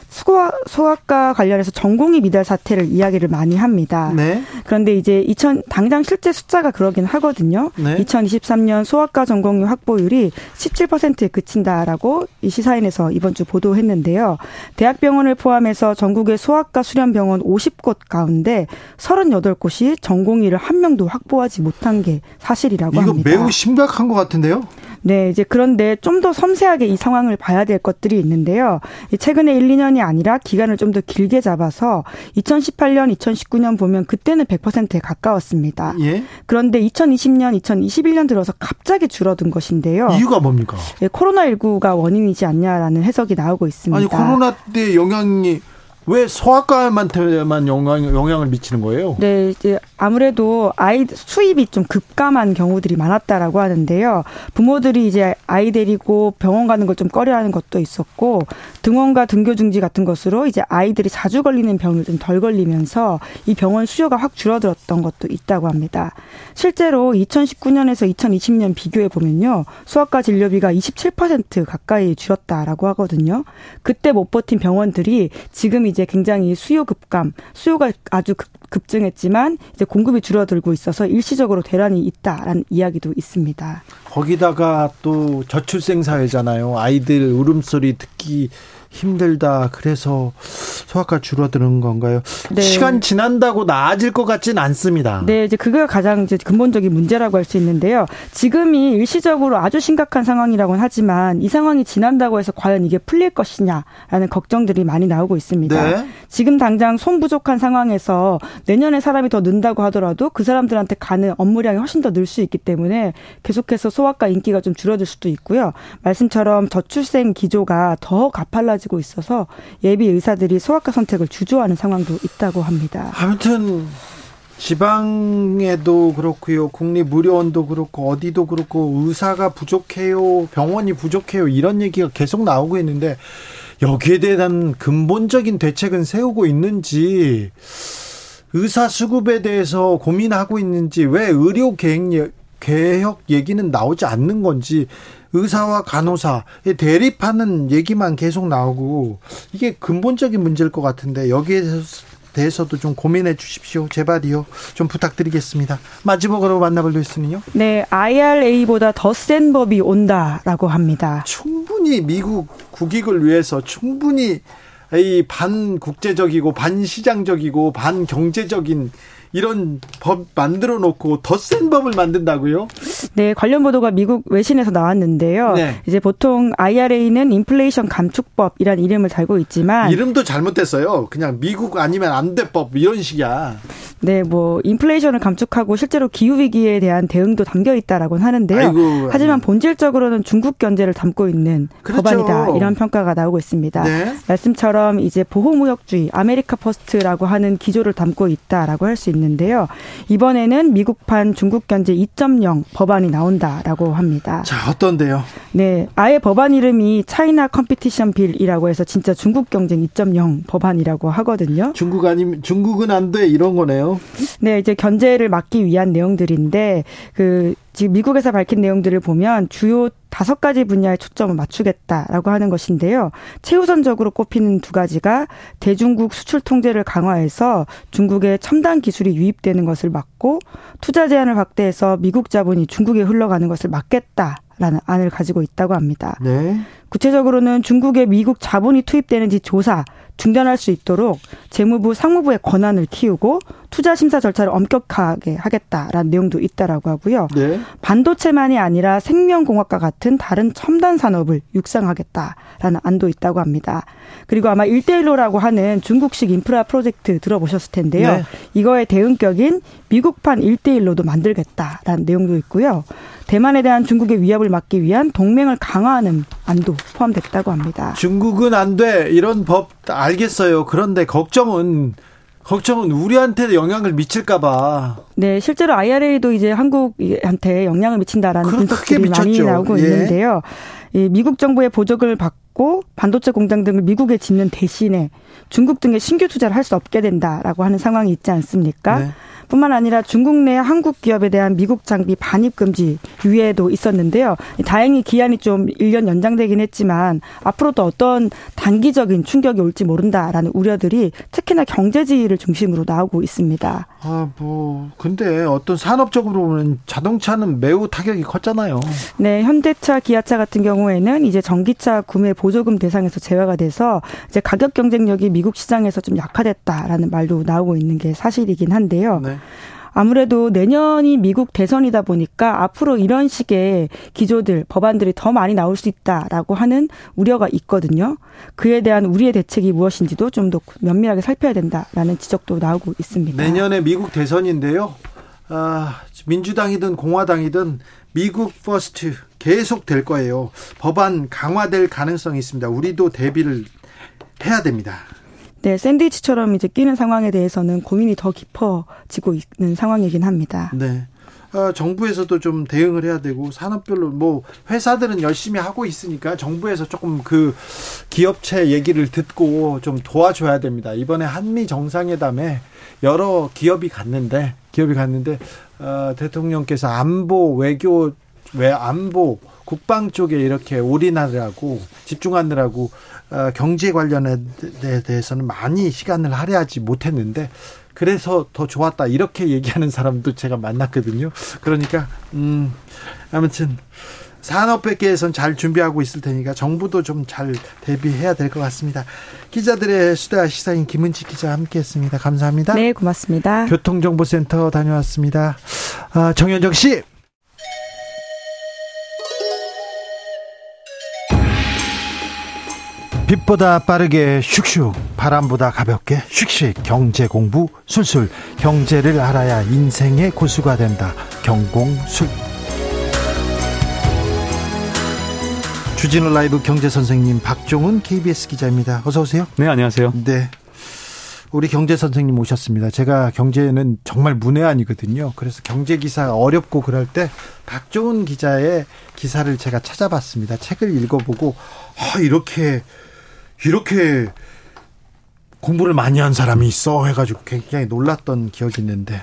수거 소아과 관련해서 전공의 미달 사태를 이야기를 많이 합니다. 네. 그런데 이제 2000 당장 실제 숫자가 그러긴 하거든요. 네. 2023년 소아과 전공의 확보율이 17%에 그친다라고 이 시사인에서 이번 주 보도했는데요. 대학병원을 포함해서 전국의 소아과 수련 병원 50곳 가운데 38곳이 전공의를 한 명도 확보하지 못한 게 사실이라고 이거 합니다. 매우 심각한 것 같은데요. 네, 이제 그런데 좀 더 섬세하게 이 상황을 봐야 될 것들이 있는데요. 이 최근에 1, 2년이 아니라 기간을 좀 더 길게 잡아서 2018년, 2019년 보면 그때는 100%에 가까웠습니다. 예. 그런데 2020년, 2021년 들어서 갑자기 줄어든 것인데요. 이유가 뭡니까? 예, 코로나19가 원인이지 않냐라는 해석이 나오고 있습니다. 아니 코로나 때 영향이 왜 소아과한테만 영향, 영향을 미치는 거예요? 네, 이제 아무래도 아이 수입이 좀 급감한 경우들이 많았다라고 하는데요. 부모들이 이제 아이 데리고 병원 가는 걸 좀 꺼려하는 것도 있었고 등원과 등교 중지 같은 것으로 이제 아이들이 자주 걸리는 병을 좀 덜 걸리면서 이 병원 수요가 확 줄어들었던 것도 있다고 합니다. 실제로 2019년에서 2020년 비교해 보면요, 수학과 진료비가 27% 가까이 줄었다라고 하거든요. 그때 못 버틴 병원들이 지금 이제 굉장히 수요 급감, 수요가 아주 급, 급증했지만 이제 공급이 줄어들고 있어서 일시적으로 대란이 있다라는 이야기도 있습니다. 거기다가 또 저출생 사회잖아요. 아이들 울음소리 듣기 힘들다. 그래서 소아과 줄어드는 건가요? 네. 시간 지난다고 나아질 것 같진 않습니다. 네, 이제 그게 가장 이제 근본적인 문제라고 할 수 있는데요. 지금이 일시적으로 아주 심각한 상황이라고는 하지만 이 상황이 지난다고 해서 과연 이게 풀릴 것이냐라는 걱정들이 많이 나오고 있습니다. 네. 지금 당장 손 부족한 상황에서 내년에 사람이 더 는다고 하더라도 그 사람들한테 가는 업무량이 훨씬 더 늘 수 있기 때문에 계속해서 소아과 인기가 좀 줄어들 수도 있고요. 말씀처럼 저출생 기조가 더 가팔라지 고 있어서 예비 의사들이 소아과 선택을 주저하는 상황도 있다고 합니다. 아무튼 지방에도 그렇고요. 국립의료원도 그렇고 어디도 그렇고 의사가 부족해요. 병원이 부족해요. 이런 얘기가 계속 나오고 있는데 여기에 대한 근본적인 대책은 세우고 있는지 의사 수급에 대해서 고민하고 있는지 왜 의료 계획 개혁 얘기는 나오지 않는 건지 의사와 간호사 대립하는 얘기만 계속 나오고 이게 근본적인 문제일 것 같은데 여기에 대해서도 좀 고민해 주십시오. 제발이요. 좀 부탁드리겠습니다. 마지막으로 만나볼 뉴스는요? 네, IRA보다 더 센 법이 온다라고 합니다. 충분히 미국 국익을 위해서 충분히 이 반국제적이고 반시장적이고 반경제적인 이런 법 만들어 놓고 더 센 법을 만든다고요? 네, 관련 보도가 미국 외신에서 나왔는데요. 네. 이제 보통 IRA는 인플레이션 감축법이란 이름을 달고 있지만 이름도 잘못됐어요. 그냥 미국 아니면 안 돼 법 이런 식이야. 네, 뭐 인플레이션을 감축하고 실제로 기후 위기에 대한 대응도 담겨 있다라고는 하는데요. 아이고, 하지만 본질적으로는 중국 견제를 담고 있는 그렇죠. 법안이다 이런 평가가 나오고 있습니다. 네. 말씀처럼 이제 보호무역주의 America First라고 하는 기조를 담고 있다라고 할 수 있는 데요. 이번에는 미국판 중국 견제 2.0 법안이 나온다라고 합니다. 자, 어떤데요? 네, 아예 법안 이름이 차이나 컴피티션 빌이라고 해서 진짜 중국 경쟁 2.0 법안이라고 하거든요. 중국 아니면 중국은 안 돼 이런 거네요. 네, 이제 견제를 막기 위한 내용들인데 그 지금 미국에서 밝힌 내용들을 보면 주요 다섯 가지 분야에 초점을 맞추겠다라고 하는 것인데요. 최우선적으로 꼽히는 두 가지가 대중국 수출 통제를 강화해서 중국의 첨단 기술이 유입되는 것을 막고 투자 제한을 확대해서 미국 자본이 중국에 흘러가는 것을 막겠다 라는 안을 가지고 있다고 합니다. 네. 구체적으로는 중국에 미국 자본이 투입되는지 조사 중단할 수 있도록 재무부 상무부의 권한을 키우고 투자 심사 절차를 엄격하게 하겠다라는 내용도 있다라고 하고요. 네. 반도체만이 아니라 생명공학과 같은 다른 첨단 산업을 육성하겠다라는 안도 있다고 합니다. 그리고 아마 1대1로라고 하는 중국식 인프라 프로젝트 들어보셨을 텐데요. 네. 이거의 대응격인 미국판 1대1로도 만들겠다라는 내용도 있고요. 대만에 대한 중국의 위협을 막기 위한 동맹을 강화하는 안도 포함됐다고 합니다. 중국은 안 돼. 이런 법 알겠어요. 그런데 걱정은 걱정은 우리한테 영향을 미칠까봐. 네, 실제로 IRA도 이제 한국한테 영향을 미친다라는 분석들이 많이. 나오고 예. 있는데요. 이 미국 정부의 보조금을 받고 반도체 공장 등을 미국에 짓는 대신에 중국 등의 신규 투자를 할 수 없게 된다라고 하는 상황이 있지 않습니까? 네. 뿐만 아니라 중국 내 한국 기업에 대한 미국 장비 반입 금지 유예도 있었는데요. 다행히 기한이 좀 1년 연장되긴 했지만 앞으로도 어떤 단기적인 충격이 올지 모른다라는 우려들이 특히나 경제지를 중심으로 나오고 있습니다. 아, 뭐 근데 어떤 산업적으로 보면 자동차는 매우 타격이 컸잖아요. 네, 현대차, 기아차 같은 경우에는 이제 전기차 구매 보조금 대상에서 제외가 돼서 이제 가격 경쟁력이 미국 시장에서 좀 약화됐다라는 말도 나오고 있는 게 사실이긴 한데요. 네. 아무래도 내년이 미국 대선이다 보니까 앞으로 이런 식의 기조들, 법안들이 더 많이 나올 수 있다라고 하는 우려가 있거든요. 그에 대한 우리의 대책이 무엇인지도 좀 더 면밀하게 살펴야 된다라는 지적도 나오고 있습니다. 내년에 미국 대선인데요. 아, 민주당이든 공화당이든 미국 First 계속 될 거예요. 법안 강화될 가능성이 있습니다. 우리도 대비를 해야 됩니다. 네, 샌드위치처럼 이제 끼는 상황에 대해서는 고민이 더 깊어지고 있는 상황이긴 합니다. 네. 아, 정부에서도 좀 대응을 해야 되고 산업별로 뭐 회사들은 열심히 하고 있으니까 정부에서 조금 그 기업체 얘기를 듣고 좀 도와줘야 됩니다. 이번에 한미 정상회담에 여러 기업이 갔는데 기업이 갔는데 어, 대통령께서 안보 외교 외 안보 국방 쪽에 이렇게 올인하느라고 집중하느라고 어, 경제 관련에 대해서는 많이 시간을 할애하지 못했는데 그래서 더 좋았다 이렇게 얘기하는 사람도 제가 만났거든요. 그러니까 음 아무튼 산업계에선 잘 준비하고 있을 테니까 정부도 좀 잘 대비해야 될 것 같습니다. 기자들의 수다 시사인 김은지 기자 함께했습니다. 감사합니다. 네, 고맙습니다. 교통정보센터 다녀왔습니다. 아, 정현정 씨. 빛보다 빠르게 슉슉 바람보다 가볍게 슉슉 경제 공부 술술 경제를 알아야 인생의 고수가 된다 경공술 주진우 라이브 경제 선생님 박종훈 KBS 기자입니다. 어서 오세요. 네, 안녕하세요. 네. 우리 경제 선생님 오셨습니다. 제가 경제는 정말 문외한이거든요. 그래서 경제 기사 어렵고 그럴 때 박종훈 기자의 기사를 제가 찾아봤습니다. 책을 읽어보고 아, 이렇게 이렇게 공부를 많이 한 사람이 있어 해가지고 굉장히 놀랐던 기억이 있는데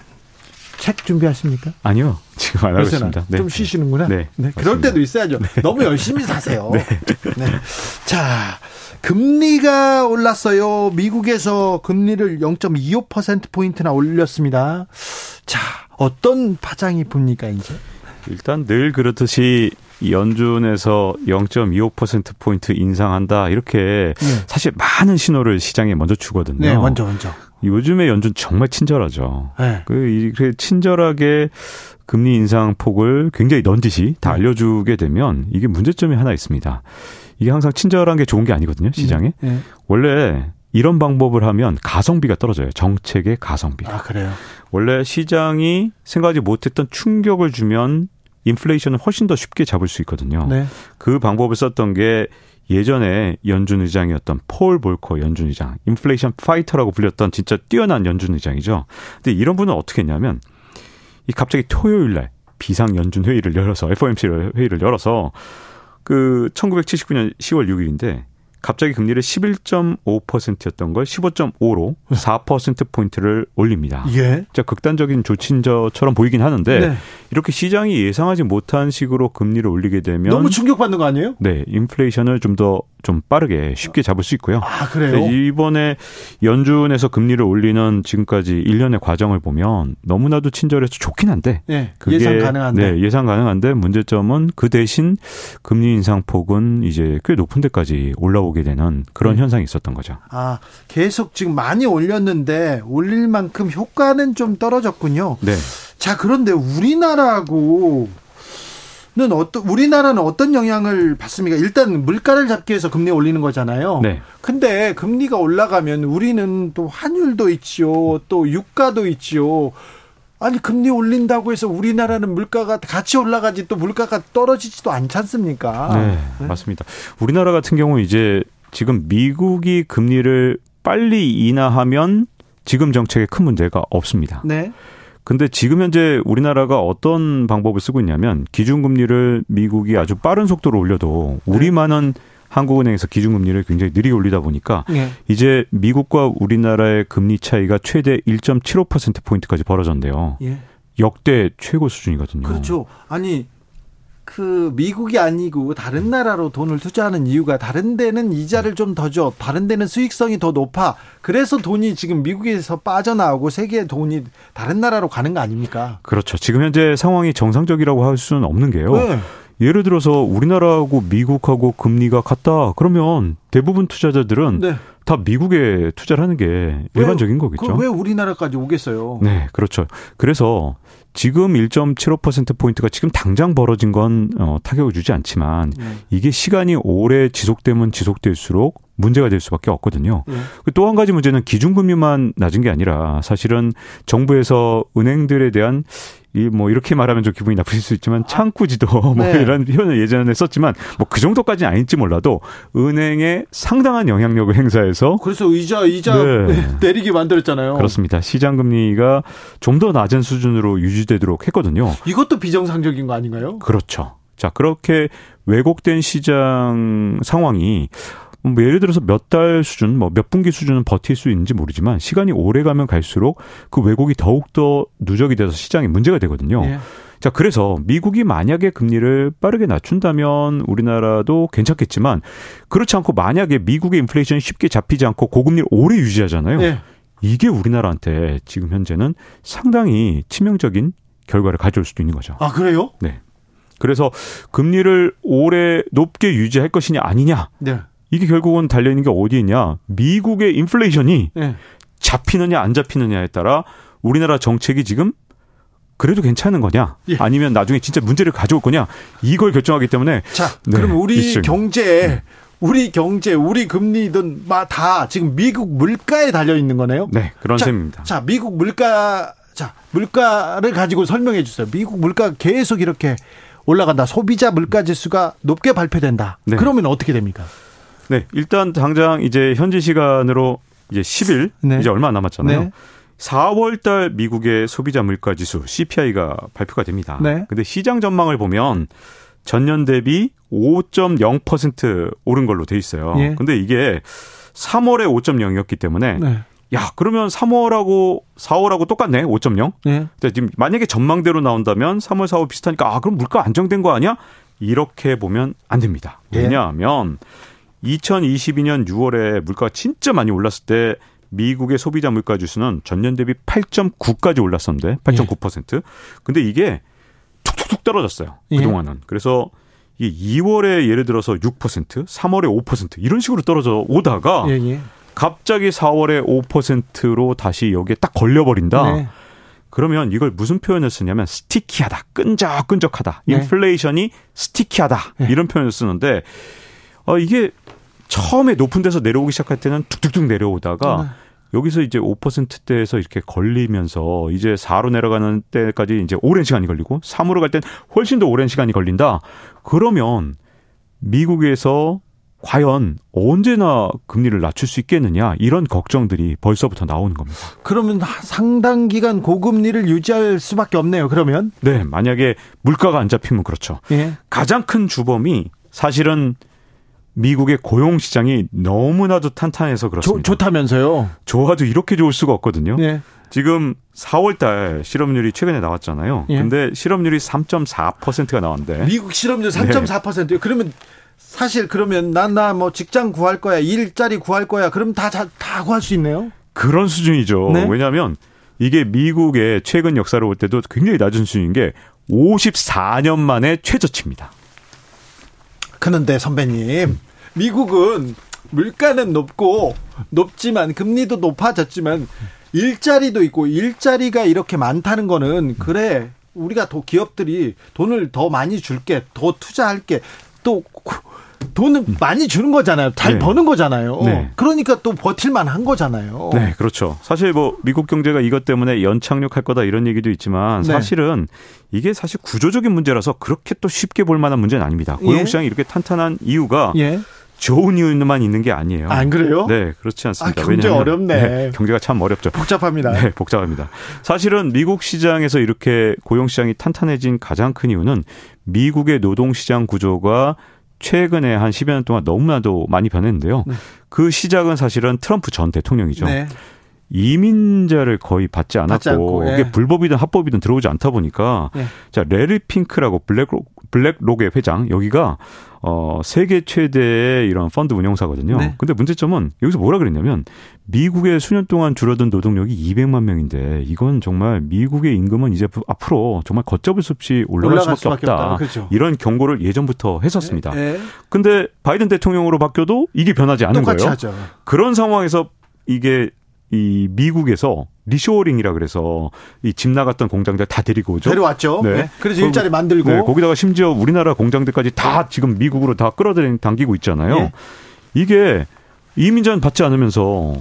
책 준비하십니까? 아니요. 지금 안 하고 있습니다. 네. 좀 쉬시는구나. 네. 그럴 맞습니다. 때도 있어야죠. 너무 열심히 사세요. 네. 네. 자, 금리가 올랐어요. 미국에서 금리를 0.25%포인트나 올렸습니다. 자, 어떤 파장이 봅니까, 이제? 일단 늘 그렇듯이 연준에서 0.25%포인트 인상한다. 이렇게 네. 사실 많은 신호를 시장에 먼저 주거든요. 네, 먼저, 먼저. 요즘에 연준 정말 친절하죠. 네. 그 이렇게 친절하게 금리 인상 폭을 굉장히 넌지시 다 네. 알려주게 되면 이게 문제점이 하나 있습니다. 이게 항상 친절한 게 좋은 게 아니거든요, 시장에. 네. 원래 이런 방법을 하면 가성비가 떨어져요. 정책의 가성비가. 아, 그래요? 원래 시장이 생각하지 못했던 충격을 주면 인플레이션을 훨씬 더 쉽게 잡을 수 있거든요. 네. 그 방법을 썼던 게 예전에 연준 의장이었던 폴 볼커 연준 의장, inflation fighter라고 불렸던 진짜 뛰어난 연준 의장이죠. 근데 이런 분은 어떻게 했냐면 이 갑자기 토요일 날 비상 연준 회의를 열어서 FOMC 회의를 열어서 그 1979년 10월 6일인데 갑자기 금리를 11.5%였던 걸 15.5로 4% 포인트를 올립니다. 예. 진짜 극단적인 조치처럼 보이긴 하는데 네. 이렇게 시장이 예상하지 못한 식으로 금리를 올리게 되면 너무 충격받는 거 아니에요? 네, 인플레이션을 좀 더좀 빠르게 쉽게 잡을 수 있고요. 아, 그래요? 근데 이번에 연준에서 금리를 올리는 지금까지 1년의 과정을 보면 너무나도 친절해서 좋긴 한데 예, 그게 예상 가능한데. 네, 예상 가능한데 문제점은 그 대신 금리 인상 폭은 이제 꽤 높은 데까지 올라오게 되는 그런 음. 현상이 있었던 거죠. 아, 계속 지금 많이 올렸는데 올릴 만큼 효과는 좀 떨어졌군요. 네. 자, 그런데 우리나라하고 는 어떤 우리나라는 어떤 영향을 받습니까? 일단 물가를 잡기 위해서 금리 올리는 거잖아요. 네. 근데 금리가 올라가면 우리는 또 환율도 있지요. 또 유가도 있지요. 아니 금리 올린다고 해서 우리나라는 물가가 같이 올라가지 또 물가가 떨어지지도 않지 않습니까? 네, 맞습니다. 우리나라 같은 경우 이제 지금 미국이 금리를 빨리 인하하면 지금 정책에 큰 문제가 없습니다. 네. 근데 지금 현재 우리나라가 어떤 방법을 쓰고 있냐면 기준금리를 미국이 아주 빠른 속도로 올려도 우리만은 한국은행에서 기준금리를 굉장히 느리게 올리다 보니까 네. 이제 미국과 우리나라의 금리 차이가 최대 1.75% 포인트까지 벌어졌는데요. 예. 역대 최고 수준이거든요. 그렇죠. 아니 그 미국이 아니고 다른 나라로 돈을 투자하는 이유가 다른 데는 이자를 좀 더 줘. 다른 데는 수익성이 더 높아. 그래서 돈이 지금 미국에서 빠져나오고 세계의 돈이 다른 나라로 가는 거 아닙니까? 그렇죠. 지금 현재 상황이 정상적이라고 할 수는 없는 게요. 네. 예를 들어서 우리나라하고 미국하고 금리가 같다. 그러면 대부분 투자자들은 네. 다 미국에 투자를 하는 게 일반적인 거겠죠. 그럼 왜 우리나라까지 오겠어요? 네, 그렇죠. 그래서 지금 1.75%포인트가 지금 당장 벌어진 건 어, 타격을 주지 않지만 네. 이게 시간이 오래 지속되면 지속될수록 문제가 될 수밖에 없거든요. 네. 또한 가지 문제는 기준금리만 낮은 게 아니라 사실은 정부에서 은행들에 대한 이 뭐 이렇게 말하면 좀 기분이 나쁘실 수 있지만 창구지도 뭐 네. 이런 표현을 예전에 썼지만 뭐 그 정도까지는 아닐지 몰라도 은행에 상당한 영향력을 행사해서 그래서 이자 이자 네. 내리게 만들었잖아요. 그렇습니다. 시장 금리가 좀 더 낮은 수준으로 유지되도록 했거든요. 이것도 비정상적인 거 아닌가요? 그렇죠. 자, 그렇게 왜곡된 시장 상황이 뭐 예를 들어서 몇 달 수준, 뭐 몇 분기 수준은 버틸 수 있는지 모르지만 시간이 오래 가면 갈수록 그 왜곡이 더욱더 누적이 돼서 시장에 문제가 되거든요. 예. 자, 그래서 미국이 만약에 금리를 빠르게 낮춘다면 우리나라도 괜찮겠지만 그렇지 않고 만약에 미국의 인플레이션이 쉽게 잡히지 않고 고금리를 오래 유지하잖아요. 예. 이게 우리나라한테 지금 현재는 상당히 치명적인 결과를 가져올 수도 있는 거죠. 아 그래요? 네. 그래서 금리를 오래 높게 유지할 것이냐 아니냐 네. 이게 결국은 달려 있는 게 어디 있냐? 미국의 인플레이션이 예. 잡히느냐 안 잡히느냐에 따라 우리나라 정책이 지금 그래도 괜찮은 거냐? 예. 아니면 나중에 진짜 문제를 가져올 거냐? 이걸 결정하기 때문에 자, 네, 그럼 우리 이슈입니다. 경제, 우리 경제, 우리 금리든 막다 지금 미국 물가에 달려 있는 거네요. 네 그런 자, 셈입니다. 자, 미국 물가, 자, 물가를 가지고 설명해 주세요. 미국 물가 계속 이렇게 올라간다. 소비자 물가 지수가 높게 발표된다. 네. 그러면 어떻게 됩니까? 네 일단 당장 이제 현지 시간으로 이제 10일 네. 이제 얼마 안 남았잖아요. 네. 4월 달 미국의 소비자 물가 지수 CPI가 발표가 됩니다. 네. 근데 시장 전망을 보면 전년 대비 5.0% 오른 걸로 돼 있어요. 예. 근데 이게 3월에 5.0이었기 때문에 네. 야 그러면 3월하고 4월하고 똑같네 5.0. 네. 근데 지금 만약에 전망대로 나온다면 3월 4월 비슷하니까 아 그럼 물가 안정된 거 아니야? 이렇게 보면 안 됩니다. 예. 왜냐하면 2022년 6월에 물가가 진짜 많이 올랐을 때 미국의 소비자 물가 지수는 전년 대비 8.9까지 올랐었는데 8.9%. 근데 이게 툭툭툭 떨어졌어요. 예. 그동안은. 그래서 이 2월에 예를 들어서 6%, 3월에 5% 이런 식으로 떨어져 오다가 예, 예. 갑자기 4월에 5%로 다시 여기에 딱 걸려버린다. 네. 그러면 이걸 무슨 표현을 쓰냐면 스티키하다, 끈적끈적하다, 네. 인플레이션이 스티키하다 이런 표현을 쓰는데 어, 이게 처음에 높은 데서 내려오기 시작할 때는 툭툭툭 내려오다가 네. 여기서 이제 5%대에서 이렇게 걸리면서 이제 4로 내려가는 때까지 이제 오랜 시간이 걸리고 3으로 갈 땐 훨씬 더 오랜 시간이 걸린다. 그러면 미국에서 과연 언제나 금리를 낮출 수 있겠느냐 이런 걱정들이 벌써부터 나오는 겁니다. 그러면 상당 기간 고금리를 유지할 수밖에 없네요. 그러면 네, 만약에 물가가 안 잡히면 그렇죠. 예. 가장 큰 주범이 사실은 미국의 고용 시장이 너무나도 탄탄해서 조, 그렇습니다. 좋다면서요. 좋아도 이렇게 좋을 수가 없거든요. 예. 지금 4월 달 실업률이 최근에 나왔잖아요. 예. 근데 실업률이 3.4%가 나왔는데 미국 실업률 3.4%예요. 그러면 사실 그러면 난 나 뭐 직장 구할 거야, 일자리 구할 거야. 그럼 다다 구할 수 있네요. 그런 수준이죠. 네. 왜냐하면 이게 미국의 최근 역사를 볼 때도 굉장히 낮은 수준인 게 54년 만에 최저치입니다. 그런데 선배님, 미국은 물가는 높고 높지만 금리도 높아졌지만 일자리도 있고 일자리가 이렇게 많다는 거는 그래 우리가 더 기업들이 돈을 더 많이 줄게 더 투자할게 또 돈을 많이 주는 거잖아요. 잘 네. 버는 거잖아요. 네. 그러니까 또 버틸만 한 거잖아요. 네, 그렇죠. 사실 뭐 미국 경제가 이것 때문에 연착륙할 거다 이런 얘기도 있지만 네. 사실은 이게 사실 구조적인 문제라서 그렇게 또 쉽게 볼 만한 문제는 아닙니다. 고용 시장이 이렇게 탄탄한 이유가 예. 좋은 이유만 있는 게 아니에요. 안 그래요? 네, 그렇지 않습니다. 아, 경제 어렵네. 경제가 참 어렵죠. 복잡합니다. 네, 복잡합니다. 사실은 미국 시장에서 이렇게 고용 시장이 탄탄해진 가장 큰 이유는 미국의 노동 시장 구조가 최근에 한 10여 년 동안 너무나도 많이 변했는데요. 네. 그 시작은 사실은 트럼프 전 대통령이죠. 네. 이민자를 거의 받지 않았고, 받지 않고, 예. 이게 불법이든 합법이든 들어오지 않다 보니까 예. 자 레리 핑크라고 블랙록 블랙록의 회장 여기가 어 세계 최대의 이런 펀드 운용사거든요. 네. 근데 문제점은 여기서 뭐라 그랬냐면 미국의 수년 동안 줄어든 노동력이 200만 명인데 이건 정말 미국의 임금은 이제 앞으로 정말 걷잡을 수 없이 올라갈, 올라갈 수밖에, 없다. 없다. 그렇죠. 이런 경고를 예전부터 했었습니다. 예. 근데 바이든 대통령으로 바뀌어도 이게 변하지 않은 거예요. 하죠. 그런 상황에서 이게 이 미국에서 reshoring이라 그래서 이 집 나갔던 공장들 다 데리고 오죠. 데려왔죠. 네. 네. 그래서 일자리 만들고 네, 거기다가 심지어 우리나라 공장들까지 다 지금 미국으로 다 끌어들이는 당기고 있잖아요. 예. 이게 이민자는 받지 않으면서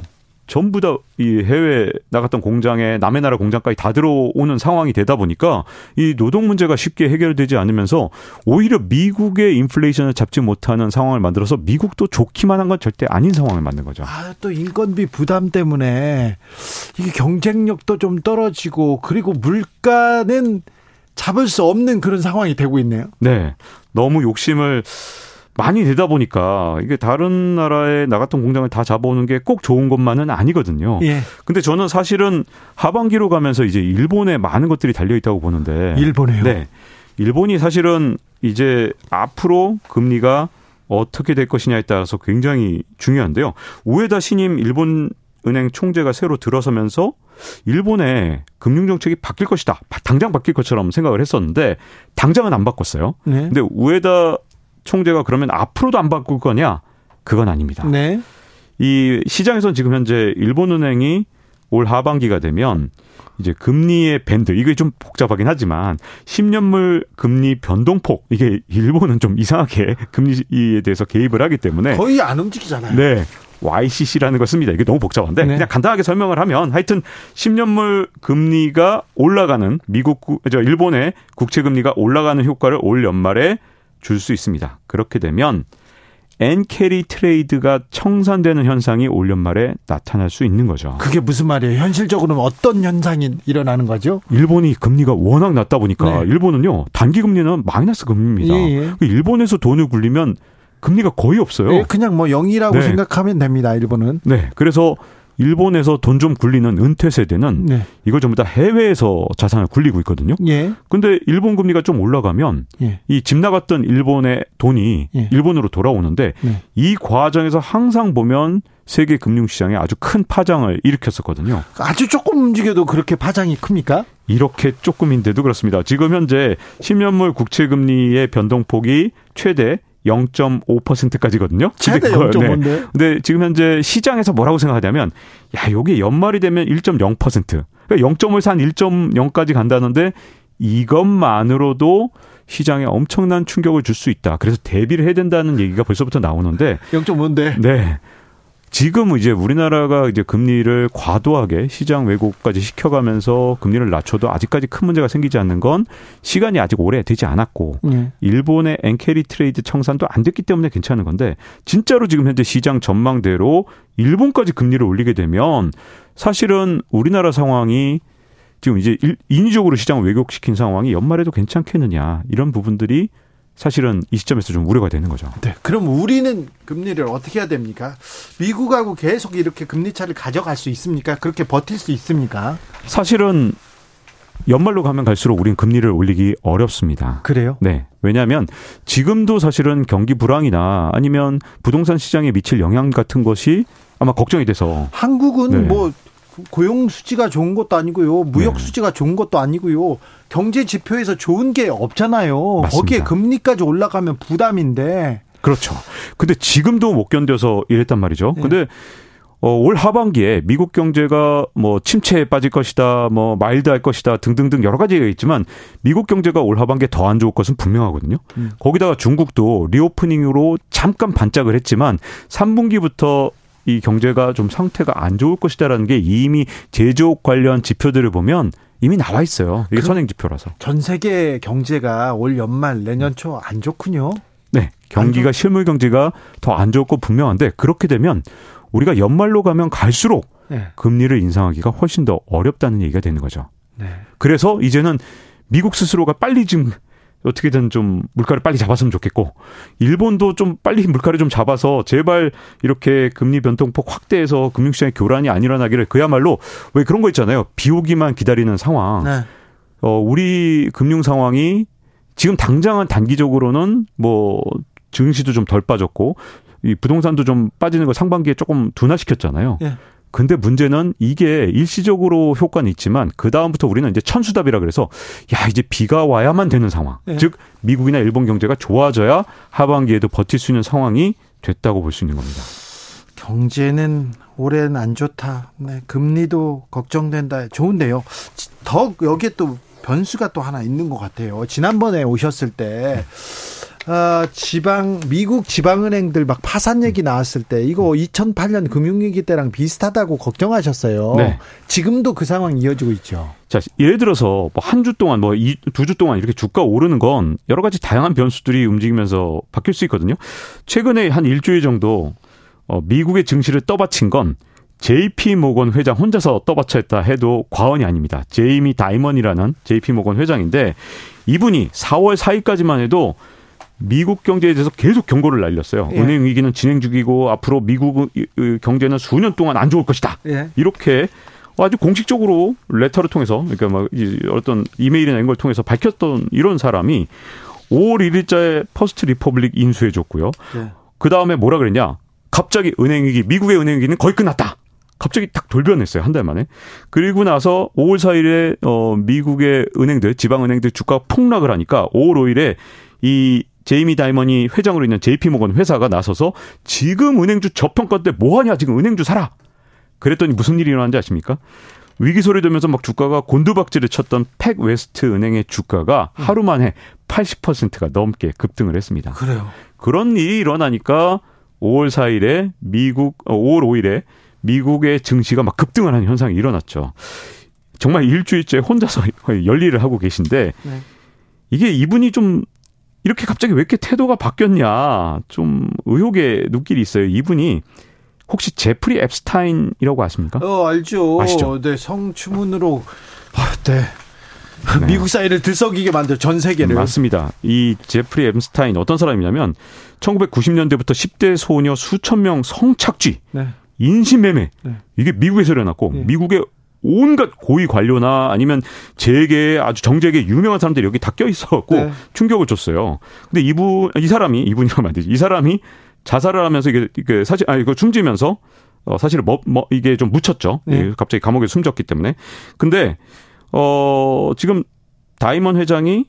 전부 다 이 해외 나갔던 공장에 남의 나라 공장까지 다 들어오는 상황이 되다 보니까 이 노동 문제가 쉽게 해결되지 않으면서 오히려 미국의 인플레이션을 잡지 못하는 상황을 만들어서 미국도 좋기만 한 건 절대 아닌 상황을 만든 거죠. 아, 또 인건비 부담 때문에 이게 경쟁력도 좀 떨어지고 그리고 물가는 잡을 수 없는 그런 상황이 되고 있네요. 네. 너무 욕심을 많이 내다 보니까 이게 다른 나라에 나갔던 공장을 다 잡아오는 게 꼭 좋은 것만은 아니거든요. 예. 근데 저는 사실은 하반기로 가면서 이제 일본에 많은 것들이 달려 있다고 보는데. 일본에요. 네. 일본이 사실은 이제 앞으로 금리가 어떻게 될 것이냐에 따라서 굉장히 중요한데요. 우에다 신임 일본 은행 총재가 새로 들어서면서 일본의 금융 정책이 바뀔 것이다. 당장 바뀔 것처럼 생각을 했었는데 당장은 안 바꿨어요. 네. 근데 우에다 총재가 그러면 앞으로도 안 바꿀 거냐? 그건 아닙니다. 네. 이 시장에선 지금 현재 일본은행이 올 하반기가 되면 이제 금리의 밴드 이게 좀 복잡하긴 하지만 10년물 금리 변동폭 이게 일본은 좀 이상하게 금리에 대해서 개입을 하기 때문에 거의 안 움직이잖아요. 네. YCC라는 걸 씁니다. 이게 너무 복잡한데 네. 그냥 간단하게 설명을 하면 하여튼 10년물 금리가 올라가는 미국 구- 저 일본의 국채 금리가 올라가는 효과를 올 연말에 줄 수 있습니다. 그렇게 되면 엔 carry trade가 청산되는 현상이 올 연말에 나타날 수 있는 거죠. 그게 무슨 말이에요? 현실적으로는 어떤 현상이 일어나는 거죠? 일본이 금리가 워낙 낮다 보니까 네. 일본은요 단기 금리는 마이너스 금리입니다. 예, 예. 일본에서 돈을 굴리면 금리가 거의 없어요. 예, 그냥 뭐 0이라고 네. 생각하면 됩니다. 일본은. 네, 그래서 일본에서 돈 좀 굴리는 은퇴 세대는 네. 이걸 전부 다 해외에서 자산을 굴리고 있거든요. 예. 근데 일본 금리가 좀 올라가면 예. 이 집 나갔던 일본의 돈이 예. 일본으로 돌아오는데 네. 이 과정에서 항상 보면 세계 금융시장에 아주 큰 파장을 일으켰었거든요. 아주 조금 움직여도 그렇게 파장이 큽니까? 이렇게 조금인데도 그렇습니다. 지금 현재 10년물 국채 금리의 변동폭이 최대 0.5%까지거든요. 최대 0.5인데. 근데 지금 현재 시장에서 뭐라고 생각하냐면 야, 요게 연말이 되면 1.0%. 그러니까 0.5에서 한 1.0까지 간다는데 이것만으로도 시장에 엄청난 충격을 줄 수 있다. 그래서 대비를 해야 된다는 얘기가 벌써부터 나오는데 0.5인데. 네. 지금 이제 우리나라가 이제 금리를 과도하게 시장 왜곡까지 시켜가면서 금리를 낮춰도 아직까지 큰 문제가 생기지 않는 건 시간이 아직 오래 되지 않았고 예. 일본의 엔 carry trade 청산도 안 됐기 때문에 괜찮은 건데 진짜로 지금 현재 시장 전망대로 일본까지 금리를 올리게 되면 사실은 우리나라 상황이 지금 이제 일- 인위적으로 시장을 왜곡시킨 상황이 연말에도 괜찮겠느냐 이런 부분들이 사실은 이 시점에서 좀 우려가 되는 거죠. 네. 그럼 우리는 금리를 어떻게 해야 됩니까? 미국하고 계속 이렇게 금리 차를 가져갈 수 있습니까? 그렇게 버틸 수 있습니까? 사실은 연말로 가면 갈수록 우린 금리를 올리기 어렵습니다. 그래요? 네. 왜냐하면 지금도 사실은 경기 불황이나 아니면 부동산 시장에 미칠 영향 같은 것이 아마 걱정이 돼서 한국은 네. 뭐 고용 수지가 좋은 것도 아니고요. 무역 네. 수지가 좋은 것도 아니고요. 경제 지표에서 좋은 게 없잖아요. 맞습니다. 거기에 금리까지 올라가면 부담인데. 그렇죠. 근데 지금도 못 견뎌서 이랬단 말이죠. 네. 근데 어, 올 하반기에 미국 경제가 뭐 침체에 빠질 것이다, 뭐 mild 할 것이다 등등등 여러 가지가 있지만 미국 경제가 올 하반기에 더 안 좋을 것은 분명하거든요. 음. 거기다가 중국도 reopening으로 잠깐 반짝을 했지만 3분기부터 이 경제가 좀 상태가 안 좋을 것이다라는 게 이미 제조업 관련 지표들을 보면 이미 나와 있어요. 이게 그- 선행 지표라서. 전 세계 경제가 올 연말 내년 초 안 좋군요. 네. 경기가 실물 경제가 더안거 분명한데 그렇게 되면 우리가 연말로 가면 갈수록 네. 금리를 인상하기가 훨씬 더 어렵다는 얘기가 되는 거죠. 네. 그래서 이제는 미국 스스로가 빨리 좀 어떻게든 좀 물가를 빨리 잡았으면 좋겠고 일본도 좀 빨리 물가를 좀 잡아서 제발 이렇게 금리 변동폭 확대해서 금융시장의 교란이 안 일어나기를 그야말로 왜 그런 거 있잖아요. 비 오기만 기다리는 상황. 네. 어, 우리 금융 상황이 지금 당장은 단기적으로는 뭐 증시도 좀 덜 빠졌고 이 부동산도 좀 빠지는 걸 상반기에 조금 둔화시켰잖아요. 예. 근데 문제는 이게 일시적으로 효과는 있지만 그 다음부터 우리는 이제 천수답이라 그래서 야 이제 비가 와야만 되는 상황. 예. 즉 미국이나 일본 경제가 좋아져야 하반기에도 버틸 수 있는 상황이 됐다고 볼 수 있는 겁니다. 경제는 올해는 안 좋다. 네, 금리도 걱정된다. 좋은데요. 지- 더 여기에 또 변수가 또 하나 있는 것 같아요. 지난번에 오셨을 때 아, 지방 미국 지방은행들 막 파산 얘기 나왔을 때 이거 2008년 금융위기 때랑 비슷하다고 걱정하셨어요. 네. 지금도 그 상황이 이어지고 있죠. 자, 예를 들어서 뭐 한 주 동안 뭐 두 주 동안 이렇게 주가 오르는 건 여러 가지 다양한 변수들이 움직이면서 바뀔 수 있거든요. 최근에 한 일주일 정도 어, 미국의 증시를 떠받친 건 JP 모건 회장 혼자서 떠받쳤다 해도 과언이 아닙니다. 제이미 다이먼이라는 JP 모건 회장인데 이분이 4월 4일까지만 해도 미국 경제에 대해서 계속 경고를 날렸어요. 예. 은행 위기는 진행 중이고 앞으로 미국 경제는 수년 동안 안 좋을 것이다. 예. 이렇게 아주 공식적으로 레터를 통해서 그러니까 막이 어떤 이메일이나 이런 걸 통해서 밝혔던 이런 사람이 5월 1일자에 퍼스트 리퍼블릭 인수해 줬고요. 예. 그 다음에 뭐라 그랬냐? 갑자기 은행 위기, 미국의 은행 위기는 거의 끝났다. 갑자기 딱 돌변했어요 한 달 만에. 그리고 나서 5월 4일에 어 미국의 은행들, 지방 은행들 주가 폭락을 하니까 5월 5일에 이 제이미 다이먼이 회장으로 있는 JP 모건 회사가 나서서 지금 은행주 저평가 때 뭐하냐 지금 은행주 사라. 그랬더니 무슨 일이 일어난지 아십니까? 위기 소리 들면서 막 주가가 곤두박질을 쳤던 팩 웨스트 은행의 주가가 하루 만에 80%가 넘게 급등을 했습니다. 그래요. 그런 일이 일어나니까 5월 4일에 미국, 어, 5월 5일에 미국의 증시가 막 급등을 하는 현상이 일어났죠. 정말 일주일째 혼자서 열일을 하고 계신데 네. 이게 이분이 좀 이렇게 갑자기 왜 이렇게 태도가 바뀌었냐 좀 의혹의 눈길이 있어요. 이분이 혹시 제프리 앱스타인이라고 아십니까? 어, 알죠. 아시죠? 네, 성추문으로 아, 네. 미국 사회를 들썩이게 만들 전 세계를. 음, 맞습니다. 이 제프리 앱스타인 어떤 사람이냐면 1990년대부터 10대 소녀 수천 명 성착취, 네. 인신매매 네. 이게 미국에서 일어났고 네. 미국의 온갖 고위 관료나 아니면 재계 아주 정재계 유명한 사람들이 여기 다 껴 있어갖고 네. 충격을 줬어요. 근데 이분 이 사람이 이분이라면 안 되지. 이 사람이 자살을 하면서 이게, 이게 사실 아 이거 숨지면서 어 사실 뭐, 뭐 이게 좀 묻혔죠. 네. 예, 갑자기 감옥에 숨졌기 때문에. 근데 어 지금 다이먼 회장이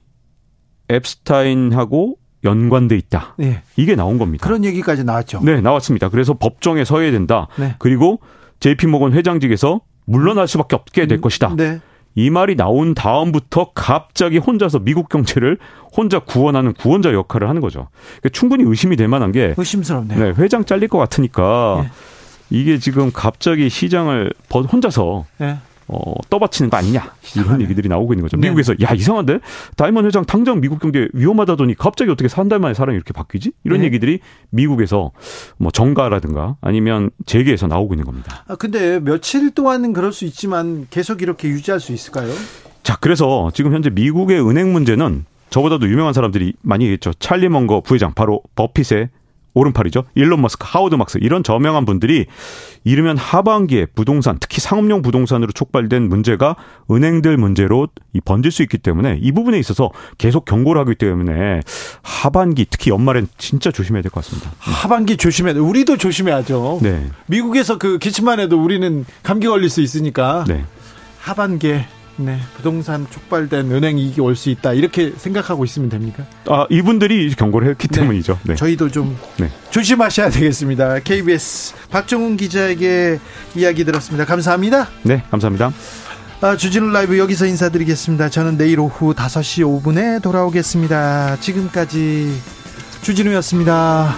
앱스타인하고 연관돼 있다. 네. 이게 나온 겁니다. 그런 얘기까지 나왔죠. 네, 나왔습니다. 그래서 법정에 서야 된다. 네. 그리고 JP 모건 회장직에서 물러날 수밖에 없게 될 것이다. 네. 이 말이 나온 다음부터 갑자기 혼자서 미국 경제를 혼자 구원하는 구원자 역할을 하는 거죠. 그러니까 충분히 의심이 될 만한 게 의심스럽네요. 네, 회장 잘릴 것 같으니까 예. 이게 지금 갑자기 시장을 버- 혼자서 네. 어, 떠받치는 거 아니냐 이런. 얘기들이 나오고 있는 거죠. 네. 미국에서 야 이상한데 다이먼 회장 당장 미국 경제 위험하다더니 갑자기 어떻게 한 달 만에 사람이 이렇게 바뀌지? 이런 네. 얘기들이 미국에서 뭐 정가라든가 아니면 재계에서 나오고 있는 겁니다. 아, 근데 며칠 동안은 그럴 수 있지만 계속 이렇게 유지할 수 있을까요? 자 그래서 지금 현재 미국의 은행 문제는 저보다도 유명한 사람들이 많이 얘기했죠. 찰리 먼거 부회장 바로 버핏의 오른팔이죠. 일론 머스크, 하워드 막스 이런 저명한 분들이 이르면 하반기에 부동산, 특히 상업용 부동산으로 촉발된 문제가 은행들 문제로 이 번질 수 있기 때문에 이 부분에 있어서 계속 경고를 하기 때문에 하반기 특히 연말엔 진짜 조심해야 될 것 같습니다. 하반기 조심해야 돼. 우리도 조심해야죠. 네. 미국에서 그 기침만 해도 우리는 감기 걸릴 수 있으니까 네. 하반기에 네, 부동산 촉발된 은행 이익이 올 수 있다. 이렇게 생각하고 있으면 됩니까? 아, 이분들이 경고를 했기 때문이죠. 네. 저희도 좀 네. 조심하셔야 되겠습니다. KBS 박정훈 기자에게 이야기 들었습니다. 감사합니다. 네, 감사합니다. 아, 주진우 라이브 여기서 인사드리겠습니다. 저는 내일 오후 5시 5분에 돌아오겠습니다. 지금까지 주진우였습니다.